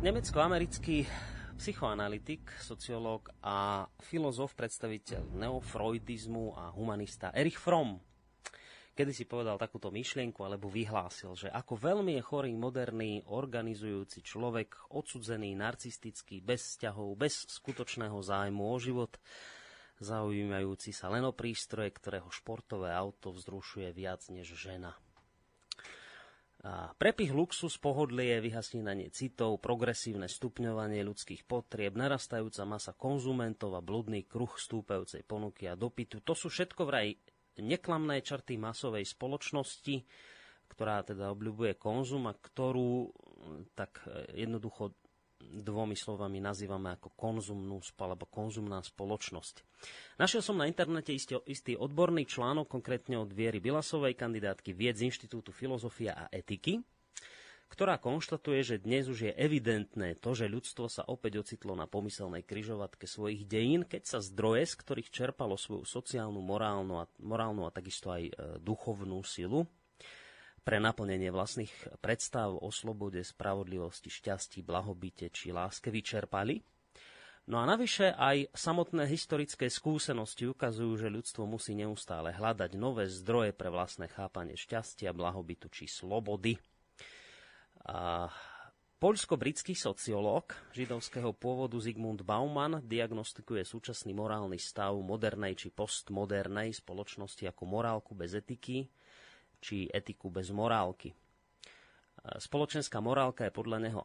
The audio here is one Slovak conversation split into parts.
Nemecko-americký psychoanalytik, sociológ a filozof, predstaviteľ neofreudizmu a humanista Erich Fromm kedy si povedal takúto myšlienku alebo vyhlásil, že ako veľmi je chorý moderný, organizujúci človek, odsudzený, narcistický, bez vzťahov, bez skutočného zájmu o život, zaujímajúci sa len o prístroje, ktorého športové auto vzrušuje viac než žena. A prepich luxus, pohodlie, vyhasínanie citov, progresívne stupňovanie ľudských potrieb, narastajúca masa konzumentov a bludný kruh stúpajúcej ponuky a dopytu. To sú všetko vraj neklamné črty masovej spoločnosti, ktorá teda obľúbuje konzum a ktorú tak jednoducho dvomi slovami nazývame ako konzumnú alebo konzumná spoločnosť. Našiel som na internete istý, istý odborný článok, konkrétne od Viery Bilasovej, kandidátky vied z Inštitútu filozofia a etiky, ktorá konštatuje, že dnes už je evidentné to, že ľudstvo sa opäť ocitlo na pomyselnej kryžovatke svojich dejín, keď sa zdroje, z ktorých čerpalo svoju sociálnu, morálnu a, morálnu a takisto aj e, duchovnú silu, pre naplnenie vlastných predstav o slobode, spravodlivosti, šťastí, blahobite či láske vyčerpali. No a navyše aj samotné historické skúsenosti ukazujú, že ľudstvo musí neustále hľadať nové zdroje pre vlastné chápanie šťastia, blahobytu či slobody. A Poľsko-britský sociológ židovského pôvodu Zygmunt Bauman diagnostikuje súčasný morálny stav modernej či postmodernej spoločnosti ako morálku bez etiky, či etiku bez morálky. Spoločenská morálka je podľa neho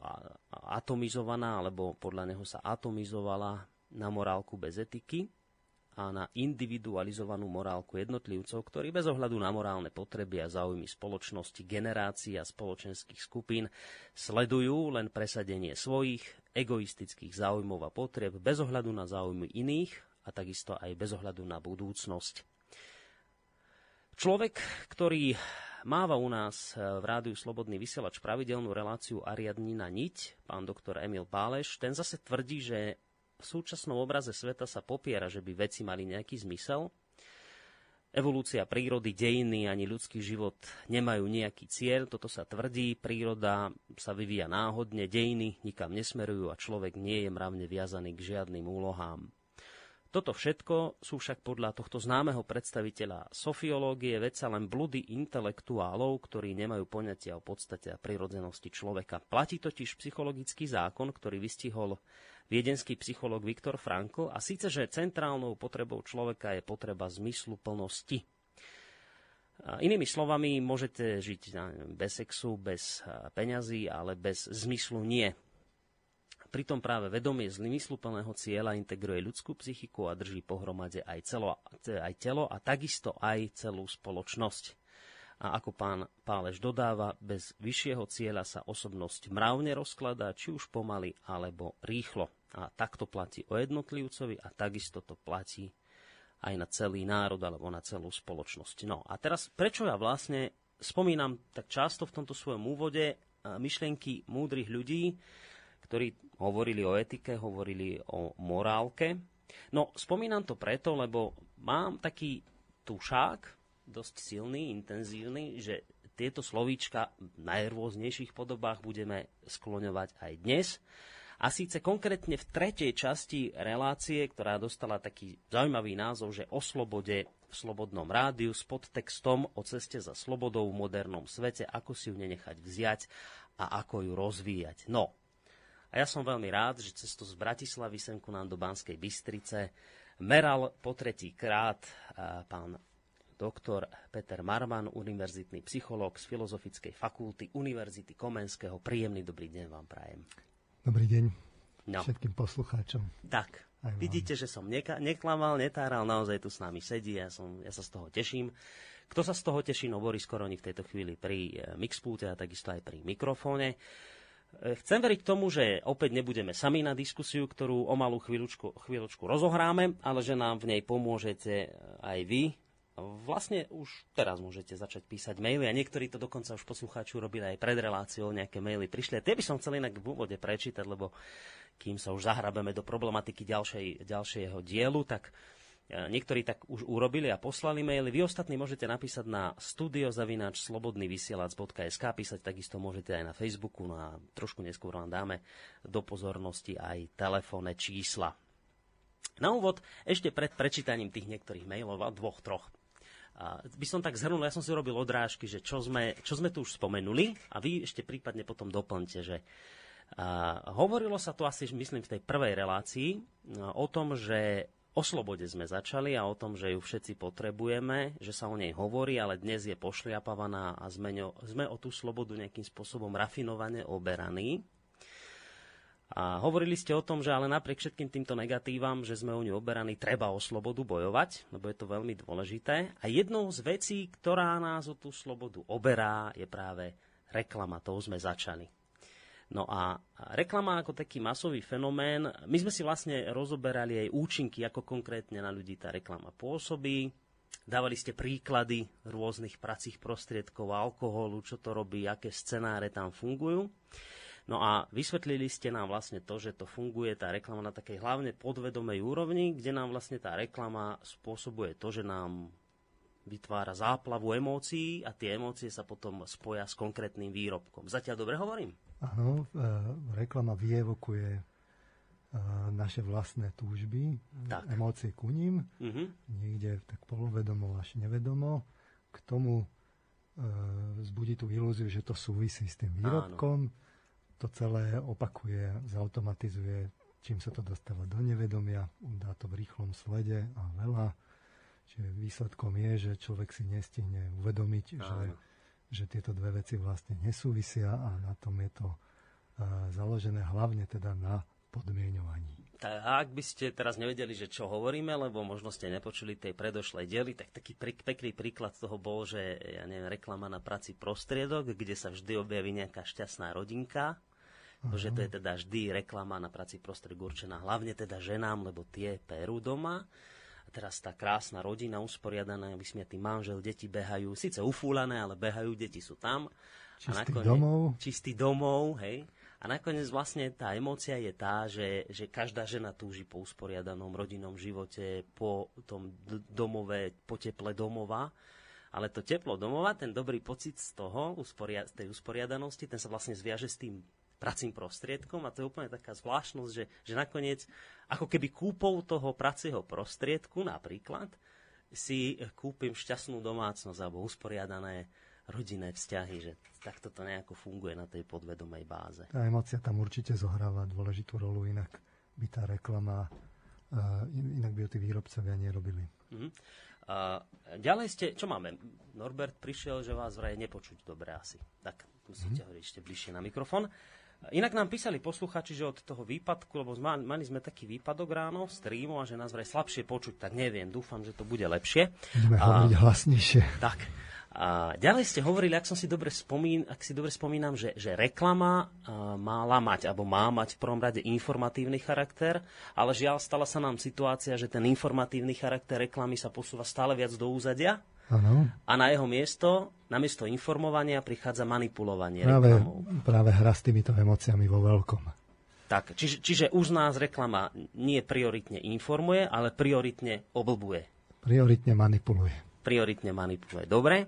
atomizovaná, alebo podľa neho sa atomizovala na morálku bez etiky a na individualizovanú morálku jednotlivcov, ktorí bez ohľadu na morálne potreby a záujmy spoločnosti, generácií a spoločenských skupín sledujú len presadenie svojich egoistických záujmov a potrieb bez ohľadu na záujmy iných a takisto aj bez ohľadu na budúcnosť. Človek, ktorý máva u nás eh, v rádiu Slobodný vysielač pravidelnú reláciu Ariadnina niť, pán doktor Emil Páleš, ten zase tvrdí, že v súčasnom obraze sveta sa popiera, že by veci mali nejaký zmysel. Evolúcia prírody, dejiny ani ľudský život nemajú nejaký cieľ, toto sa tvrdí, príroda sa vyvíja náhodne, dejiny nikam nesmerujú a človek nie je mravne viazaný k žiadnym úlohám. Toto všetko sú však podľa tohto známeho predstaviteľa sofiológie veca len bludy intelektuálov, ktorí nemajú poňatia o podstate a prirodzenosti človeka. Platí totiž psychologický zákon, ktorý vystihol viedenský psychológ Viktor Frankl a síce, že centrálnou potrebou človeka je potreba zmyslu plnosti. Inými slovami, môžete žiť bez sexu, bez peňazí, ale bez zmyslu nie. Pritom práve vedomie zmysluplného cieľa integruje ľudskú psychiku a drží pohromade aj, celo, aj telo a takisto aj celú spoločnosť. A ako pán Páleš dodáva, bez vyššieho cieľa sa osobnosť mravne rozkladá, či už pomaly alebo rýchlo. A takto platí o jednotlivcovi a takisto to platí aj na celý národ alebo na celú spoločnosť. No a teraz, prečo ja vlastne spomínam tak často v tomto svojom úvode myšlienky múdrych ľudí, ktorí hovorili o etike, hovorili o morálke. No, spomínam to preto, lebo mám taký tušák, dosť silný, intenzívny, že tieto slovíčka v najrôznejších podobách budeme skloňovať aj dnes. A síce konkrétne v tretej časti relácie, ktorá dostala taký zaujímavý názov, že o slobode v slobodnom rádiu s podtextom o ceste za slobodou v modernom svete, ako si ju nenechať vziať a ako ju rozvíjať. No, a ja som veľmi rád, že cestu z Bratislavy sem ku nám do Banskej Bystrice meral po tretí krát pán doktor Peter Marman, univerzitný psychológ z Filozofickej fakulty Univerzity Komenského. Príjemný dobrý deň vám prajem. Dobrý deň no. všetkým poslucháčom. Tak, vidíte, že som neka- neklamal, netáral, naozaj tu s nami sedí, ja, som, ja sa z toho teším. Kto sa z toho teší? No Boris Koroni v tejto chvíli pri e, mixpúte a takisto aj pri mikrofóne. E, chcem veriť tomu, že opäť nebudeme sami na diskusiu, ktorú o malú chvíľočku, chvíľočku rozohráme, ale že nám v nej pomôžete aj vy. Vlastne už teraz môžete začať písať maily a niektorí to dokonca už poslucháču robili aj pred reláciou, nejaké maily prišli. A tie by som chcel inak v úvode prečítať, lebo kým sa už zahrabeme do problematiky ďalšej, ďalšieho dielu, tak Niektorí tak už urobili a poslali maily. Vy ostatní môžete napísať na studiozavinač.slobodnyvysielac.sk písať takisto môžete aj na Facebooku, no a trošku neskôr vám dáme do pozornosti aj telefónne čísla. Na úvod, ešte pred prečítaním tých niektorých mailov, dvoch, troch, a by som tak zhrnul, ja som si robil odrážky, že čo sme, čo sme tu už spomenuli a vy ešte prípadne potom doplňte, že a, hovorilo sa tu asi, myslím, v tej prvej relácii no, o tom, že o slobode sme začali a o tom, že ju všetci potrebujeme, že sa o nej hovorí, ale dnes je pošliapavaná a sme, ňo, sme o tú slobodu nejakým spôsobom rafinovane oberaní. A hovorili ste o tom, že ale napriek všetkým týmto negatívam, že sme o ňu oberaní, treba o slobodu bojovať, lebo je to veľmi dôležité. A jednou z vecí, ktorá nás o tú slobodu oberá, je práve reklama. To sme začali. No a reklama ako taký masový fenomén, my sme si vlastne rozoberali aj účinky, ako konkrétne na ľudí tá reklama pôsobí. Dávali ste príklady rôznych pracích prostriedkov, alkoholu, čo to robí, aké scenáre tam fungujú. No a vysvetlili ste nám vlastne to, že to funguje, tá reklama na takej hlavne podvedomej úrovni, kde nám vlastne tá reklama spôsobuje to, že nám vytvára záplavu emócií a tie emócie sa potom spoja s konkrétnym výrobkom. Zatiaľ dobre hovorím? Áno, e, reklama vyevokuje e, naše vlastné túžby, tak. emócie ku ním, uh-huh. niekde tak polovedomo až nevedomo. K tomu e, zbudí tú ilúziu, že to súvisí s tým výrobkom. Áno to celé opakuje, zautomatizuje, čím sa to dostáva do nevedomia, dá to v rýchlom slede a veľa. Čiže výsledkom je, že človek si nestihne uvedomiť, že, že tieto dve veci vlastne nesúvisia a na tom je to uh, založené hlavne teda na podmienovaní. A ak by ste teraz nevedeli, že čo hovoríme, lebo možno ste nepočuli tej predošlej diely, tak taký pekný príklad toho bol, že ja neviem, reklama na praci prostriedok, kde sa vždy objaví nejaká šťastná rodinka, uh-huh. že to je teda vždy reklama na praci prostriedok určená hlavne teda ženám, lebo tie perú doma. A teraz tá krásna rodina usporiadaná, vysmiatý manžel, deti behajú, síce ufúlané, ale behajú, deti sú tam. Čistý a nakoniec, domov. Čistý domov, hej. A nakoniec vlastne tá emócia je tá, že, že každá žena túži po usporiadanom rodinnom živote, po tom domove, po teple domova. Ale to teplo domova, ten dobrý pocit z toho, z tej usporiadanosti, ten sa vlastne zviaže s tým pracím prostriedkom a to je úplne taká zvláštnosť, že, že nakoniec ako keby kúpou toho pracieho prostriedku napríklad si kúpim šťastnú domácnosť alebo usporiadané rodinné vzťahy, že takto to nejako funguje na tej podvedomej báze. Tá emocia tam určite zohráva dôležitú rolu, inak by tá reklama, uh, inak by ju tí výrobcovia nerobili. Uh-huh. Uh, ďalej ste, čo máme? Norbert prišiel, že vás vraj nepočuť dobre asi. Tak musíte uh-huh. hovoriť ešte bližšie na mikrofón. Inak nám písali posluchači, že od toho výpadku, lebo mali sme taký výpadok ráno v streamu a že nás vraj slabšie počuť, tak neviem, dúfam, že to bude lepšie. Budeme hovoriť hlasnejšie. Tak. A ďalej ste hovorili, ak, som si dobre spomín, ak si dobre spomínam, že, že reklama uh, mala mať, alebo má mať v prvom rade informatívny charakter, ale žiaľ stala sa nám situácia, že ten informatívny charakter reklamy sa posúva stále viac do úzadia. Ano. A na jeho miesto, na miesto informovania, prichádza manipulovanie práve, reklamou. Práve hra s týmito emóciami vo veľkom. Tak, čiže, čiže už nás reklama nie prioritne informuje, ale prioritne oblbuje. Prioritne manipuluje. Prioritne manipuluje. Dobre.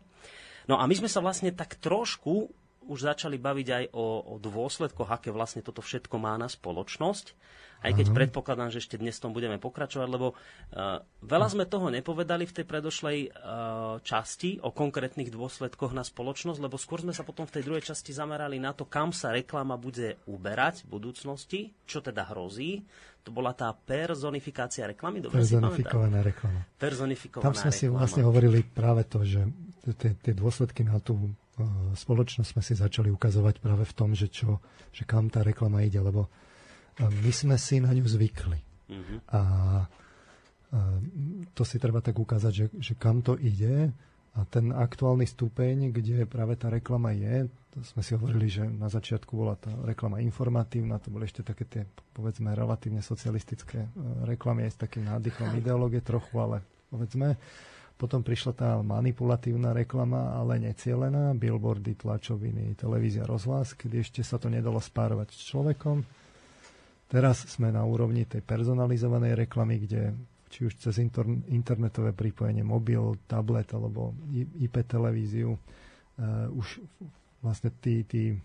No a my sme sa vlastne tak trošku už začali baviť aj o, o dôsledkoch, aké vlastne toto všetko má na spoločnosť. Aj keď uh-huh. predpokladám, že ešte dnes tom budeme pokračovať, lebo uh, veľa sme toho nepovedali v tej predošlej uh, časti o konkrétnych dôsledkoch na spoločnosť, lebo skôr sme sa potom v tej druhej časti zamerali na to, kam sa reklama bude uberať v budúcnosti, čo teda hrozí. To bola tá personifikácia reklamy. Dobre Personifikovaná reklama. Personifikovaná Tam sme reklama. si vlastne hovorili práve to, že tie dôsledky na tú e, spoločnosť sme si začali ukazovať práve v tom, že, čo, že kam tá reklama ide, lebo my sme si na ňu zvykli. Mm-hmm. A, a to si treba tak ukázať, že, že kam to ide a ten aktuálny stupeň, kde práve tá reklama je, to sme si hovorili, že na začiatku bola tá reklama informatívna, to boli ešte také tie, povedzme, relatívne socialistické e, reklamy aj s takým nádychom ideológie trochu, ale povedzme. Potom prišla tá manipulatívna reklama, ale necielená, billboardy, tlačoviny, televízia, rozhlas, kedy ešte sa to nedalo spárovať s človekom Teraz sme na úrovni tej personalizovanej reklamy, kde či už cez internetové pripojenie, mobil, tablet alebo IP televíziu. Uh, už vlastne tí, tí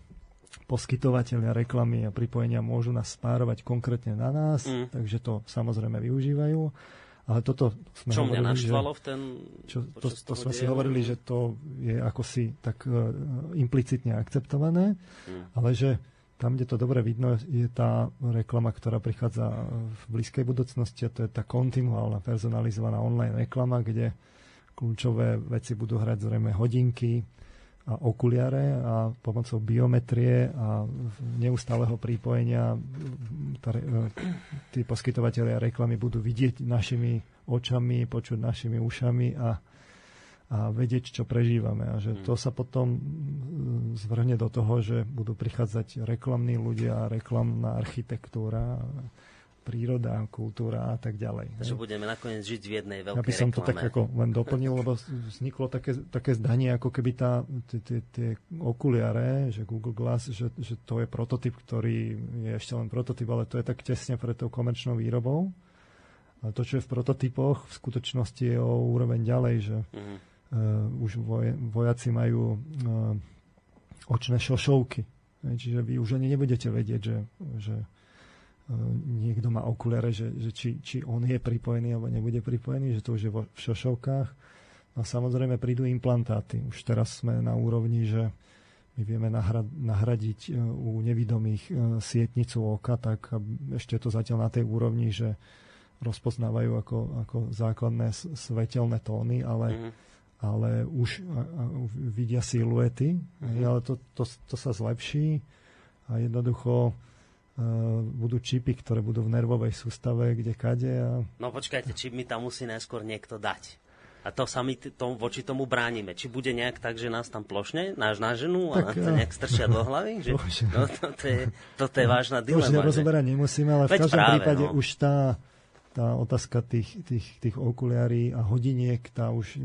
poskytovateľia reklamy a pripojenia môžu nás spárovať konkrétne na nás, mm. takže to samozrejme využívajú. Ale toto sme čo hovorili, mňa naštvalo že, v ten... Čo, to, to sme si hovorili, že to je ako si tak uh, implicitne akceptované, mm. ale že tam, kde to dobre vidno, je tá reklama, ktorá prichádza v blízkej budúcnosti a to je tá kontinuálna personalizovaná online reklama, kde kľúčové veci budú hrať zrejme hodinky, a okuliare a pomocou biometrie a neustáleho prípojenia tí poskytovateľia reklamy budú vidieť našimi očami, počuť našimi ušami a, a vedieť, čo prežívame. A že hmm. to sa potom zvrhne do toho, že budú prichádzať reklamní ľudia, reklamná architektúra, príroda, kultúra a tak ďalej. Takže budeme nakoniec žiť v jednej veľkej Ja by som reklame. to tak ako len doplnil, lebo vzniklo také, také zdanie, ako keby tá, tie okuliare, že Google Glass, že, že to je prototyp, ktorý je ešte len prototyp, ale to je tak tesne pred tou komerčnou výrobou. A to, čo je v prototypoch, v skutočnosti je o úroveň ďalej, že mm-hmm. Uh, už voj, vojaci majú uh, očné šošovky. Čiže vy už ani nebudete vedieť, že, že niekto má okuliare, že, že či, či on je pripojený alebo nebude pripojený, že to už je vo, v šošovkách. A samozrejme prídu implantáty. Už teraz sme na úrovni, že my vieme nahrad, nahradiť u nevidomých sietnicu oka, tak ešte to zatiaľ na tej úrovni, že rozpoznávajú ako, ako základné svetelné tóny, ale, mm-hmm. Ale už vidia siluety, mm-hmm. ale to, to, to sa zlepší a jednoducho Eh, budú čipy, ktoré budú v nervovej sústave, kde kade. A... No počkajte, čip mi tam musí najskôr niekto dať. A to sa my tom, voči tomu bránime. Či bude nejak tak, že nás tam plošne, náš na ženu a nás to nejak strčia do hlavy? Že, no, to, to, je, toto je vážna dilema. To už rozoberať nemusíme, ale v každom práve, prípade no. už tá tá otázka tých, tých, tých okuliarí a hodiniek, tá už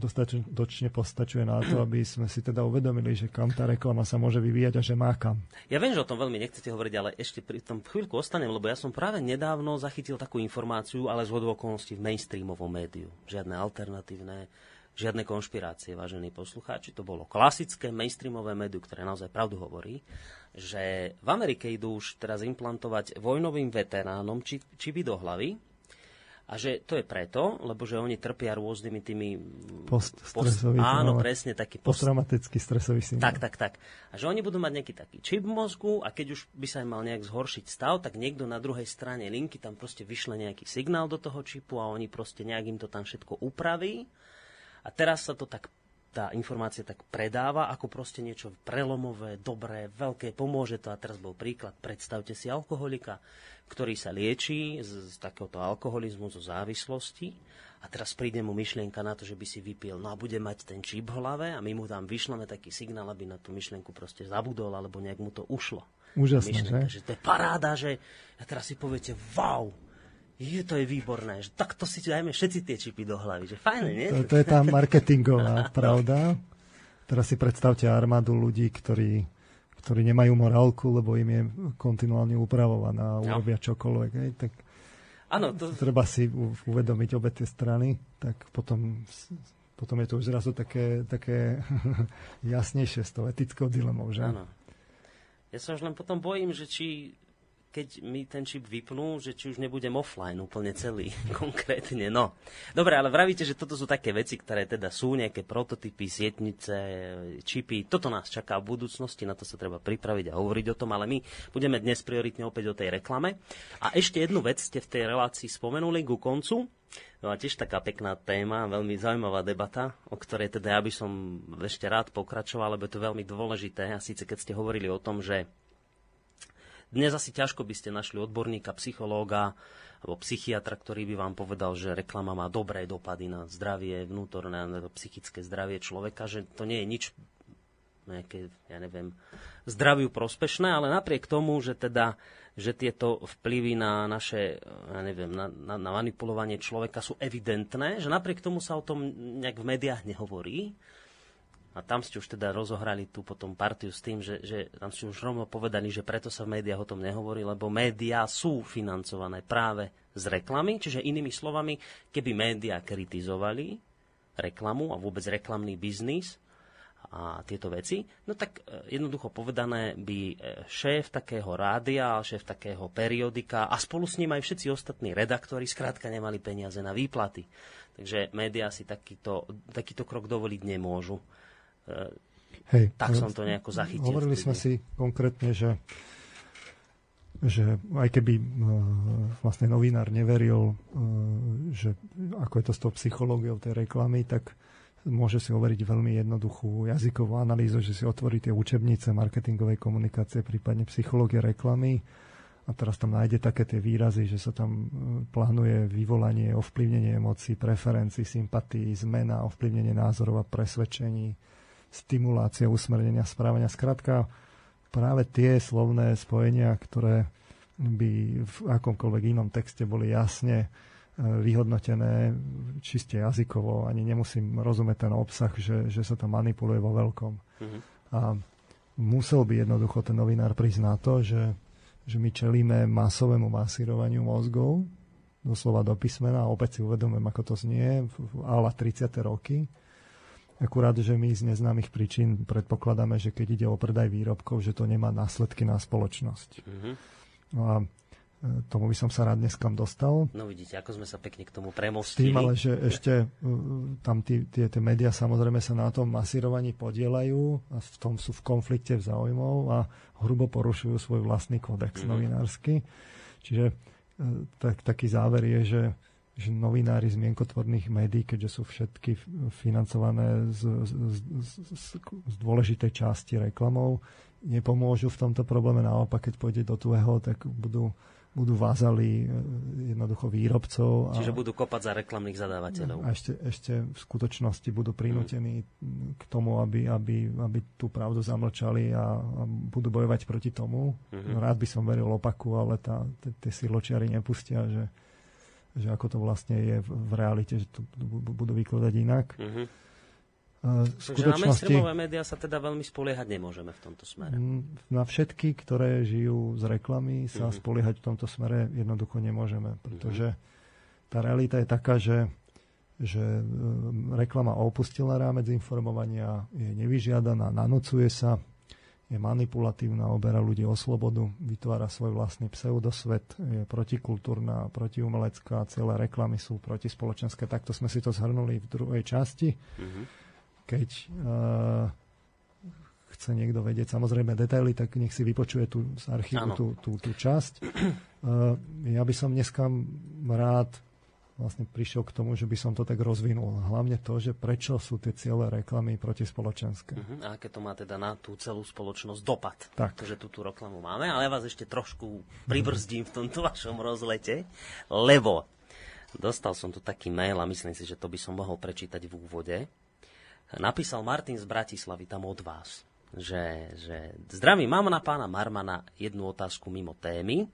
dostatočne postačuje na to, aby sme si teda uvedomili, že kam tá reklama sa môže vyvíjať a že má kam. Ja viem, že o tom veľmi nechcete hovoriť, ale ešte pri tom chvíľku ostanem, lebo ja som práve nedávno zachytil takú informáciu, ale z okolností v mainstreamovom médiu. Žiadne alternatívne žiadne konšpirácie, vážení poslucháči. To bolo klasické mainstreamové médium, ktoré naozaj pravdu hovorí, že v Amerike idú už teraz implantovať vojnovým veteránom či, čipy do hlavy, a že to je preto, lebo že oni trpia rôznymi tými... Post, post áno, presne, taký post, posttraumatický stresový syndrom. Tak, tak, tak. A že oni budú mať nejaký taký čip v mozgu a keď už by sa im mal nejak zhoršiť stav, tak niekto na druhej strane linky tam proste vyšle nejaký signál do toho čipu a oni proste nejak im to tam všetko upraví a teraz sa to tak tá informácia tak predáva ako proste niečo prelomové, dobré, veľké, pomôže to. A teraz bol príklad, predstavte si alkoholika, ktorý sa lieči z, z takéhoto alkoholizmu, zo závislosti a teraz príde mu myšlienka na to, že by si vypil, no a bude mať ten čip v hlave a my mu tam vyšleme taký signál, aby na tú myšlienku proste zabudol, alebo nejak mu to ušlo. Úžasné, že? že to je paráda, že a teraz si poviete, wow, je, to je výborné, že takto si dajme všetci tie čipy do hlavy, že fajné, nie? To, to je tá marketingová pravda. Teraz si predstavte armádu ľudí, ktorí, ktorí nemajú morálku, lebo im je kontinuálne upravovaná a no. urobia čokoľvek. Hej, tak ano, to... treba si uvedomiť obe tie strany, tak potom, potom je to už zrazu také, také jasnejšie s tou etickou dilemou, že? Áno. Ja sa už len potom bojím, že či keď mi ten čip vypnú, že či už nebudem offline úplne celý, konkrétne, no. Dobre, ale vravíte, že toto sú také veci, ktoré teda sú nejaké prototypy, sietnice, čipy, toto nás čaká v budúcnosti, na to sa treba pripraviť a hovoriť o tom, ale my budeme dnes prioritne opäť o tej reklame. A ešte jednu vec ste v tej relácii spomenuli ku koncu, No a tiež taká pekná téma, veľmi zaujímavá debata, o ktorej teda ja by som ešte rád pokračoval, lebo je to veľmi dôležité. A síce keď ste hovorili o tom, že dnes asi ťažko by ste našli odborníka, psychológa alebo psychiatra, ktorý by vám povedal, že reklama má dobré dopady na zdravie vnútorné, na psychické zdravie človeka, že to nie je nič nejaké, ja neviem, zdraviu prospešné, ale napriek tomu, že teda že tieto vplyvy na naše, ja neviem, na, na, na manipulovanie človeka sú evidentné, že napriek tomu sa o tom nejak v médiách nehovorí, a tam ste už teda rozohrali tú potom partiu s tým, že, že tam ste už rovno povedali, že preto sa v médiách o tom nehovorí, lebo médiá sú financované práve z reklamy, čiže inými slovami, keby médiá kritizovali reklamu a vôbec reklamný biznis a tieto veci, no tak e, jednoducho povedané by e, šéf takého rádia, šéf takého periodika a spolu s ním aj všetci ostatní redaktori skrátka nemali peniaze na výplaty. Takže médiá si takýto, takýto krok dovoliť nemôžu. Hej, tak som to nejako zachytil. Hovorili sme si konkrétne, že že aj keby uh, vlastne novinár neveril, uh, že ako je to s tou psychológiou tej reklamy, tak môže si overiť veľmi jednoduchú jazykovú analýzu, že si otvorí tie učebnice marketingovej komunikácie, prípadne psychológie reklamy a teraz tam nájde také tie výrazy, že sa tam plánuje vyvolanie, ovplyvnenie emócií, preferencií, sympatí, zmena, ovplyvnenie názorov a presvedčení, stimulácia, usmernenia, správania. Skrátka, práve tie slovné spojenia, ktoré by v akomkoľvek inom texte boli jasne e, vyhodnotené čiste jazykovo, ani nemusím rozumieť ten obsah, že, že sa tam manipuluje vo veľkom. Mm-hmm. A musel by jednoducho ten novinár na to, že, že my čelíme masovému masírovaniu mozgov, doslova do písmena, a opäť si uvedomujem, ako to znie, ala 30. roky, Akurát, že my z neznámych príčin predpokladáme, že keď ide o predaj výrobkov, že to nemá následky na spoločnosť. Mm-hmm. No a e, tomu by som sa rád dneska dostal. No vidíte, ako sme sa pekne k tomu premostili. S tým ale, že ešte e, tam tí, tie, tie médiá samozrejme sa na tom masírovaní podielajú a v tom sú v konflikte záujmov a hrubo porušujú svoj vlastný kódex mm-hmm. novinársky. Čiže e, tak, taký záver je, že že novinári z mienkotvorných médií, keďže sú všetky financované z, z, z, z, z dôležitej časti reklamou, nepomôžu v tomto probléme. Naopak, keď pôjde do tuhého, tak budú, budú vázali e, jednoducho výrobcov. A, Čiže budú kopať za reklamných zadávateľov. A ešte, ešte v skutočnosti budú prinútení mm. k tomu, aby, aby, aby tú pravdu zamlčali a, a budú bojovať proti tomu. Mm-hmm. Rád by som veril opaku, ale tá, tie siločiary nepustia, že že ako to vlastne je v realite, že to budú vykladať inak. Mm-hmm. V skutočnosti, na mainstreamové médiá sa teda veľmi spoliehať nemôžeme v tomto smere. Na všetky, ktoré žijú z reklamy, sa mm-hmm. spoliehať v tomto smere jednoducho nemôžeme, pretože mm-hmm. tá realita je taká, že, že reklama opustila rámec informovania, je nevyžiadaná, nanocuje sa, je manipulatívna, oberá ľudí o slobodu, vytvára svoj vlastný pseudosvet, je protikultúrna, protiumelecká, celé reklamy sú protispoločenské. Takto sme si to zhrnuli v druhej časti. Mm-hmm. Keď uh, chce niekto vedieť samozrejme detaily, tak nech si vypočuje tú, z archívu tú, tú, tú časť. Uh, ja by som dneska rád vlastne prišiel k tomu, že by som to tak rozvinul. Hlavne to, že prečo sú tie ciele reklamy protispoločenské. Uh-huh. A aké to má teda na tú celú spoločnosť dopad. Tak. že tú, tú reklamu máme, ale ja vás ešte trošku pribrzdím v tomto vašom rozlete, lebo dostal som tu taký mail a myslím si, že to by som mohol prečítať v úvode. Napísal Martin z Bratislavy tam od vás, že, že zdraví, mám na pána Marmana jednu otázku mimo témy.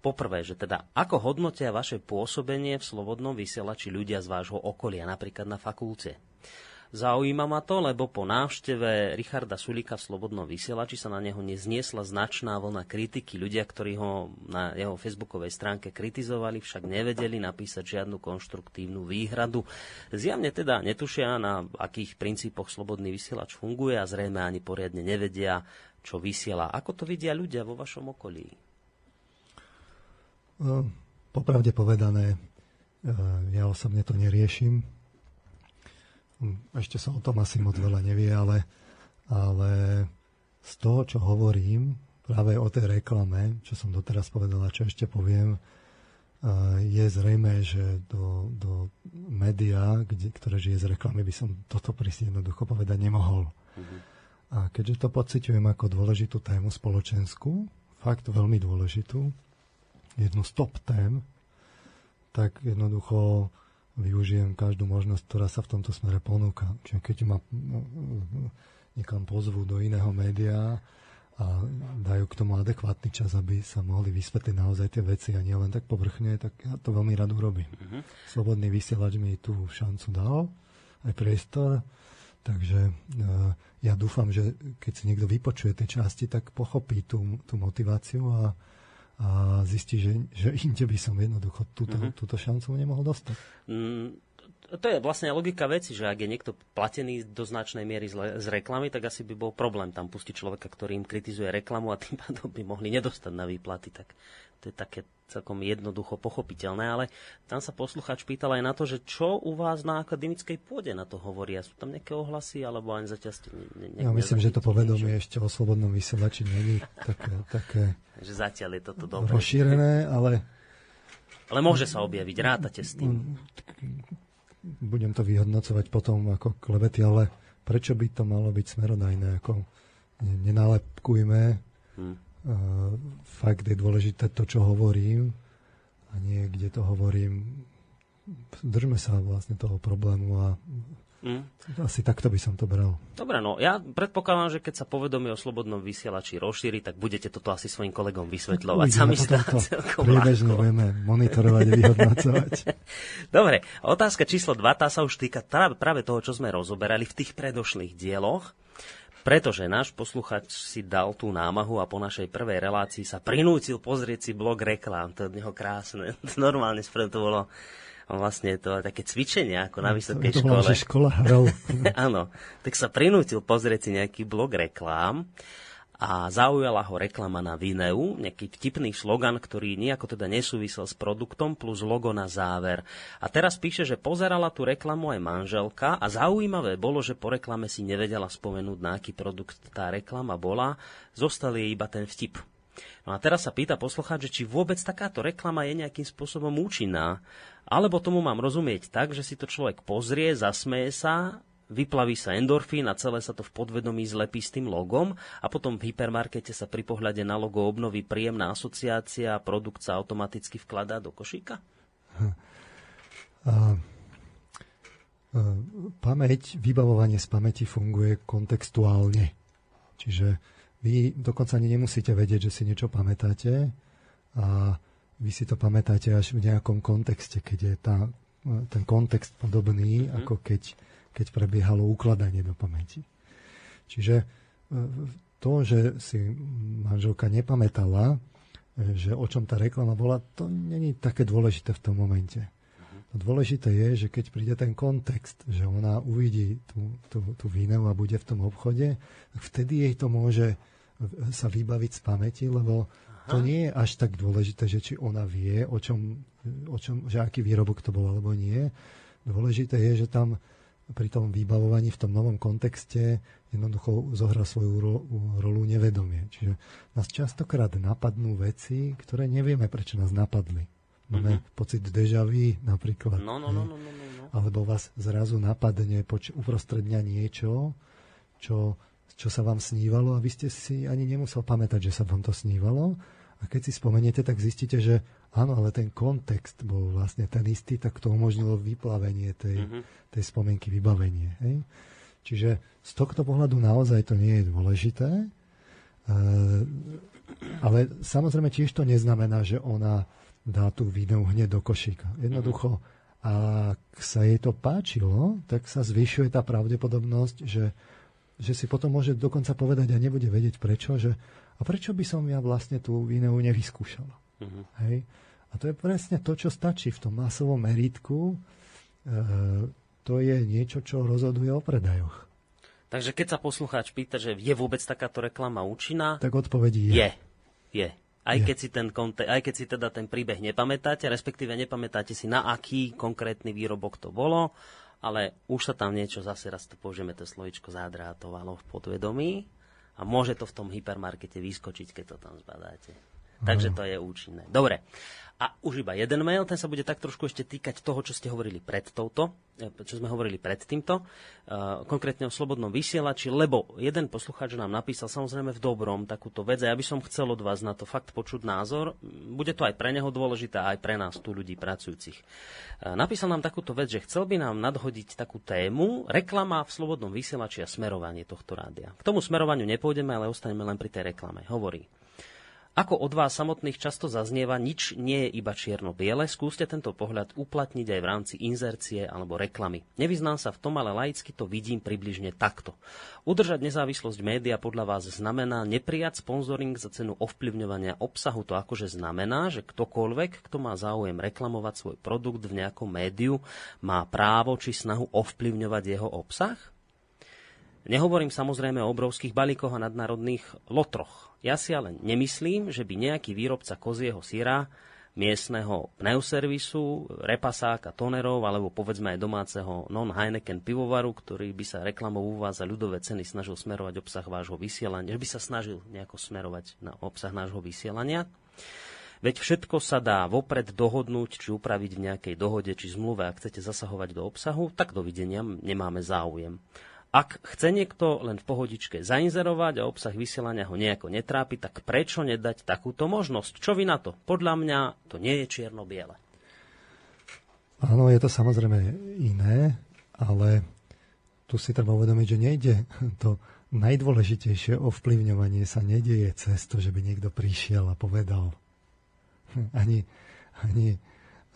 Poprvé, že teda ako hodnotia vaše pôsobenie v slobodnom vysielači ľudia z vášho okolia, napríklad na fakulte? Zaujíma ma to, lebo po návšteve Richarda Sulika v Slobodnom vysielači sa na neho nezniesla značná vlna kritiky. Ľudia, ktorí ho na jeho facebookovej stránke kritizovali, však nevedeli napísať žiadnu konštruktívnu výhradu. Zjavne teda netušia, na akých princípoch Slobodný vysielač funguje a zrejme ani poriadne nevedia, čo vysiela. Ako to vidia ľudia vo vašom okolí? No, popravde povedané, e, ja osobne to neriešim. Hm, ešte sa o tom asi moc veľa nevie, ale, ale z toho, čo hovorím, práve o tej reklame, čo som doteraz povedal a čo ešte poviem, e, je zrejme, že do, do média, kde, ktoré žije z reklamy, by som toto prísť jednoducho povedať nemohol. Mm-hmm. A keďže to pociťujem ako dôležitú tému spoločenskú, fakt veľmi dôležitú, jednu z top tém, tak jednoducho využijem každú možnosť, ktorá sa v tomto smere ponúka. Čiže keď ma no, niekam pozvú do iného média a dajú k tomu adekvátny čas, aby sa mohli vysvetliť naozaj tie veci a nie len tak povrchne, tak ja to veľmi rád urobím. Uh-huh. Slobodný vysielač mi tú šancu dal, aj priestor, takže uh, ja dúfam, že keď si niekto vypočuje tie časti, tak pochopí tú, tú motiváciu a a zistí, že, že inde by som jednoducho túto, mm-hmm. túto šancu nemohol dostať. Mm, to je vlastne logika veci, že ak je niekto platený do značnej miery z, z reklamy, tak asi by bol problém tam pustiť človeka, ktorý im kritizuje reklamu a tým pádom by mohli nedostať na výplaty. Tak to je také celkom jednoducho pochopiteľné, ale tam sa poslucháč pýtal aj na to, že čo u vás na akademickej pôde na to hovoria. Sú tam nejaké ohlasy, alebo ani zatiaľ ste... Ne, ne, ja myslím, že to povedomie ešte o slobodnom vysielači není také, také že zatiaľ je toto dobré. Rozšírené, ale... Ale môže sa objaviť, rátate s tým. Budem to vyhodnocovať potom ako klebety, ale prečo by to malo byť smerodajné? Ako nenálepkujme. Hmm. Uh, fakt je dôležité to, čo hovorím a nie kde to hovorím. Držme sa vlastne toho problému a Mm. Asi takto by som to bral. Dobre, no ja predpokladám, že keď sa povedomie o slobodnom vysielači rozšíri, tak budete toto asi svojim kolegom vysvetľovať. Sami sa Priebežne budeme monitorovať a vyhodnocovať. Dobre, otázka číslo 2, tá sa už týka práve toho, čo sme rozoberali v tých predošlých dieloch. Pretože náš posluchač si dal tú námahu a po našej prvej relácii sa prinútil pozrieť si blog reklám. To je od neho krásne. Normálne to bolo vlastne to také cvičenie ako na vysokej to škole. škola Áno, tak sa prinútil pozrieť si nejaký blog reklám a zaujala ho reklama na Vineu, nejaký vtipný slogan, ktorý nejako teda nesúvisel s produktom, plus logo na záver. A teraz píše, že pozerala tú reklamu aj manželka a zaujímavé bolo, že po reklame si nevedela spomenúť, na aký produkt tá reklama bola, zostal jej iba ten vtip. No a teraz sa pýta poslucháč, či vôbec takáto reklama je nejakým spôsobom účinná. Alebo tomu mám rozumieť tak, že si to človek pozrie, zasmeje sa, vyplaví sa endorfín a celé sa to v podvedomí zlepí s tým logom a potom v hypermarkete sa pri pohľade na logo obnoví príjemná asociácia a produkt sa automaticky vkladá do košíka? Hm. A, a, pamäť, vybavovanie z pamäti funguje kontextuálne. Čiže vy dokonca ani nemusíte vedieť, že si niečo pamätáte a vy si to pamätáte až v nejakom kontexte, keď je tá, ten kontext podobný, mm-hmm. ako keď, keď prebiehalo ukladanie do pamäti. Čiže e, to, že si manželka nepamätala, e, že o čom tá reklama bola, to není také dôležité v tom momente. To dôležité je, že keď príde ten kontext, že ona uvidí tú, tú, tú výnevu a bude v tom obchode, vtedy jej to môže sa vybaviť z pamäti, lebo Aha. to nie je až tak dôležité, že či ona vie, o čom, o čom, že aký výrobok to bol alebo nie. Dôležité je, že tam pri tom vybavovaní v tom novom kontexte jednoducho zohrá svoju ro- rolu nevedomie. Čiže nás častokrát napadnú veci, ktoré nevieme, prečo nás napadli. Máme mm-hmm. pocit deja vu napríklad. No, no, no, no, no, no. Alebo vás zrazu napadne poč- uprostred dňa niečo, čo čo sa vám snívalo a vy ste si ani nemusel pamätať, že sa vám to snívalo. A keď si spomeniete, tak zistíte, že áno, ale ten kontext bol vlastne ten istý, tak to umožnilo vyplavenie tej, mm-hmm. tej spomienky, vybavenie. Hej? Čiže z tohto pohľadu naozaj to nie je dôležité. E, ale samozrejme tiež to neznamená, že ona dá tú videu hneď do košíka. Jednoducho, ak sa jej to páčilo, tak sa zvyšuje tá pravdepodobnosť, že že si potom môže dokonca povedať a nebude vedieť prečo, že a prečo by som ja vlastne tú vineu nevyskúšala. Uh-huh. Hej? A to je presne to, čo stačí v tom masovom meritku. E, to je niečo, čo rozhoduje o predajoch. Takže keď sa poslucháč pýta, že je vôbec takáto reklama účinná? Tak odpovedí je. Je. Je. Aj, je. Keď si ten konte- aj keď si teda ten príbeh nepamätáte, respektíve nepamätáte si, na aký konkrétny výrobok to bolo, ale už sa tam niečo, zase raz to použijeme to slovičko zadrátovalo v podvedomí a môže to v tom hypermarkete vyskočiť, keď to tam zbadáte. Takže to je účinné. Dobre. A už iba jeden mail, ten sa bude tak trošku ešte týkať toho, čo ste hovorili pred touto, e, čo sme hovorili pred týmto, uh, konkrétne o slobodnom vysielači, lebo jeden poslucháč nám napísal samozrejme v dobrom takúto vec a ja by som chcel od vás na to fakt počuť názor. Bude to aj pre neho dôležité, aj pre nás tu ľudí pracujúcich. Uh, napísal nám takúto vec, že chcel by nám nadhodiť takú tému reklama v slobodnom vysielači a smerovanie tohto rádia. K tomu smerovaniu nepôjdeme, ale ostaneme len pri tej reklame. Hovorí. Ako od vás samotných často zaznieva, nič nie je iba čierno-biele, skúste tento pohľad uplatniť aj v rámci inzercie alebo reklamy. Nevyznám sa v tom, ale laicky to vidím približne takto. Udržať nezávislosť média podľa vás znamená neprijať sponzoring za cenu ovplyvňovania obsahu. To akože znamená, že ktokoľvek, kto má záujem reklamovať svoj produkt v nejakom médiu, má právo či snahu ovplyvňovať jeho obsah? Nehovorím samozrejme o obrovských balíkoch a nadnárodných lotroch. Ja si ale nemyslím, že by nejaký výrobca kozieho syra, miestneho pneuservisu, repasáka, tonerov alebo povedzme aj domáceho non-Heineken pivovaru, ktorý by sa reklamou u vás za ľudové ceny snažil smerovať obsah vášho vysielania, že by sa snažil nejako smerovať na obsah nášho vysielania. Veď všetko sa dá vopred dohodnúť, či upraviť v nejakej dohode, či zmluve, ak chcete zasahovať do obsahu, tak dovidenia nemáme záujem. Ak chce niekto len v pohodičke zainzerovať a obsah vysielania ho nejako netrápi, tak prečo nedať takúto možnosť? Čo vy na to? Podľa mňa to nie je čierno-biele. Áno, je to samozrejme iné, ale tu si treba uvedomiť, že nejde to najdôležitejšie ovplyvňovanie sa nedieje cez to, že by niekto prišiel a povedal. Ani, ani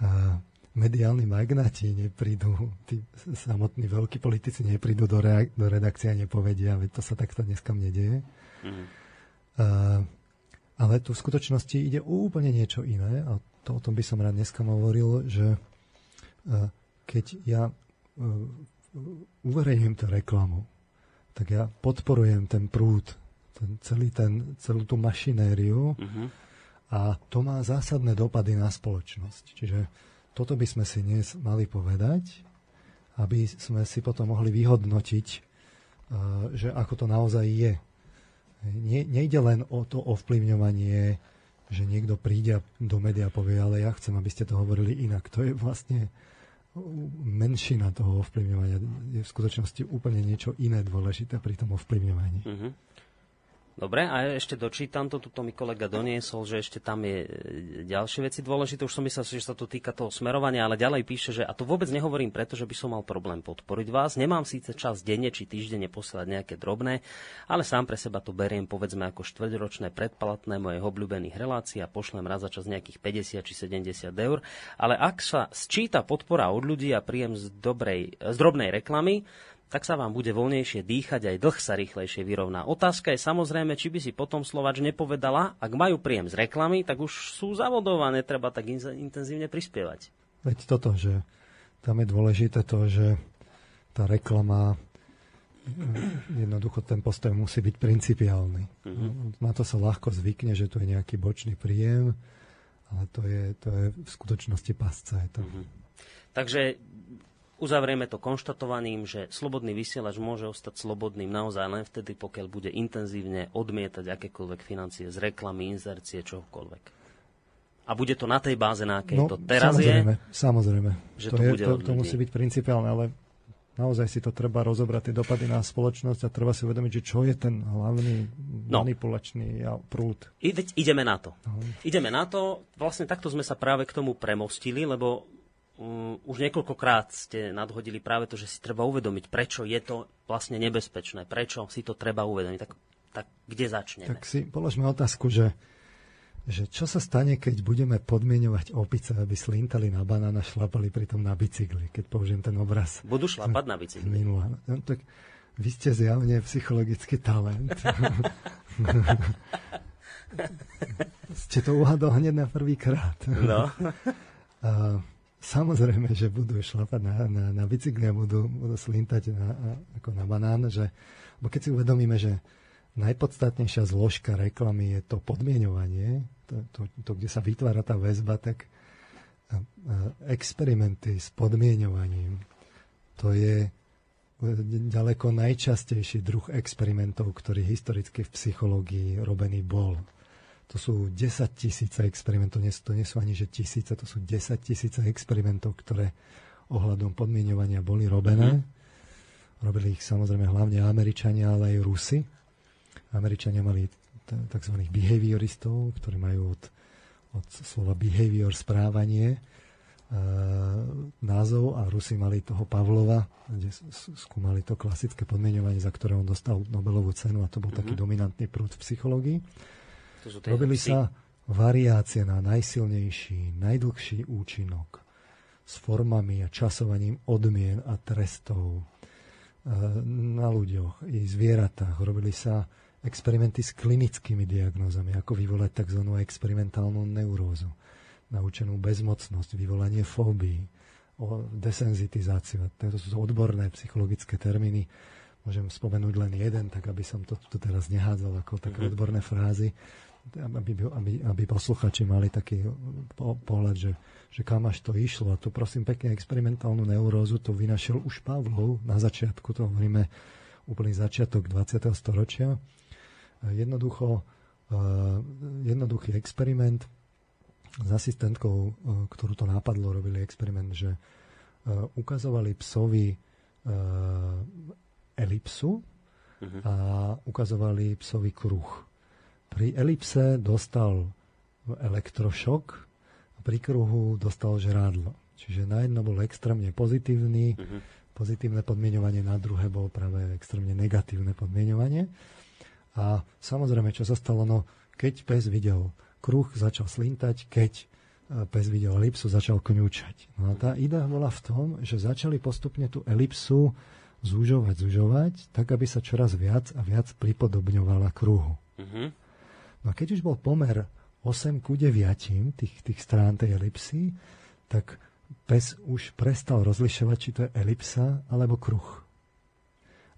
uh, mediálni magnáti neprídu, tí samotní veľkí politici neprídu do, reak- do redakcie a nepovedia, veď to sa takto dneska nedieje. Mm. Uh, ale tu v skutočnosti ide úplne niečo iné a to o tom by som rád dneska hovoril, že uh, keď ja uh, uverejním tú reklamu, tak ja podporujem ten prúd, ten, celý ten, celú tú mašinériu mm-hmm. a to má zásadné dopady na spoločnosť. Čiže toto by sme si dnes mali povedať, aby sme si potom mohli vyhodnotiť, eh, že ako to naozaj je. Nejde len o to ovplyvňovanie, že niekto príde do média a povie, ale ja chcem, aby ste to hovorili inak. To je vlastne menšina toho ovplyvňovania. Je v skutočnosti úplne niečo iné dôležité pri tom ovplyvňovaní. Mm-hmm. Dobre, a ešte dočítam to, tuto mi kolega doniesol, že ešte tam je e, ďalšie veci dôležité. Už som myslel, že sa to týka toho smerovania, ale ďalej píše, že a to vôbec nehovorím preto, že by som mal problém podporiť vás. Nemám síce čas denne či týždenne posielať nejaké drobné, ale sám pre seba to beriem povedzme ako štvrťročné predplatné mojich obľúbených relácií a pošlem raz za čas nejakých 50 či 70 eur. Ale ak sa sčíta podpora od ľudí a príjem z, dobrej, z drobnej reklamy, tak sa vám bude voľnejšie dýchať, aj dlh sa rýchlejšie vyrovná. Otázka je samozrejme, či by si potom Slovač nepovedala, ak majú príjem z reklamy, tak už sú zavodované, treba tak intenzívne prispievať. Veď toto, že tam je dôležité to, že tá reklama eh, jednoducho ten postoj musí byť principiálny. Uh-huh. Na to sa ľahko zvykne, že tu je nejaký bočný príjem, ale to je, to je v skutočnosti pasca. Je to. Uh-huh. Takže Uzavrieme to konštatovaním, že slobodný vysielač môže ostať slobodným naozaj len vtedy, pokiaľ bude intenzívne odmietať akékoľvek financie z reklamy, inzercie, čohokoľvek. A bude to na tej báze, na akej no, to teraz samozrejme, je? Samozrejme, že to, to, je, bude to, to musí byť principiálne, ale naozaj si to treba rozobrať, tie dopady na spoločnosť a treba si uvedomiť, že čo je ten hlavný no. manipulačný prúd. Ide, ideme na to. No. Ideme na to. Vlastne takto sme sa práve k tomu premostili, lebo um, už niekoľkokrát ste nadhodili práve to, že si treba uvedomiť, prečo je to vlastne nebezpečné, prečo si to treba uvedomiť. Tak, tak kde začneme? Tak si položme otázku, že, že čo sa stane, keď budeme podmienovať opice, aby slintali na banán a šlapali pritom na bicykli, keď použijem ten obraz. Budú šlapať na bicykli. Minula. No, tak vy ste zjavne psychologický talent. ste to uhadol hneď na prvý krát. No. Samozrejme, že budú šlapať na, na, na bicykli a budú, budú slintať na, ako na banán, že, bo keď si uvedomíme, že najpodstatnejšia zložka reklamy je to podmienovanie, to, to, to kde sa vytvára tá väzba, tak a, a experimenty s podmienovaním, to je ďaleko najčastejší druh experimentov, ktorý historicky v psychológii robený bol. To sú 10 tisíce experimentov, to nie sú ani že tisíce, to sú 10 tisíce experimentov, ktoré ohľadom podmienovania boli robené. Mm-hmm. Robili ich samozrejme hlavne Američania, ale aj Rusy. Američania mali tzv. behavioristov, ktorí majú od, od slova behavior správanie e, názov a Rusi mali toho Pavlova, kde skúmali to klasické podmienovanie, za ktoré on dostal Nobelovú cenu a to bol mm-hmm. taký dominantný prúd v psychológii. Robili sa variácie na najsilnejší, najdlhší účinok s formami a časovaním odmien a trestov e, na ľuďoch i zvieratách. Robili sa experimenty s klinickými diagnózami, ako vyvolať tzv. experimentálnu neurózu, naučenú bezmocnosť, vyvolanie fóbií, desenzitizáciu. To sú odborné psychologické termíny. Môžem spomenúť len jeden, tak aby som to tu teraz nehádzal ako také mm-hmm. odborné frázy, aby, aby, aby posluchači mali taký pohľad, že, že kam až to išlo. A tu prosím pekne experimentálnu neurózu to vynašiel už Pavlov na začiatku, to hovoríme úplný začiatok 20. storočia. Jednoducho, jednoduchý experiment, s asistentkou, e, ktorú to nápadlo, robili experiment, že e, ukazovali psovi e, elipsu uh-huh. a ukazovali psovi kruh. Pri elipse dostal elektrošok a pri kruhu dostal žrádlo. Čiže na jedno bol extrémne pozitívny, uh-huh. pozitívne podmienovanie, na druhé bolo práve extrémne negatívne podmienovanie. A samozrejme, čo sa stalo, no keď pes videl kruh začal slintať, keď e, pes videl elipsu, začal kňúčať. No a tá idea bola v tom, že začali postupne tú elipsu zúžovať, zúžovať, tak aby sa čoraz viac a viac pripodobňovala kruhu. Uh-huh. No a keď už bol pomer 8 ku 9 tých, tých strán tej elipsy, tak pes už prestal rozlišovať, či to je elipsa alebo kruh.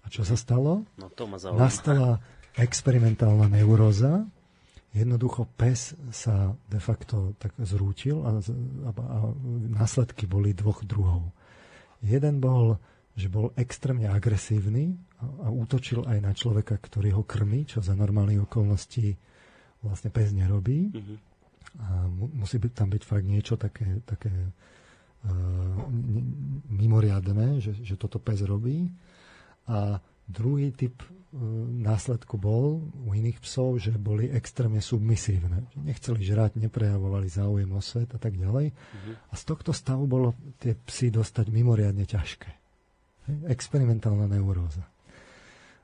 A čo sa stalo? No to ma Nastala experimentálna neuróza, Jednoducho pes sa de facto tak zrútil a, a, a následky boli dvoch druhov. Jeden bol, že bol extrémne agresívny a, a útočil aj na človeka, ktorý ho krmi, čo za normálnych okolností vlastne pes nerobí. Mm-hmm. A mu, musí byť, tam byť fakt niečo také, také uh, mimoriadne, že, že toto pes robí. A druhý typ E, následku bol u iných psov, že boli extrémne submisívne. Nechceli žrať, neprejavovali záujem o svet a tak ďalej. Uh-huh. A z tohto stavu bolo tie psy dostať mimoriadne ťažké. Experimentálna neuróza.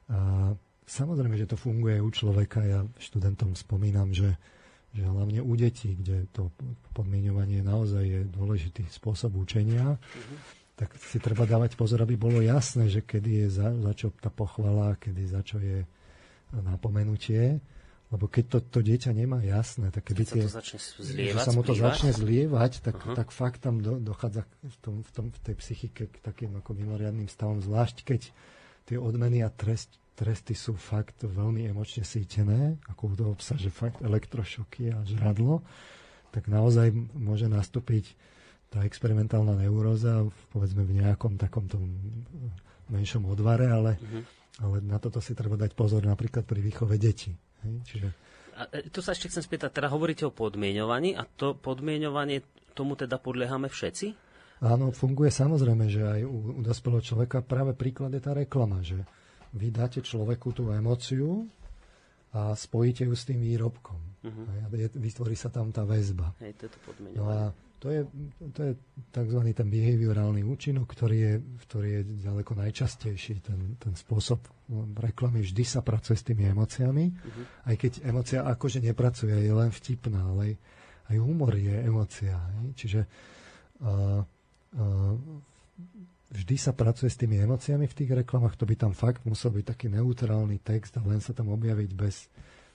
A samozrejme, že to funguje u človeka. Ja študentom spomínam, že, že hlavne u detí, kde to podmienovanie naozaj je dôležitý spôsob učenia, uh-huh tak si treba dávať pozor, aby bolo jasné, že kedy je za, za čo tá pochvala, kedy za čo je napomenutie. Lebo keď to, to dieťa nemá jasné, tak keď tie, sa to začne zlievať, sa mu to zlievať? začne zlievať, tak, uh-huh. tak fakt tam do, dochádza v, tom, v, tom, v tej psychike k takým ako mimoriadným stavom, zvlášť keď tie odmeny a trest, tresty sú fakt veľmi emočne sítené, ako to obsaže fakt elektrošoky a žradlo, tak naozaj môže nastúpiť tá experimentálna neuróza, povedzme v nejakom takomto menšom odvare, ale, uh-huh. ale na toto si treba dať pozor napríklad pri výchove detí. Čiže... A e, tu sa ešte chcem spýtať, teda hovoríte o podmienovaní a to podmienovanie, tomu teda podliehame všetci? Áno, funguje samozrejme, že aj u, u dospelého človeka práve príklad je tá reklama, že vy dáte človeku tú emóciu a spojíte ju s tým výrobkom. Uh-huh. A vytvorí sa tam tá väzba. Hej, to je. No a to je, to je tzv. ten behaviorálny účinok, ktorý je, ktorý je ďaleko najčastejší. Ten, ten spôsob reklamy vždy sa pracuje s tými emóciami, uh-huh. aj keď emócia akože nepracuje, je len vtipná, ale aj humor je emócia. Čiže uh, uh, vždy sa pracuje s tými emóciami v tých reklamách, to by tam fakt musel byť taký neutrálny text a len sa tam objaviť bez,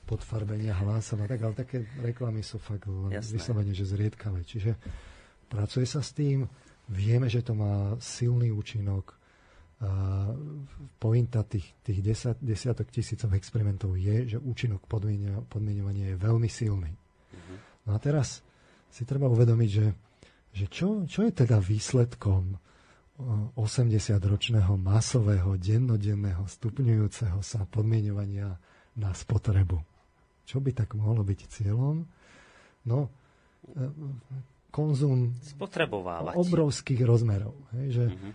podfarbenia hlasom a tak, ale také reklamy sú fakt vyslovene, že zriedkavé. Čiže pracuje sa s tým, vieme, že to má silný účinok. A pointa tých, tých desat, desiatok tisícov experimentov je, že účinok podmienovania je veľmi silný. Uh-huh. No a teraz si treba uvedomiť, že, že čo, čo je teda výsledkom 80-ročného masového, dennodenného, stupňujúceho sa podmienovania na spotrebu. Čo by tak mohlo byť cieľom? No, e, konzum spotrebovávať. obrovských rozmerov. Hej, že mm-hmm.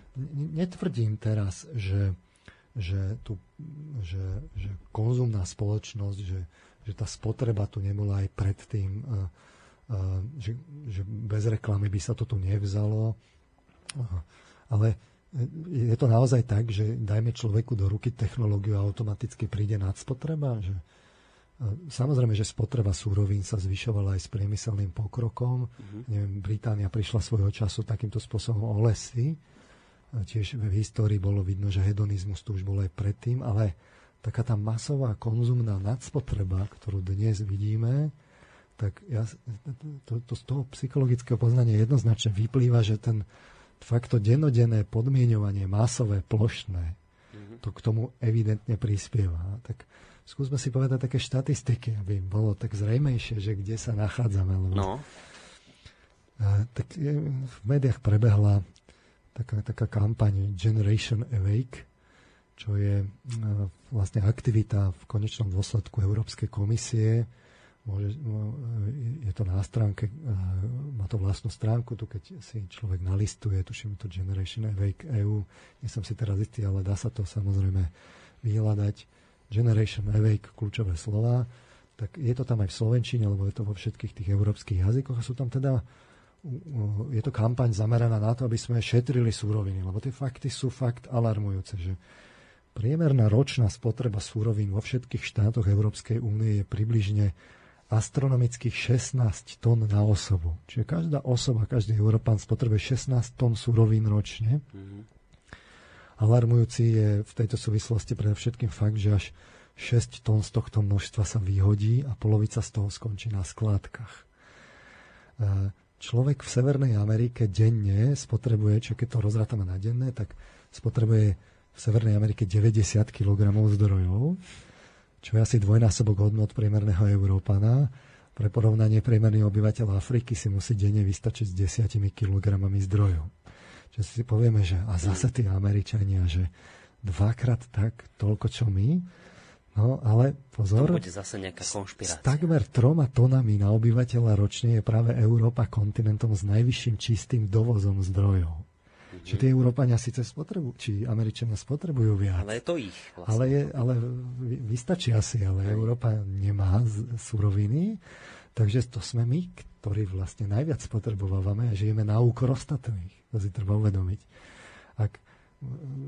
Netvrdím teraz, že, že, tu, že, že konzumná spoločnosť, že, že tá spotreba tu nebola aj predtým, uh, uh, že, že bez reklamy by sa to tu nevzalo. Uh, ale je to naozaj tak, že dajme človeku do ruky technológiu a automaticky príde nadspotreba, že Samozrejme, že spotreba súrovín sa zvyšovala aj s priemyselným pokrokom. Mm-hmm. Neviem, Británia prišla svojho času takýmto spôsobom o lesy. Tiež v histórii bolo vidno, že hedonizmus tu už bol aj predtým, ale taká tá masová konzumná nadspotreba, ktorú dnes vidíme, tak ja, to, to z toho psychologického poznania jednoznačne vyplýva, že ten fakt to denodenné podmienovanie masové, plošné, mm-hmm. to k tomu evidentne prispieva. Tak skúsme si povedať také štatistiky, aby bolo tak zrejmejšie, že kde sa nachádzame. Lebo, no. Tak v médiách prebehla taká, taká kampaň Generation Awake, čo je a, vlastne aktivita v konečnom dôsledku Európskej komisie. Môže, je to na stránke, má to vlastnú stránku, tu keď si človek nalistuje, tuším to Generation Awake EU, nie som si teraz istý, ale dá sa to samozrejme vyhľadať. Generation Awake, kľúčové slova, tak je to tam aj v Slovenčine, lebo je to vo všetkých tých európskych jazykoch a sú tam teda je to kampaň zameraná na to, aby sme šetrili súroviny, lebo tie fakty sú fakt alarmujúce, že priemerná ročná spotreba súrovín vo všetkých štátoch Európskej únie je približne astronomických 16 tón na osobu. Čiže každá osoba, každý Európan spotrebuje 16 tón súrovín ročne. Mm-hmm. Alarmujúci je v tejto súvislosti predovšetkým fakt, že až 6 tón z tohto množstva sa vyhodí a polovica z toho skončí na skládkach. E, človek v Severnej Amerike denne spotrebuje, čo keď to rozrátame na denné, tak spotrebuje v Severnej Amerike 90 kg zdrojov, čo je asi dvojnásobok hodnot priemerného Európana. Pre porovnanie priemerný obyvateľ Afriky si musí denne vystačiť s 10 kg zdrojov že si povieme, že a zase tí Američania, že dvakrát tak toľko, čo my. No, ale pozor, to bude zase nejaká konšpirácia. S takmer troma tonami na obyvateľa ročne je práve Európa kontinentom s najvyšším čistým dovozom zdrojov. Čiže tí Európania síce spotrebujú, či Američania spotrebujú viac. Ale je to ich. Vlastne. Ale, je, ale vystačí asi, ale Európa nemá suroviny, takže to sme my, ktorí vlastne najviac spotrebovávame a žijeme na úkor ostatných. To si treba uvedomiť. Ak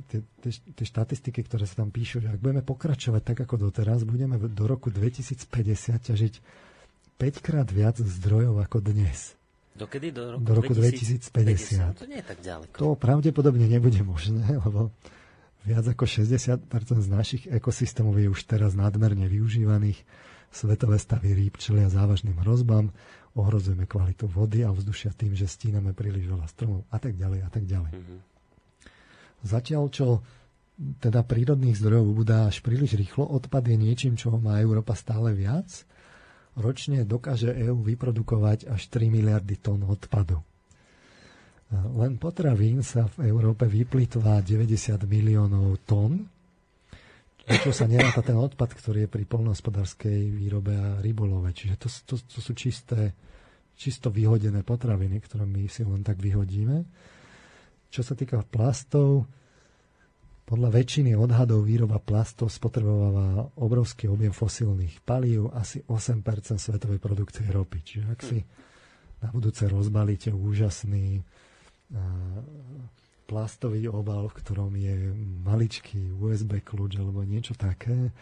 tie, tie, tie štatistiky, ktoré sa tam píšu, že ak budeme pokračovať tak ako doteraz, budeme do roku 2050 ťažiť 5 krát viac zdrojov ako dnes. Dokedy? Do roku, do roku 2050. 2050. To nie je tak ďaleko. To pravdepodobne nebude možné, lebo viac ako 60% z našich ekosystémov je už teraz nadmerne využívaných. Svetové stavy rýb čelia závažným hrozbám ohrozujeme kvalitu vody a vzdušia tým, že stíname príliš veľa stromov a tak ďalej a tak ďalej. Mm-hmm. Zatiaľ, čo teda prírodných zdrojov ubudá až príliš rýchlo, odpad je niečím, čo má Európa stále viac. Ročne dokáže EÚ vyprodukovať až 3 miliardy tón odpadu. Len potravín sa v Európe vyplitvá 90 miliónov tón, čo sa neráta ten odpad, ktorý je pri polnohospodárskej výrobe a rybolove. Čiže to, to, to sú čisté, čisto vyhodené potraviny, ktoré my si len tak vyhodíme. Čo sa týka plastov, podľa väčšiny odhadov výroba plastov spotrebováva obrovský objem fosílnych palív, asi 8% svetovej produkcie ropy. Čiže ak si na budúce rozbalíte úžasný plastový obal, v ktorom je maličký USB kľúč alebo niečo také,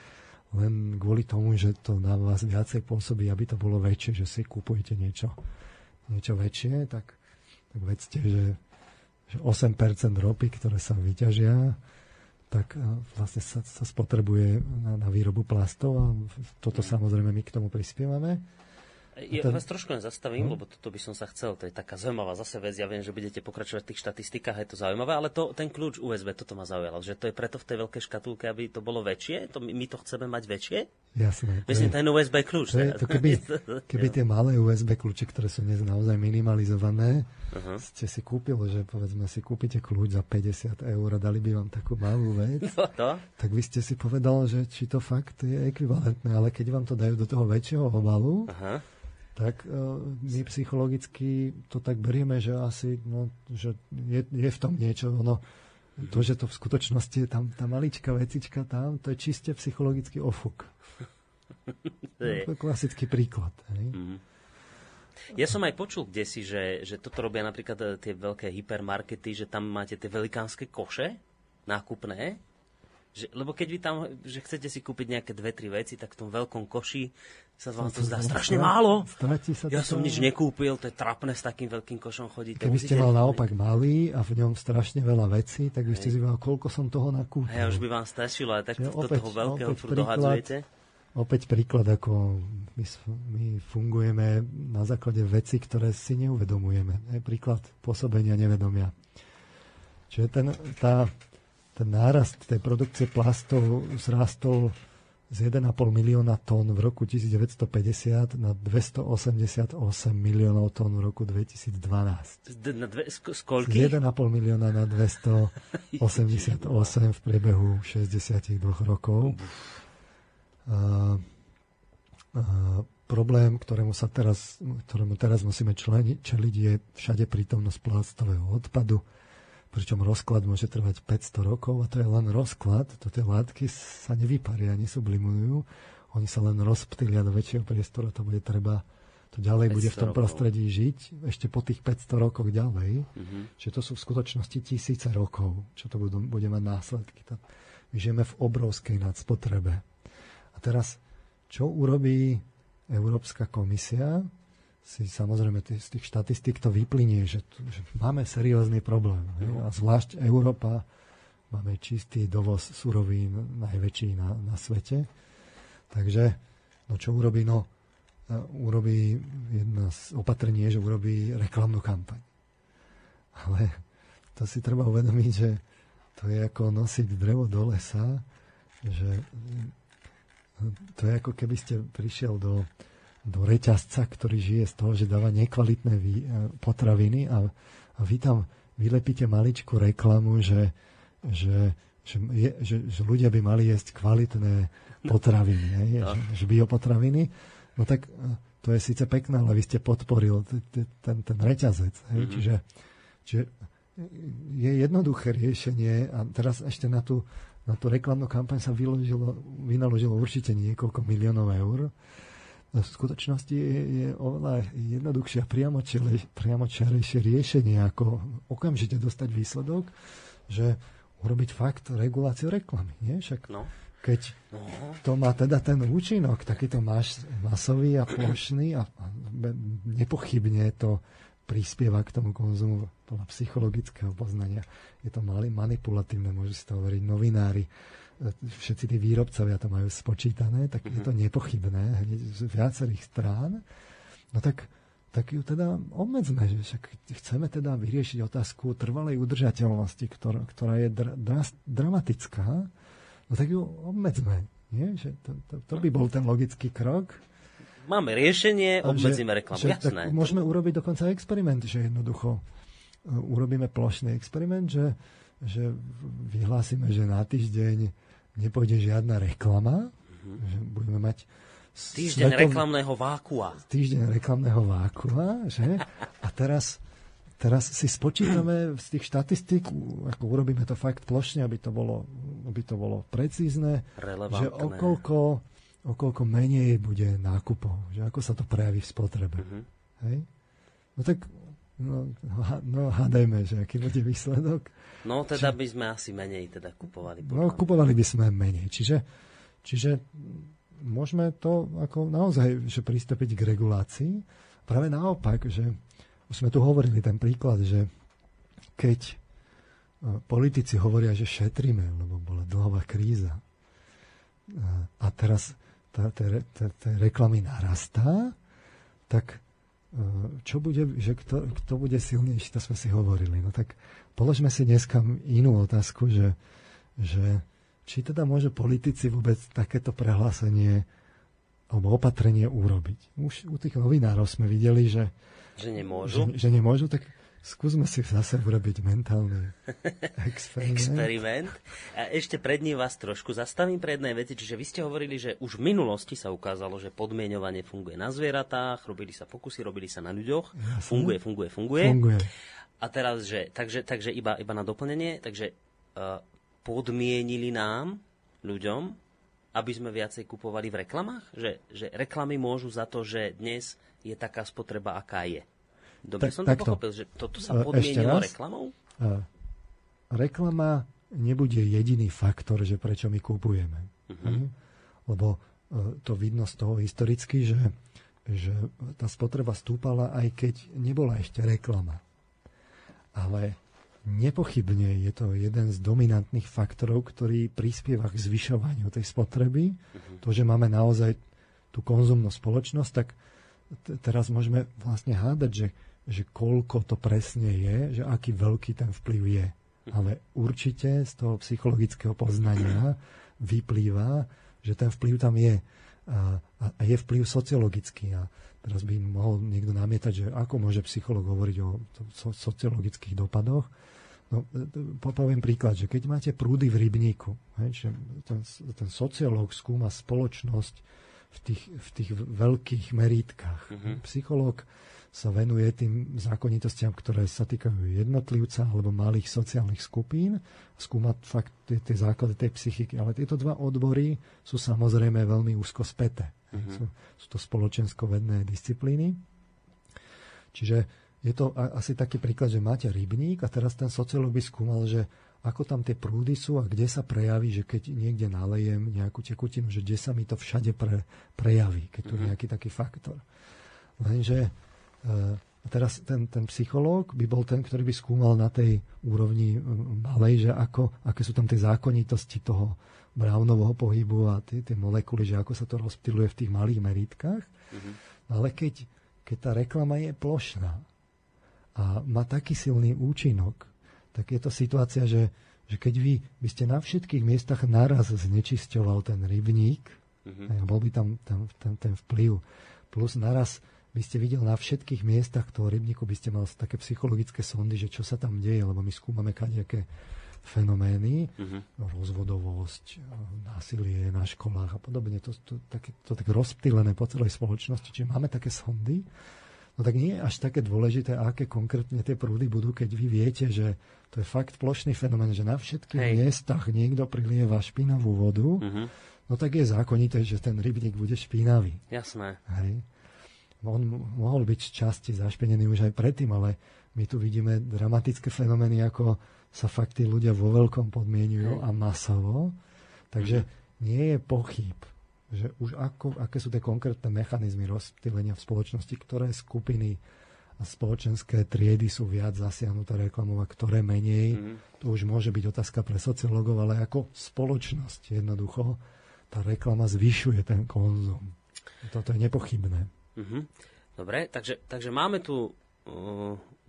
len kvôli tomu, že to na vás viacej pôsobí, aby to bolo väčšie, že si kupujete niečo, niečo väčšie, tak, tak vedzte, že, že 8% ropy, ktoré sa vyťažia, tak vlastne sa, sa spotrebuje na, na výrobu plastov a toto samozrejme my k tomu prispievame. Ja ten... vás trošku len zastavím, hm? lebo toto by som sa chcel, to je taká zaujímavá zase vec, ja viem, že budete pokračovať v tých štatistikách, je to zaujímavé, ale to, ten kľúč USB, toto ma zaujalo, že to je preto v tej veľkej škatulke, aby to bolo väčšie, to my to chceme mať väčšie? Jasné. Myslím, ten USB kľúč. To je, to keby, keby tie malé USB kľúče, ktoré sú dnes naozaj minimalizované, uh-huh. ste si kúpili, že povedzme si kúpite kľúč za 50 eur a dali by vám takú malú vec, no to? tak vy ste si povedal, že či to fakt je ekvivalentné, ale keď vám to dajú do toho väčšieho obalu, uh-huh tak uh, my psychologicky to tak berieme, že asi no, že je, je v tom niečo. Ono, to, že to v skutočnosti je tam tá maličká vecička tam, to je čiste psychologický ofuk. To je klasický príklad. Hej? Mm-hmm. Ja som aj počul kde si, že, že toto robia napríklad e, tie veľké hypermarkety, že tam máte tie velikánske koše nákupné Že, lebo keď vy tam, že chcete si kúpiť nejaké dve, tri veci, tak v tom veľkom koši sa vám to zdá strašne málo. Sa ja som nič nekúpil, to je trapné s takým veľkým košom chodiť. Keby ste mal naopak malý a v ňom strašne veľa vecí, tak by ste si koľko som toho nakúpil. Ja už by vám stačilo, ale tak to, opäť, toho veľkého furt dohadzujete. Opäť príklad, ako my, my fungujeme na základe veci, ktoré si neuvedomujeme. Je príklad pôsobenia nevedomia. Čiže ten, tá, ten nárast tej produkcie plastov zrástol z 1,5 milióna tón v roku 1950 na 288 miliónov tón v roku 2012. Na dve, sk- z 1,5 milióna na 288 v priebehu 62 rokov. Problém, ktorému, sa teraz, ktorému teraz musíme členiť, čeliť, je všade prítomnosť plastového odpadu pričom rozklad môže trvať 500 rokov a to je len rozklad, to tie látky sa nevyparia, nesublimujú, oni sa len rozptýlia do väčšieho priestoru, to bude treba, to ďalej bude v tom rokov. prostredí žiť, ešte po tých 500 rokoch ďalej, mm-hmm. čiže to sú v skutočnosti tisíce rokov, čo to budú, bude mať následky. To, my žijeme v obrovskej nadspotrebe. Teraz, čo urobí Európska komisia? si samozrejme z tých štatistík to vyplynie, že, že máme seriózny problém. No. A zvlášť Európa, máme čistý dovoz surovín najväčší na, na svete. Takže, no čo urobí? No, e, urobí jedna z opatrení, že urobí reklamnú kampaň. Ale to si treba uvedomiť, že to je ako nosiť drevo do lesa, že to je ako keby ste prišiel do, do reťazca, ktorý žije z toho, že dáva nekvalitné e, potraviny a, a vy tam vylepíte maličku reklamu, že, že, že, je, že, že ľudia by mali jesť kvalitné potraviny, hej, no. že, že biopotraviny. No tak e, to je síce pekné, ale vy ste podporil ten, ten reťazec. Hej, mm-hmm. čiže, čiže je jednoduché riešenie a teraz ešte na tú, na tú reklamnú kampaň sa vyložilo, vynaložilo určite niekoľko miliónov eur v skutočnosti je, je oveľa jednoduchšie a priamočiarejšie riešenie, ako okamžite dostať výsledok, že urobiť fakt reguláciu reklamy. Nie? Však no. keď no. to má teda ten účinok, takýto máš masový a plošný a nepochybne to prispieva k tomu konzumu podľa psychologického poznania. Je to manipulatívne, môžu si to hovoriť novinári všetci tí výrobcovia to majú spočítané, tak je to mhm. nepochybné hneď z viacerých strán. No tak, tak ju teda obmedzme, že však chceme teda vyriešiť otázku trvalej udržateľnosti, ktorá, ktorá je dra, dra, dramatická, no tak ju obmedzme. Nie? Že to, to, to by bol ten logický krok. Máme riešenie, obmedzíme reklamu. Že, Jasné. Tak môžeme urobiť dokonca experiment, že jednoducho uh, urobíme plošný experiment, že, že vyhlásime, že na týždeň nepôjde žiadna reklama, mm-hmm. že budeme mať Týždeň svetov... reklamného vákua. Týždeň reklamného vákua, že? A teraz, teraz si spočítame z tých štatistík, ako urobíme to fakt plošne, aby to bolo, aby to bolo precízne, že okolko, okolko menej bude nákupov, že ako sa to prejaví v spotrebe. Mm-hmm. Hej? No tak No, no hádajme, že aký bude výsledok. No teda Či... by sme asi menej teda kupovali. No kupovali by sme menej. Čiže, čiže môžeme to ako naozaj že pristúpiť k regulácii. Práve naopak, že už sme tu hovorili ten príklad, že keď e, politici hovoria, že šetríme, lebo bola dlhová kríza e, a teraz tá, tá, tá, tá reklamy narastá, tak Eh, čo bude, že kto, kto bude silnejší, to sme si hovorili. No tak položme si dneska inú otázku, že, že či teda môže politici vôbec takéto prehlásenie alebo opatrenie urobiť. Už u tých novinárov sme videli, že, že nemôžu. Že, že nemôžu, tak Skúsme si zase urobiť mentálny experiment. experiment. A ešte pred ním vás trošku zastavím pre jednej veci. Čiže vy ste hovorili, že už v minulosti sa ukázalo, že podmienovanie funguje na zvieratách, robili sa pokusy, robili sa na ľuďoch. Jasne. Funguje, funguje, funguje. Funguje. A teraz, že, takže, takže iba, iba na doplnenie, takže uh, podmienili nám, ľuďom, aby sme viacej kupovali v reklamách? Že, že reklamy môžu za to, že dnes je taká spotreba, aká je. Dobre tak, som to pochopil, že toto sa podmienilo reklamou? reklama nebude jediný faktor, že prečo my kupujeme. Uh-huh. Lebo to vidno z toho historicky, že, že tá spotreba stúpala, aj keď nebola ešte reklama. Ale nepochybne je to jeden z dominantných faktorov, ktorý prispieva k zvyšovaniu tej spotreby. Uh-huh. To, že máme naozaj tú konzumnú spoločnosť, tak t- teraz môžeme vlastne hádať, že, že koľko to presne je, že aký veľký ten vplyv je. Uh-huh. Ale určite z toho psychologického poznania vyplýva, že ten vplyv tam je. A, a je vplyv sociologický. A teraz by mohol niekto namietať, že ako môže psycholog hovoriť o sociologických dopadoch. No, poviem príklad, že keď máte prúdy v rybníku, hej, že ten, ten sociológ skúma spoločnosť v tých, v tých veľkých merítkach. Mm-hmm. Psychológ sa venuje tým zákonitostiam, ktoré sa týkajú jednotlivca alebo malých sociálnych skupín, skúma fakt tie, tie základy tej psychiky. Ale tieto dva odbory sú samozrejme veľmi úzko späté. Mm-hmm. Sú, sú to spoločensko-vedné disciplíny. Čiže je to asi taký príklad, že máte rybník a teraz ten sociológ by skúmal, že ako tam tie prúdy sú a kde sa prejaví, že keď niekde nalejem nejakú tekutinu, že kde sa mi to všade pre, prejaví, keď tu je mhm. nejaký taký faktor. Lenže a teraz ten, ten psychológ by bol ten, ktorý by skúmal na tej úrovni malej, že ako, aké sú tam tie zákonitosti toho Brownovho pohybu a tie, tie molekuly, že ako sa to rozptyluje v tých malých meritkách. Mm-hmm. Ale keď, keď tá reklama je plošná a má taký silný účinok, tak je to situácia, že, že keď vy by ste na všetkých miestach naraz znečisťoval ten rybník, mm-hmm. a bol by tam, tam ten, ten vplyv, plus naraz by ste videl na všetkých miestach toho rybníku, by ste mal také psychologické sondy, že čo sa tam deje, lebo my skúmame kadejaké fenomény, uh-huh. rozvodovosť, násilie na školách a podobne. To, to, také, to tak rozptýlené po celej spoločnosti. Čiže máme také sondy, no tak nie je až také dôležité, aké konkrétne tie prúdy budú, keď vy viete, že to je fakt plošný fenomén, že na všetkých Hej. miestach niekto prilieva špinavú vodu, uh-huh. no tak je zákonité, že ten rybník bude špinavý. Jasné. Hej on mohol byť z časti zašpenený už aj predtým, ale my tu vidíme dramatické fenomény, ako sa fakt tí ľudia vo veľkom podmienujú a masovo. Takže mhm. nie je pochyb, že už ako, aké sú tie konkrétne mechanizmy rozptýlenia v spoločnosti, ktoré skupiny a spoločenské triedy sú viac zasiahnuté reklamou a ktoré menej. Mm. To už môže byť otázka pre sociológov, ale ako spoločnosť jednoducho tá reklama zvyšuje ten konzum. Toto je nepochybné. Uh-huh. Dobre, takže, takže máme tu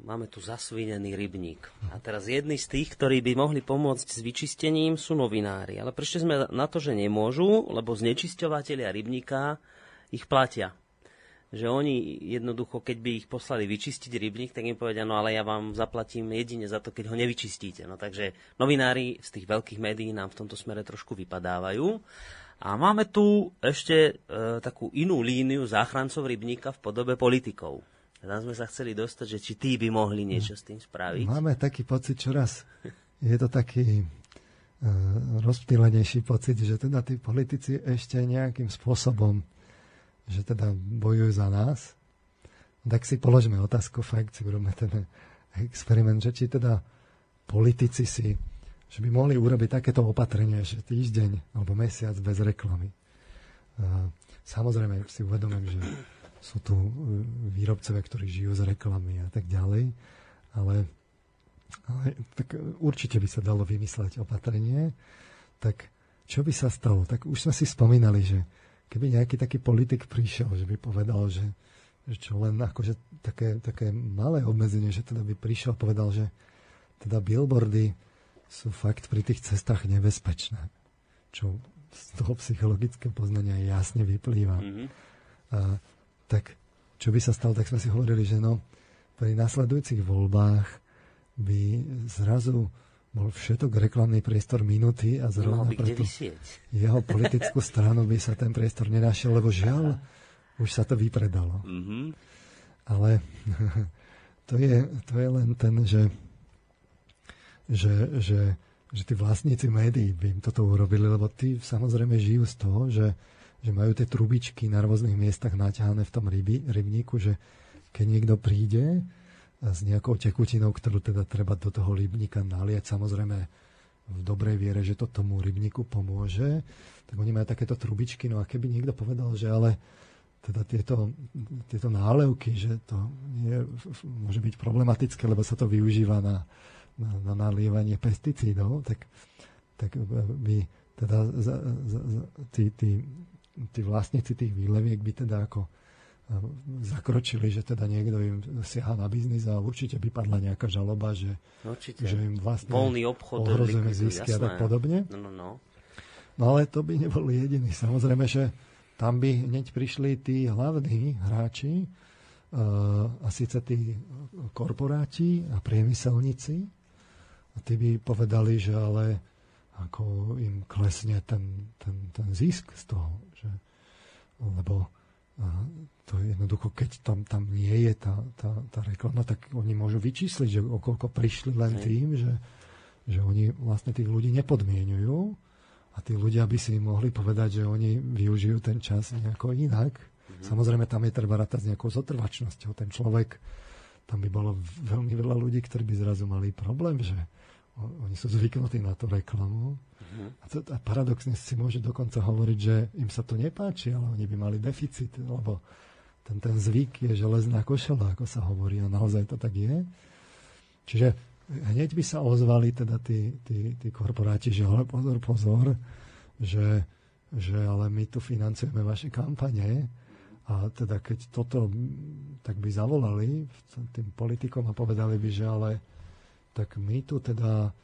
máme tu zasvinený rybník. A teraz jedni z tých, ktorí by mohli pomôcť s vyčistením, sú novinári. Ale prečo sme na to, že nemôžu, lebo znečisťovateľia rybníka ich platia. Že oni jednoducho, keď by ich poslali vyčistiť rybník, tak im povedia, no ale ja vám zaplatím jedine za to, keď ho nevyčistíte. No takže novinári z tých veľkých médií nám v tomto smere trošku vypadávajú. A máme tu ešte e, takú inú líniu záchrancov rybníka v podobe politikov. Tam sme sa chceli dostať, že či tí by mohli niečo s tým spraviť. Máme taký pocit čoraz. Je to taký e, rozptýlenejší pocit, že teda tí politici ešte nejakým spôsobom, že teda bojujú za nás. Tak si položme otázku, fakt si urobme ten experiment, že či teda politici si že by mohli urobiť takéto opatrenie, že týždeň alebo mesiac bez reklamy. Samozrejme si uvedomím, že sú tu e, výrobcovia, ktorí žijú z reklamy a tak ďalej, ale, ale tak určite by sa dalo vymysleť opatrenie. Tak čo by sa stalo? Tak už sme si spomínali, že keby nejaký taký politik prišiel, že by povedal, že, že čo len akože také, také malé obmedzenie, že teda by prišiel a povedal, že teda billboardy sú fakt pri tých cestách nebezpečné. Čo z toho psychologického poznania jasne vyplýva. Mm-hmm. A, tak čo by sa stalo, tak sme si hovorili, že no, pri nasledujúcich voľbách by zrazu bol všetok reklamný priestor minúty a zrovna by pre tú jeho politickú stranu by sa ten priestor nenašiel, lebo žiaľ, už sa to vypredalo. Mm-hmm. Ale to je, to je len ten, že že, že, že tí vlastníci médií by im toto urobili, lebo tí samozrejme žijú z toho, že, že majú tie trubičky na rôznych miestach naťahané v tom ryby, rybníku, že keď niekto príde s nejakou tekutinou, ktorú teda treba do toho rybníka naliať, samozrejme v dobrej viere, že to tomu rybníku pomôže, tak oni majú takéto trubičky, no a keby niekto povedal, že ale teda tieto, tieto nálevky, že to nie, môže byť problematické, lebo sa to využíva na, na, na nalievanie pesticídov, tak, tak by teda za, za, za, tí, tí, tí vlastníci tých výleviek by teda ako zakročili, že teda niekto im siaha na biznis a určite by padla nejaká žaloba, že, že im vlastne Voľný obchod ohrozujeme zisky a tak podobne. No, no, no. no ale to by neboli jediní. Samozrejme, že tam by hneď prišli tí hlavní hráči, uh, a síce tí korporáti a priemyselníci. A tí by povedali, že ale ako im klesne ten, ten, ten zisk z toho. Lebo to je jednoducho, keď tam, tam nie je tá, tá, tá reklama, tak oni môžu vyčísliť, že okolko prišli len tým, že, že oni vlastne tých ľudí nepodmienujú a tí ľudia by si mohli povedať, že oni využijú ten čas nejako inak. Mm-hmm. Samozrejme, tam je treba rátať s nejakou zotrvačnosťou. Ten človek, tam by bolo veľmi veľa ľudí, ktorí by zrazu mali problém, že oni sú zvyknutí na tú reklamu. Uh-huh. A, to, a paradoxne si môže dokonca hovoriť, že im sa to nepáči, ale oni by mali deficit, lebo ten, ten zvyk je železná košela, ako sa hovorí, a naozaj to tak je. Čiže hneď by sa ozvali teda tí, tí, tí korporáti, že ale pozor, pozor, že, že ale my tu financujeme vaše kampane a teda keď toto, tak by zavolali tým politikom a povedali by, že ale tak my tu teda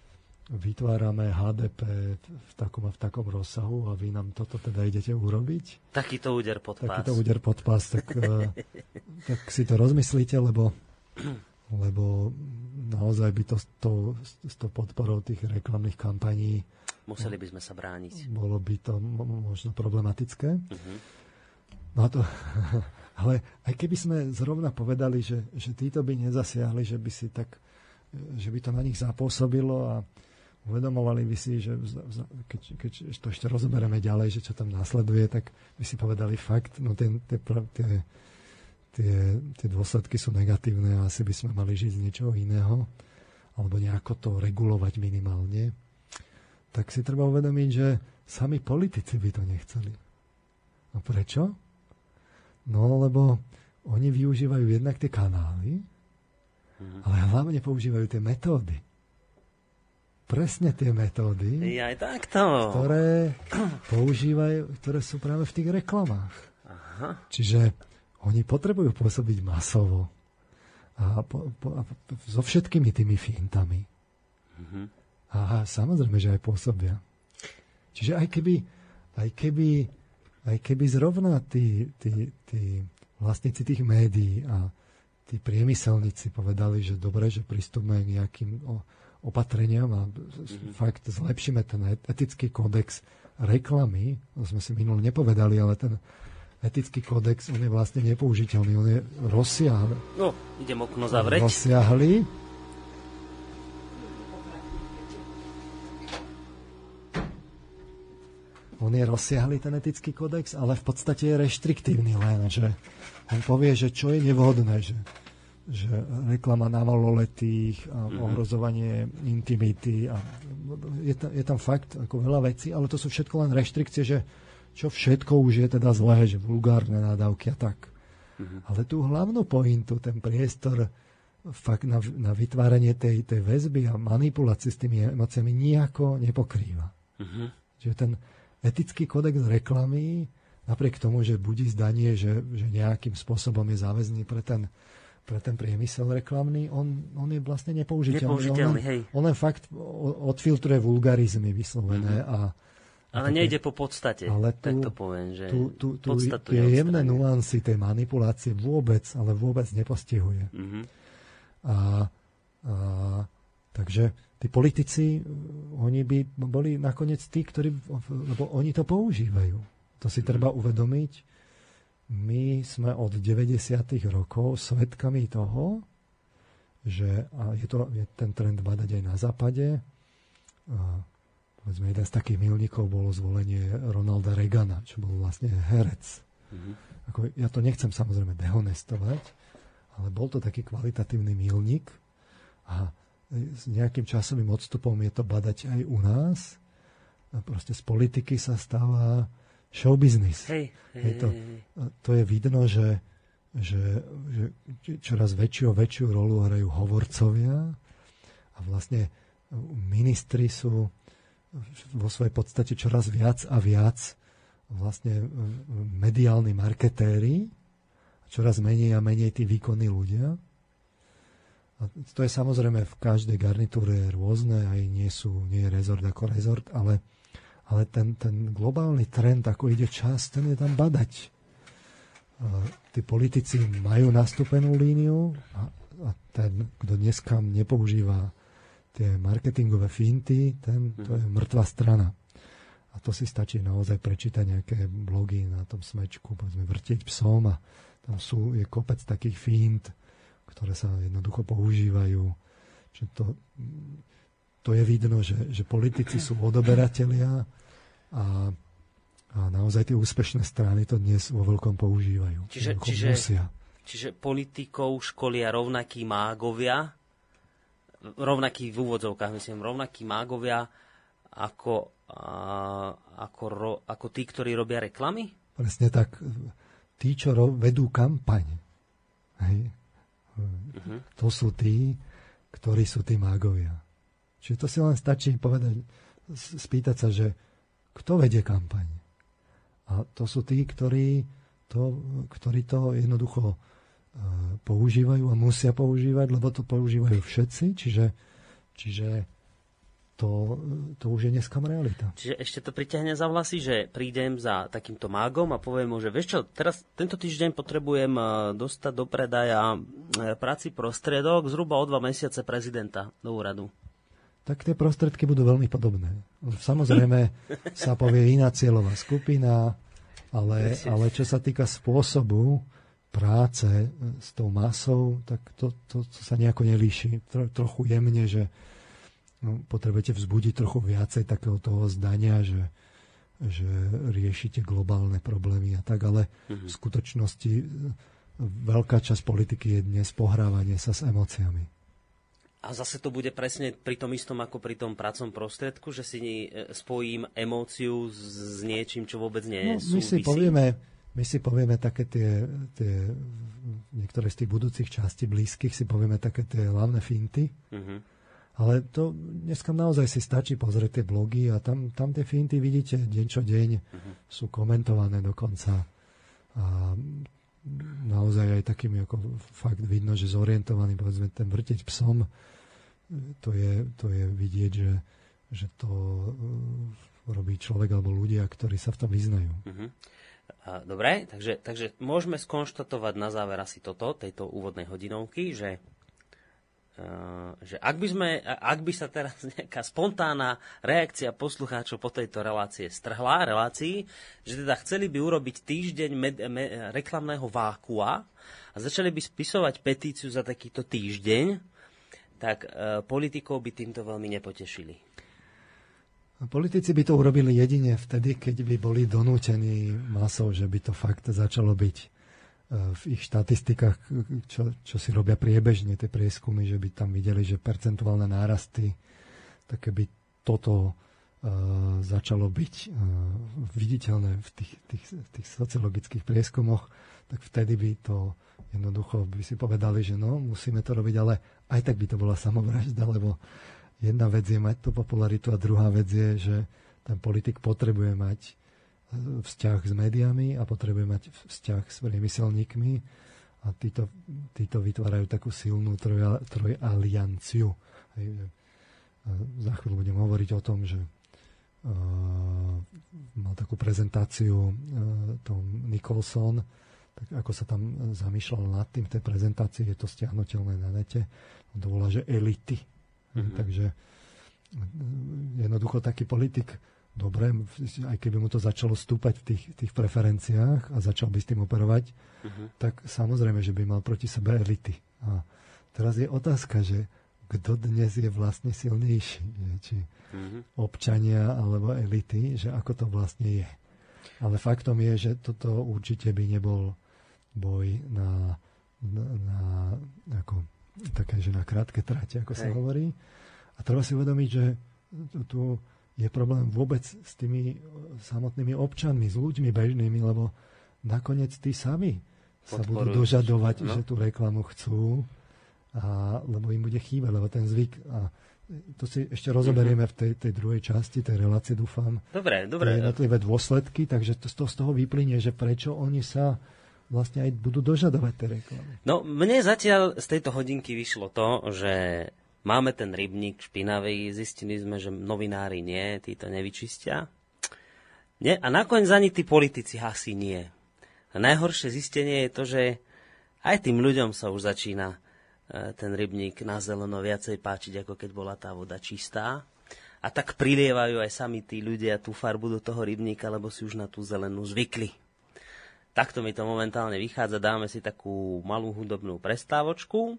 vytvárame HDP v takom a v takom rozsahu a vy nám toto teda idete urobiť. Takýto úder pod pás. Takýto úder pod pás, tak, eh, tak si to rozmyslíte, lebo, lebo naozaj by to s tou, s tou podporou tých reklamných kampaní Museli by sme sa brániť. Bolo by to možno problematické. Uh-huh. No to, ale aj keby sme zrovna povedali, že, že títo by nezasiahli, že by si tak že by to na nich zapôsobilo a uvedomovali by si, že keď, keď to ešte rozoberieme ďalej, že čo tam následuje, tak by si povedali fakt, no tie, tie, tie, tie, tie dôsledky sú negatívne a asi by sme mali žiť z niečoho iného alebo nejako to regulovať minimálne, tak si treba uvedomiť, že sami politici by to nechceli. A prečo? No, lebo oni využívajú jednak tie kanály, Mm-hmm. Ale hlavne používajú tie metódy. Presne tie metódy, aj takto. ktoré používajú, ktoré sú práve v tých reklamách. Aha. Čiže oni potrebujú pôsobiť masovo. A, po, po, a so všetkými tými fintami. Mm-hmm. A samozrejme, že aj pôsobia. Čiže aj keby, aj keby, aj keby zrovna tí, tí, tí vlastníci tých médií a tí priemyselníci povedali, že dobre, že pristúpime k nejakým opatreniam a mm-hmm. fakt zlepšíme ten etický kódex reklamy. To sme si minulý nepovedali, ale ten etický kódex, on je vlastne nepoužiteľný, on je rozsiahly. No, idem okno zavrieť. Rozsiahly. On je rozsiahly, ten etický kódex, ale v podstate je reštriktívny len, že on povie, že čo je nevhodné, že že reklama na maloletých a mm-hmm. ohrozovanie intimity a je, ta, je tam fakt ako veľa vecí, ale to sú všetko len reštrikcie, že čo všetko už je teda zlé, že vulgárne nadávky a tak. Mm-hmm. Ale tú hlavnú pointu, ten priestor fakt na, na vytváranie tej, tej väzby a manipulácie s tými emóciami nejako nepokrýva. Mm-hmm. Čiže ten etický kodex reklamy, napriek tomu, že budí zdanie, že, že nejakým spôsobom je záväzný pre ten pre ten priemysel reklamný, on, on je vlastne nepoužiteľný. Nepoužiteľný, on, hej. On len fakt odfiltruje vulgarizmy vyslovené mm-hmm. a ale nejde po podstate, ale tu, tak to poviem, že tu, tu, tu tie jemné nuancy tej manipulácie vôbec, ale vôbec nepostihuje. Mm-hmm. A, a, takže tí politici, oni by boli nakoniec tí, ktorí, lebo oni to používajú. To si treba uvedomiť my sme od 90. rokov svedkami toho, že a je, to, je ten trend badať aj na západe. A, povedzme, jeden z takých milníkov bolo zvolenie Ronalda Reagana, čo bol vlastne herec. Mm-hmm. Ako, ja to nechcem samozrejme dehonestovať, ale bol to taký kvalitatívny milník a s nejakým časovým odstupom je to badať aj u nás. A proste z politiky sa stáva show business. Hej, hej, je to, to je vidno, že, že, že čoraz väčšiu a väčšiu rolu hrajú hovorcovia a vlastne ministri sú vo svojej podstate čoraz viac a viac vlastne mediálni marketéri, čoraz menej a menej tí výkonní ľudia. A to je samozrejme v každej garnitúre rôzne, aj nie sú, nie je rezort ako rezort, ale, ale ten, ten globálny trend, ako ide čas, ten je tam badať. A tí politici majú nastúpenú líniu a, a ten, kto dneska nepoužíva tie marketingové finty, ten, to je mŕtva strana. A to si stačí naozaj prečítať nejaké blogy na tom smečku, povedzme vrtieť psom a tam sú, je kopec takých fint, ktoré sa jednoducho používajú. Čiže to, to je vidno, že, že politici sú odoberatelia a, a naozaj tie úspešné strany to dnes vo veľkom používajú. Čiže, čiže, musia. čiže politikov školia rovnakí mágovia, rovnakí v úvodzovkách, myslím, rovnakí mágovia ako, a, ako, ro, ako tí, ktorí robia reklamy? Presne tak. Tí, čo ro, vedú kampaň. Hej. Uh-huh. To sú tí, ktorí sú tí mágovia. Čiže to si len stačí povedať, spýtať sa, že kto vedie kampaň. A to sú tí, ktorí to, ktorí to jednoducho uh, používajú a musia používať, lebo to používajú všetci, čiže, čiže to, to už je dneska realita. Čiže ešte to priťahne za vlasy, že prídem za takýmto mágom a poviem mu, že vieš čo, teraz tento týždeň potrebujem e, dostať do predaja e, práci prostriedok zhruba o dva mesiace prezidenta do úradu. Tak tie prostriedky budú veľmi podobné. Samozrejme sa povie iná cieľová skupina, ale, ale čo sa týka spôsobu práce s tou masou, tak to, to, to sa nejako nelíši. Tro, trochu jemne, že no, potrebujete vzbudiť trochu viacej takého toho zdania, že, že riešite globálne problémy a tak, ale mm-hmm. v skutočnosti e, veľká časť politiky je dnes pohrávanie sa s emóciami. A zase to bude presne pri tom istom ako pri tom pracom prostriedku, že si e, spojím emóciu s niečím, čo vôbec nie no, my si povieme, my si povieme také tie, tie niektoré z tých budúcich častí blízkych si povieme také tie hlavné finty. Mm-hmm ale to dneska naozaj si stačí pozrieť tie blogy a tam, tam tie finty vidíte deň čo deň, uh-huh. sú komentované dokonca. A naozaj aj takým ako fakt vidno, že zorientovaný, povedzme, ten vrteť psom, to je, to je vidieť, že, že to uh, robí človek alebo ľudia, ktorí sa v tom vyznajú. Uh-huh. Dobre, takže, takže môžeme skonštatovať na záver asi toto, tejto úvodnej hodinovky, že že ak by, sme, ak by sa teraz nejaká spontánna reakcia poslucháčov po tejto relácie strhla, relácii, že teda chceli by urobiť týždeň med, me, reklamného vákua a začali by spisovať petíciu za takýto týždeň, tak e, politikov by týmto veľmi nepotešili. Politici by to urobili jedine vtedy, keď by boli donútení masou, že by to fakt začalo byť v ich štatistikách, čo, čo si robia priebežne tie prieskumy, že by tam videli, že percentuálne nárasty, tak keby toto uh, začalo byť uh, viditeľné v tých, tých, tých sociologických prieskumoch, tak vtedy by to jednoducho by si povedali, že no, musíme to robiť, ale aj tak by to bola samovražda, lebo jedna vec je mať tú popularitu a druhá vec je, že ten politik potrebuje mať vzťah s médiami a potrebuje mať vzťah s priemyselníkmi a títo, títo vytvárajú takú silnú troj, trojalianciu. Hej, za chvíľu budem hovoriť o tom, že uh, mal takú prezentáciu uh, Tom Nicholson, tak ako sa tam zamýšľal nad tým v tej prezentácii, je to stiahnutelné na nete. On to volá, že elity. Mm-hmm. Takže jednoducho taký politik dobre, aj keby mu to začalo stúpať v tých, tých preferenciách a začal by s tým operovať, uh-huh. tak samozrejme, že by mal proti sebe elity. A teraz je otázka, že kto dnes je vlastne silnejší, či uh-huh. občania alebo elity, že ako to vlastne je. Ale faktom je, že toto určite by nebol boj na, na, na ako také, že na krátke trate, ako Hej. sa hovorí. A treba si uvedomiť, že tu je problém vôbec s tými samotnými občanmi, s ľuďmi bežnými, lebo nakoniec tí sami sa Podporujú. budú dožadovať, no. že tú reklamu chcú, a, lebo im bude chýbať, lebo ten zvyk a to si ešte rozoberieme v tej, tej druhej časti, tej relácie, dúfam. Dobre, dobre. Jednotlivé dôsledky, takže to, to z toho vyplynie, že prečo oni sa vlastne aj budú dožadovať tie reklamy. No, mne zatiaľ z tejto hodinky vyšlo to, že máme ten rybník špinavý, zistili sme, že novinári nie, tí to nevyčistia. Nie? A nakoniec ani tí politici asi nie. A najhoršie zistenie je to, že aj tým ľuďom sa už začína E, ten rybník na zeleno viacej páčiť, ako keď bola tá voda čistá. A tak prilievajú aj sami tí ľudia tú farbu do toho rybníka, lebo si už na tú zelenú zvykli. Takto mi to momentálne vychádza. Dáme si takú malú hudobnú prestávočku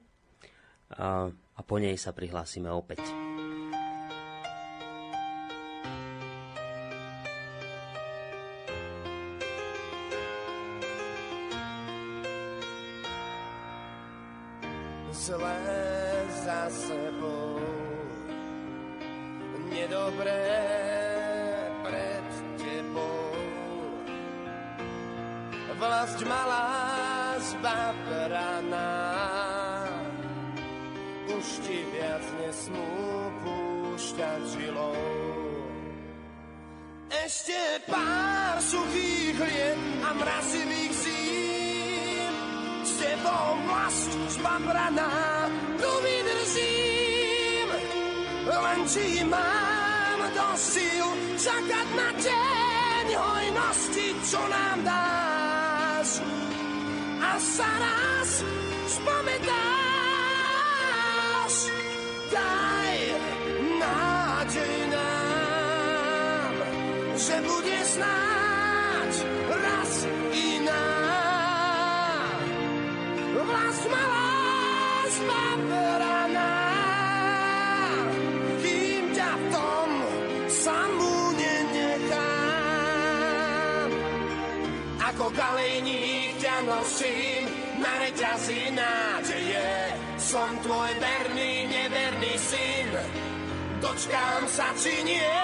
a, po nej sa prihlásime opäť. Či mám do síl čakať na deň hojnosti, čo nám dáš. A sa raz spometáš, daj nádej nám, že bude snáď raz iná. Vlast malá zbaveraná, Ako kalejník ťa nosím na reťazi nádeje, som tvoj verný, neverný syn, dočkám sa či nie.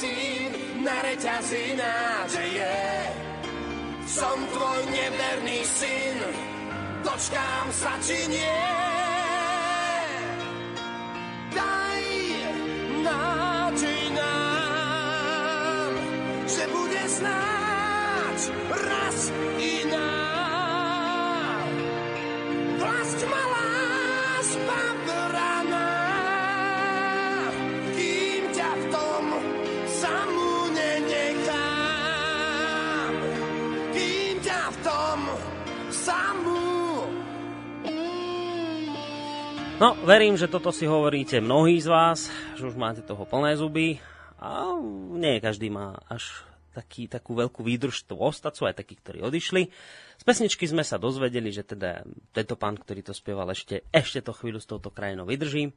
Ťa nosím na reťazi nádeje. Som tvoj neverný syn, dočkám sa či nie. No, verím, že toto si hovoríte mnohí z vás, že už máte toho plné zuby a nie každý má až taký, takú veľkú výdrž tu ostať, sú aj takí, ktorí odišli. Z pesničky sme sa dozvedeli, že teda tento pán, ktorý to spieval, ešte, ešte to chvíľu s touto krajinou vydrží.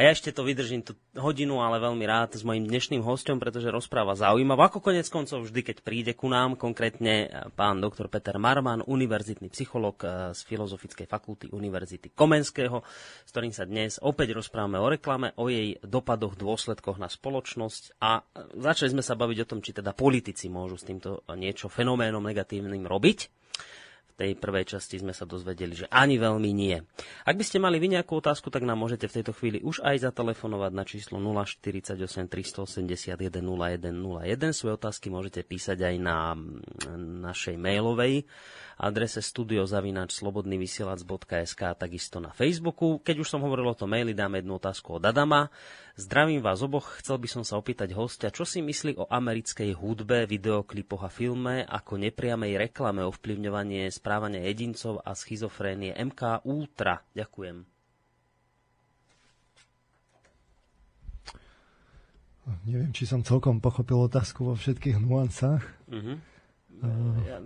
A ja ešte to vydržím tú hodinu, ale veľmi rád s mojim dnešným hostom, pretože rozpráva zaujímavá. Ako konec koncov vždy, keď príde ku nám, konkrétne pán doktor Peter Marman, univerzitný psycholog eh, z Filozofickej fakulty Univerzity Komenského, s ktorým sa dnes opäť rozprávame o reklame, o jej dopadoch, dôsledkoch na spoločnosť a začali sme sa baviť o tom, či teda politici môžu s týmto niečo fenoménom negatívnym robiť tej prvej časti sme sa dozvedeli, že ani veľmi nie. Ak by ste mali vy nejakú otázku, tak nám môžete v tejto chvíli už aj zatelefonovať na číslo 048 381 0101. Svoje otázky môžete písať aj na našej mailovej adrese studiozavinačslobodnyvysielac.sk a takisto na Facebooku. Keď už som hovoril o tom maili, dáme jednu otázku od Adama. Zdravím vás oboch, chcel by som sa opýtať hostia, čo si myslí o americkej hudbe, videoklipoch a filme ako nepriamej reklame ovplyvňovanie správania jedincov a schizofrénie MK Ultra. Ďakujem. Neviem, či som celkom pochopil otázku vo všetkých nuancách. Uh-huh. Uh, ja,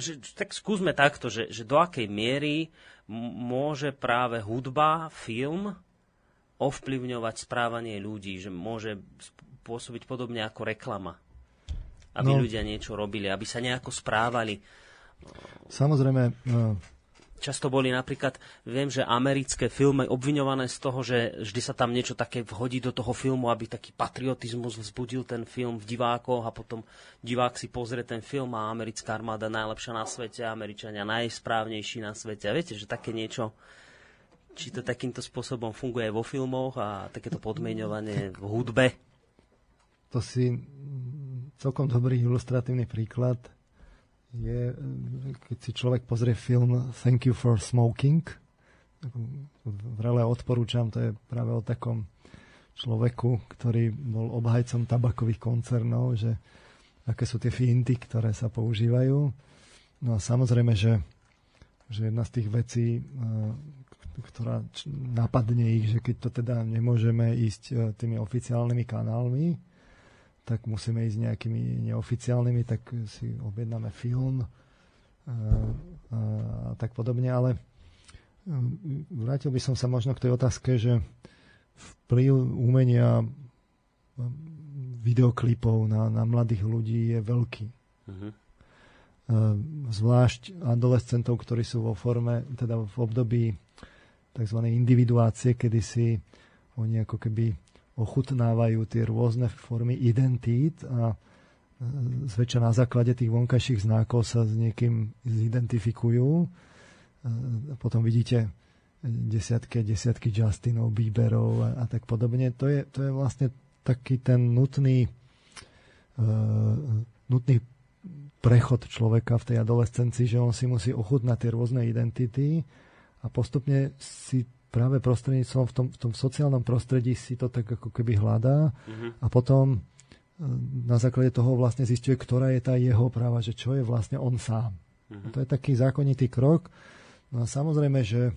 že, tak skúsme takto, že, že do akej miery môže práve hudba, film ovplyvňovať správanie ľudí, že môže pôsobiť podobne ako reklama. Aby no, ľudia niečo robili, aby sa nejako správali. Samozrejme, Často boli napríklad, viem, že americké filmy obviňované z toho, že vždy sa tam niečo také vhodí do toho filmu, aby taký patriotizmus vzbudil ten film v divákoch a potom divák si pozrie ten film a americká armáda najlepšia na svete, Američania najsprávnejší na svete. A viete, že také niečo, či to takýmto spôsobom funguje vo filmoch a takéto podmienovanie v hudbe? To si celkom dobrý ilustratívny príklad je, keď si človek pozrie film Thank you for smoking, vrele odporúčam, to je práve o takom človeku, ktorý bol obhajcom tabakových koncernov, že aké sú tie finty, ktoré sa používajú. No a samozrejme, že, že jedna z tých vecí, e, ktorá napadne ich, že keď to teda nemôžeme ísť e, tými oficiálnymi kanálmi, tak musíme ísť nejakými neoficiálnymi, tak si objednáme film a, a, a tak podobne, ale um, vrátil by som sa možno k tej otázke, že vplyv umenia um, videoklipov na, na mladých ľudí je veľký. Uh-huh. Zvlášť adolescentov, ktorí sú vo forme, teda v období tzv. individuácie, kedy si oni ako keby ochutnávajú tie rôzne formy identít a e, zväčša na základe tých vonkajších znákov sa s niekým zidentifikujú. E, potom vidíte desiatky desiatky Justinov, Bieberov a, a tak podobne. To je, to je vlastne taký ten nutný, uh, nutný prechod človeka v tej adolescencii, že on si musí ochutnať tie rôzne identity a postupne si práve prostredníctvom v tom, v tom sociálnom prostredí si to tak ako keby hľadá mm-hmm. a potom e, na základe toho vlastne zistuje, ktorá je tá jeho práva, že čo je vlastne on sám. Mm-hmm. To je taký zákonitý krok. No a samozrejme, že,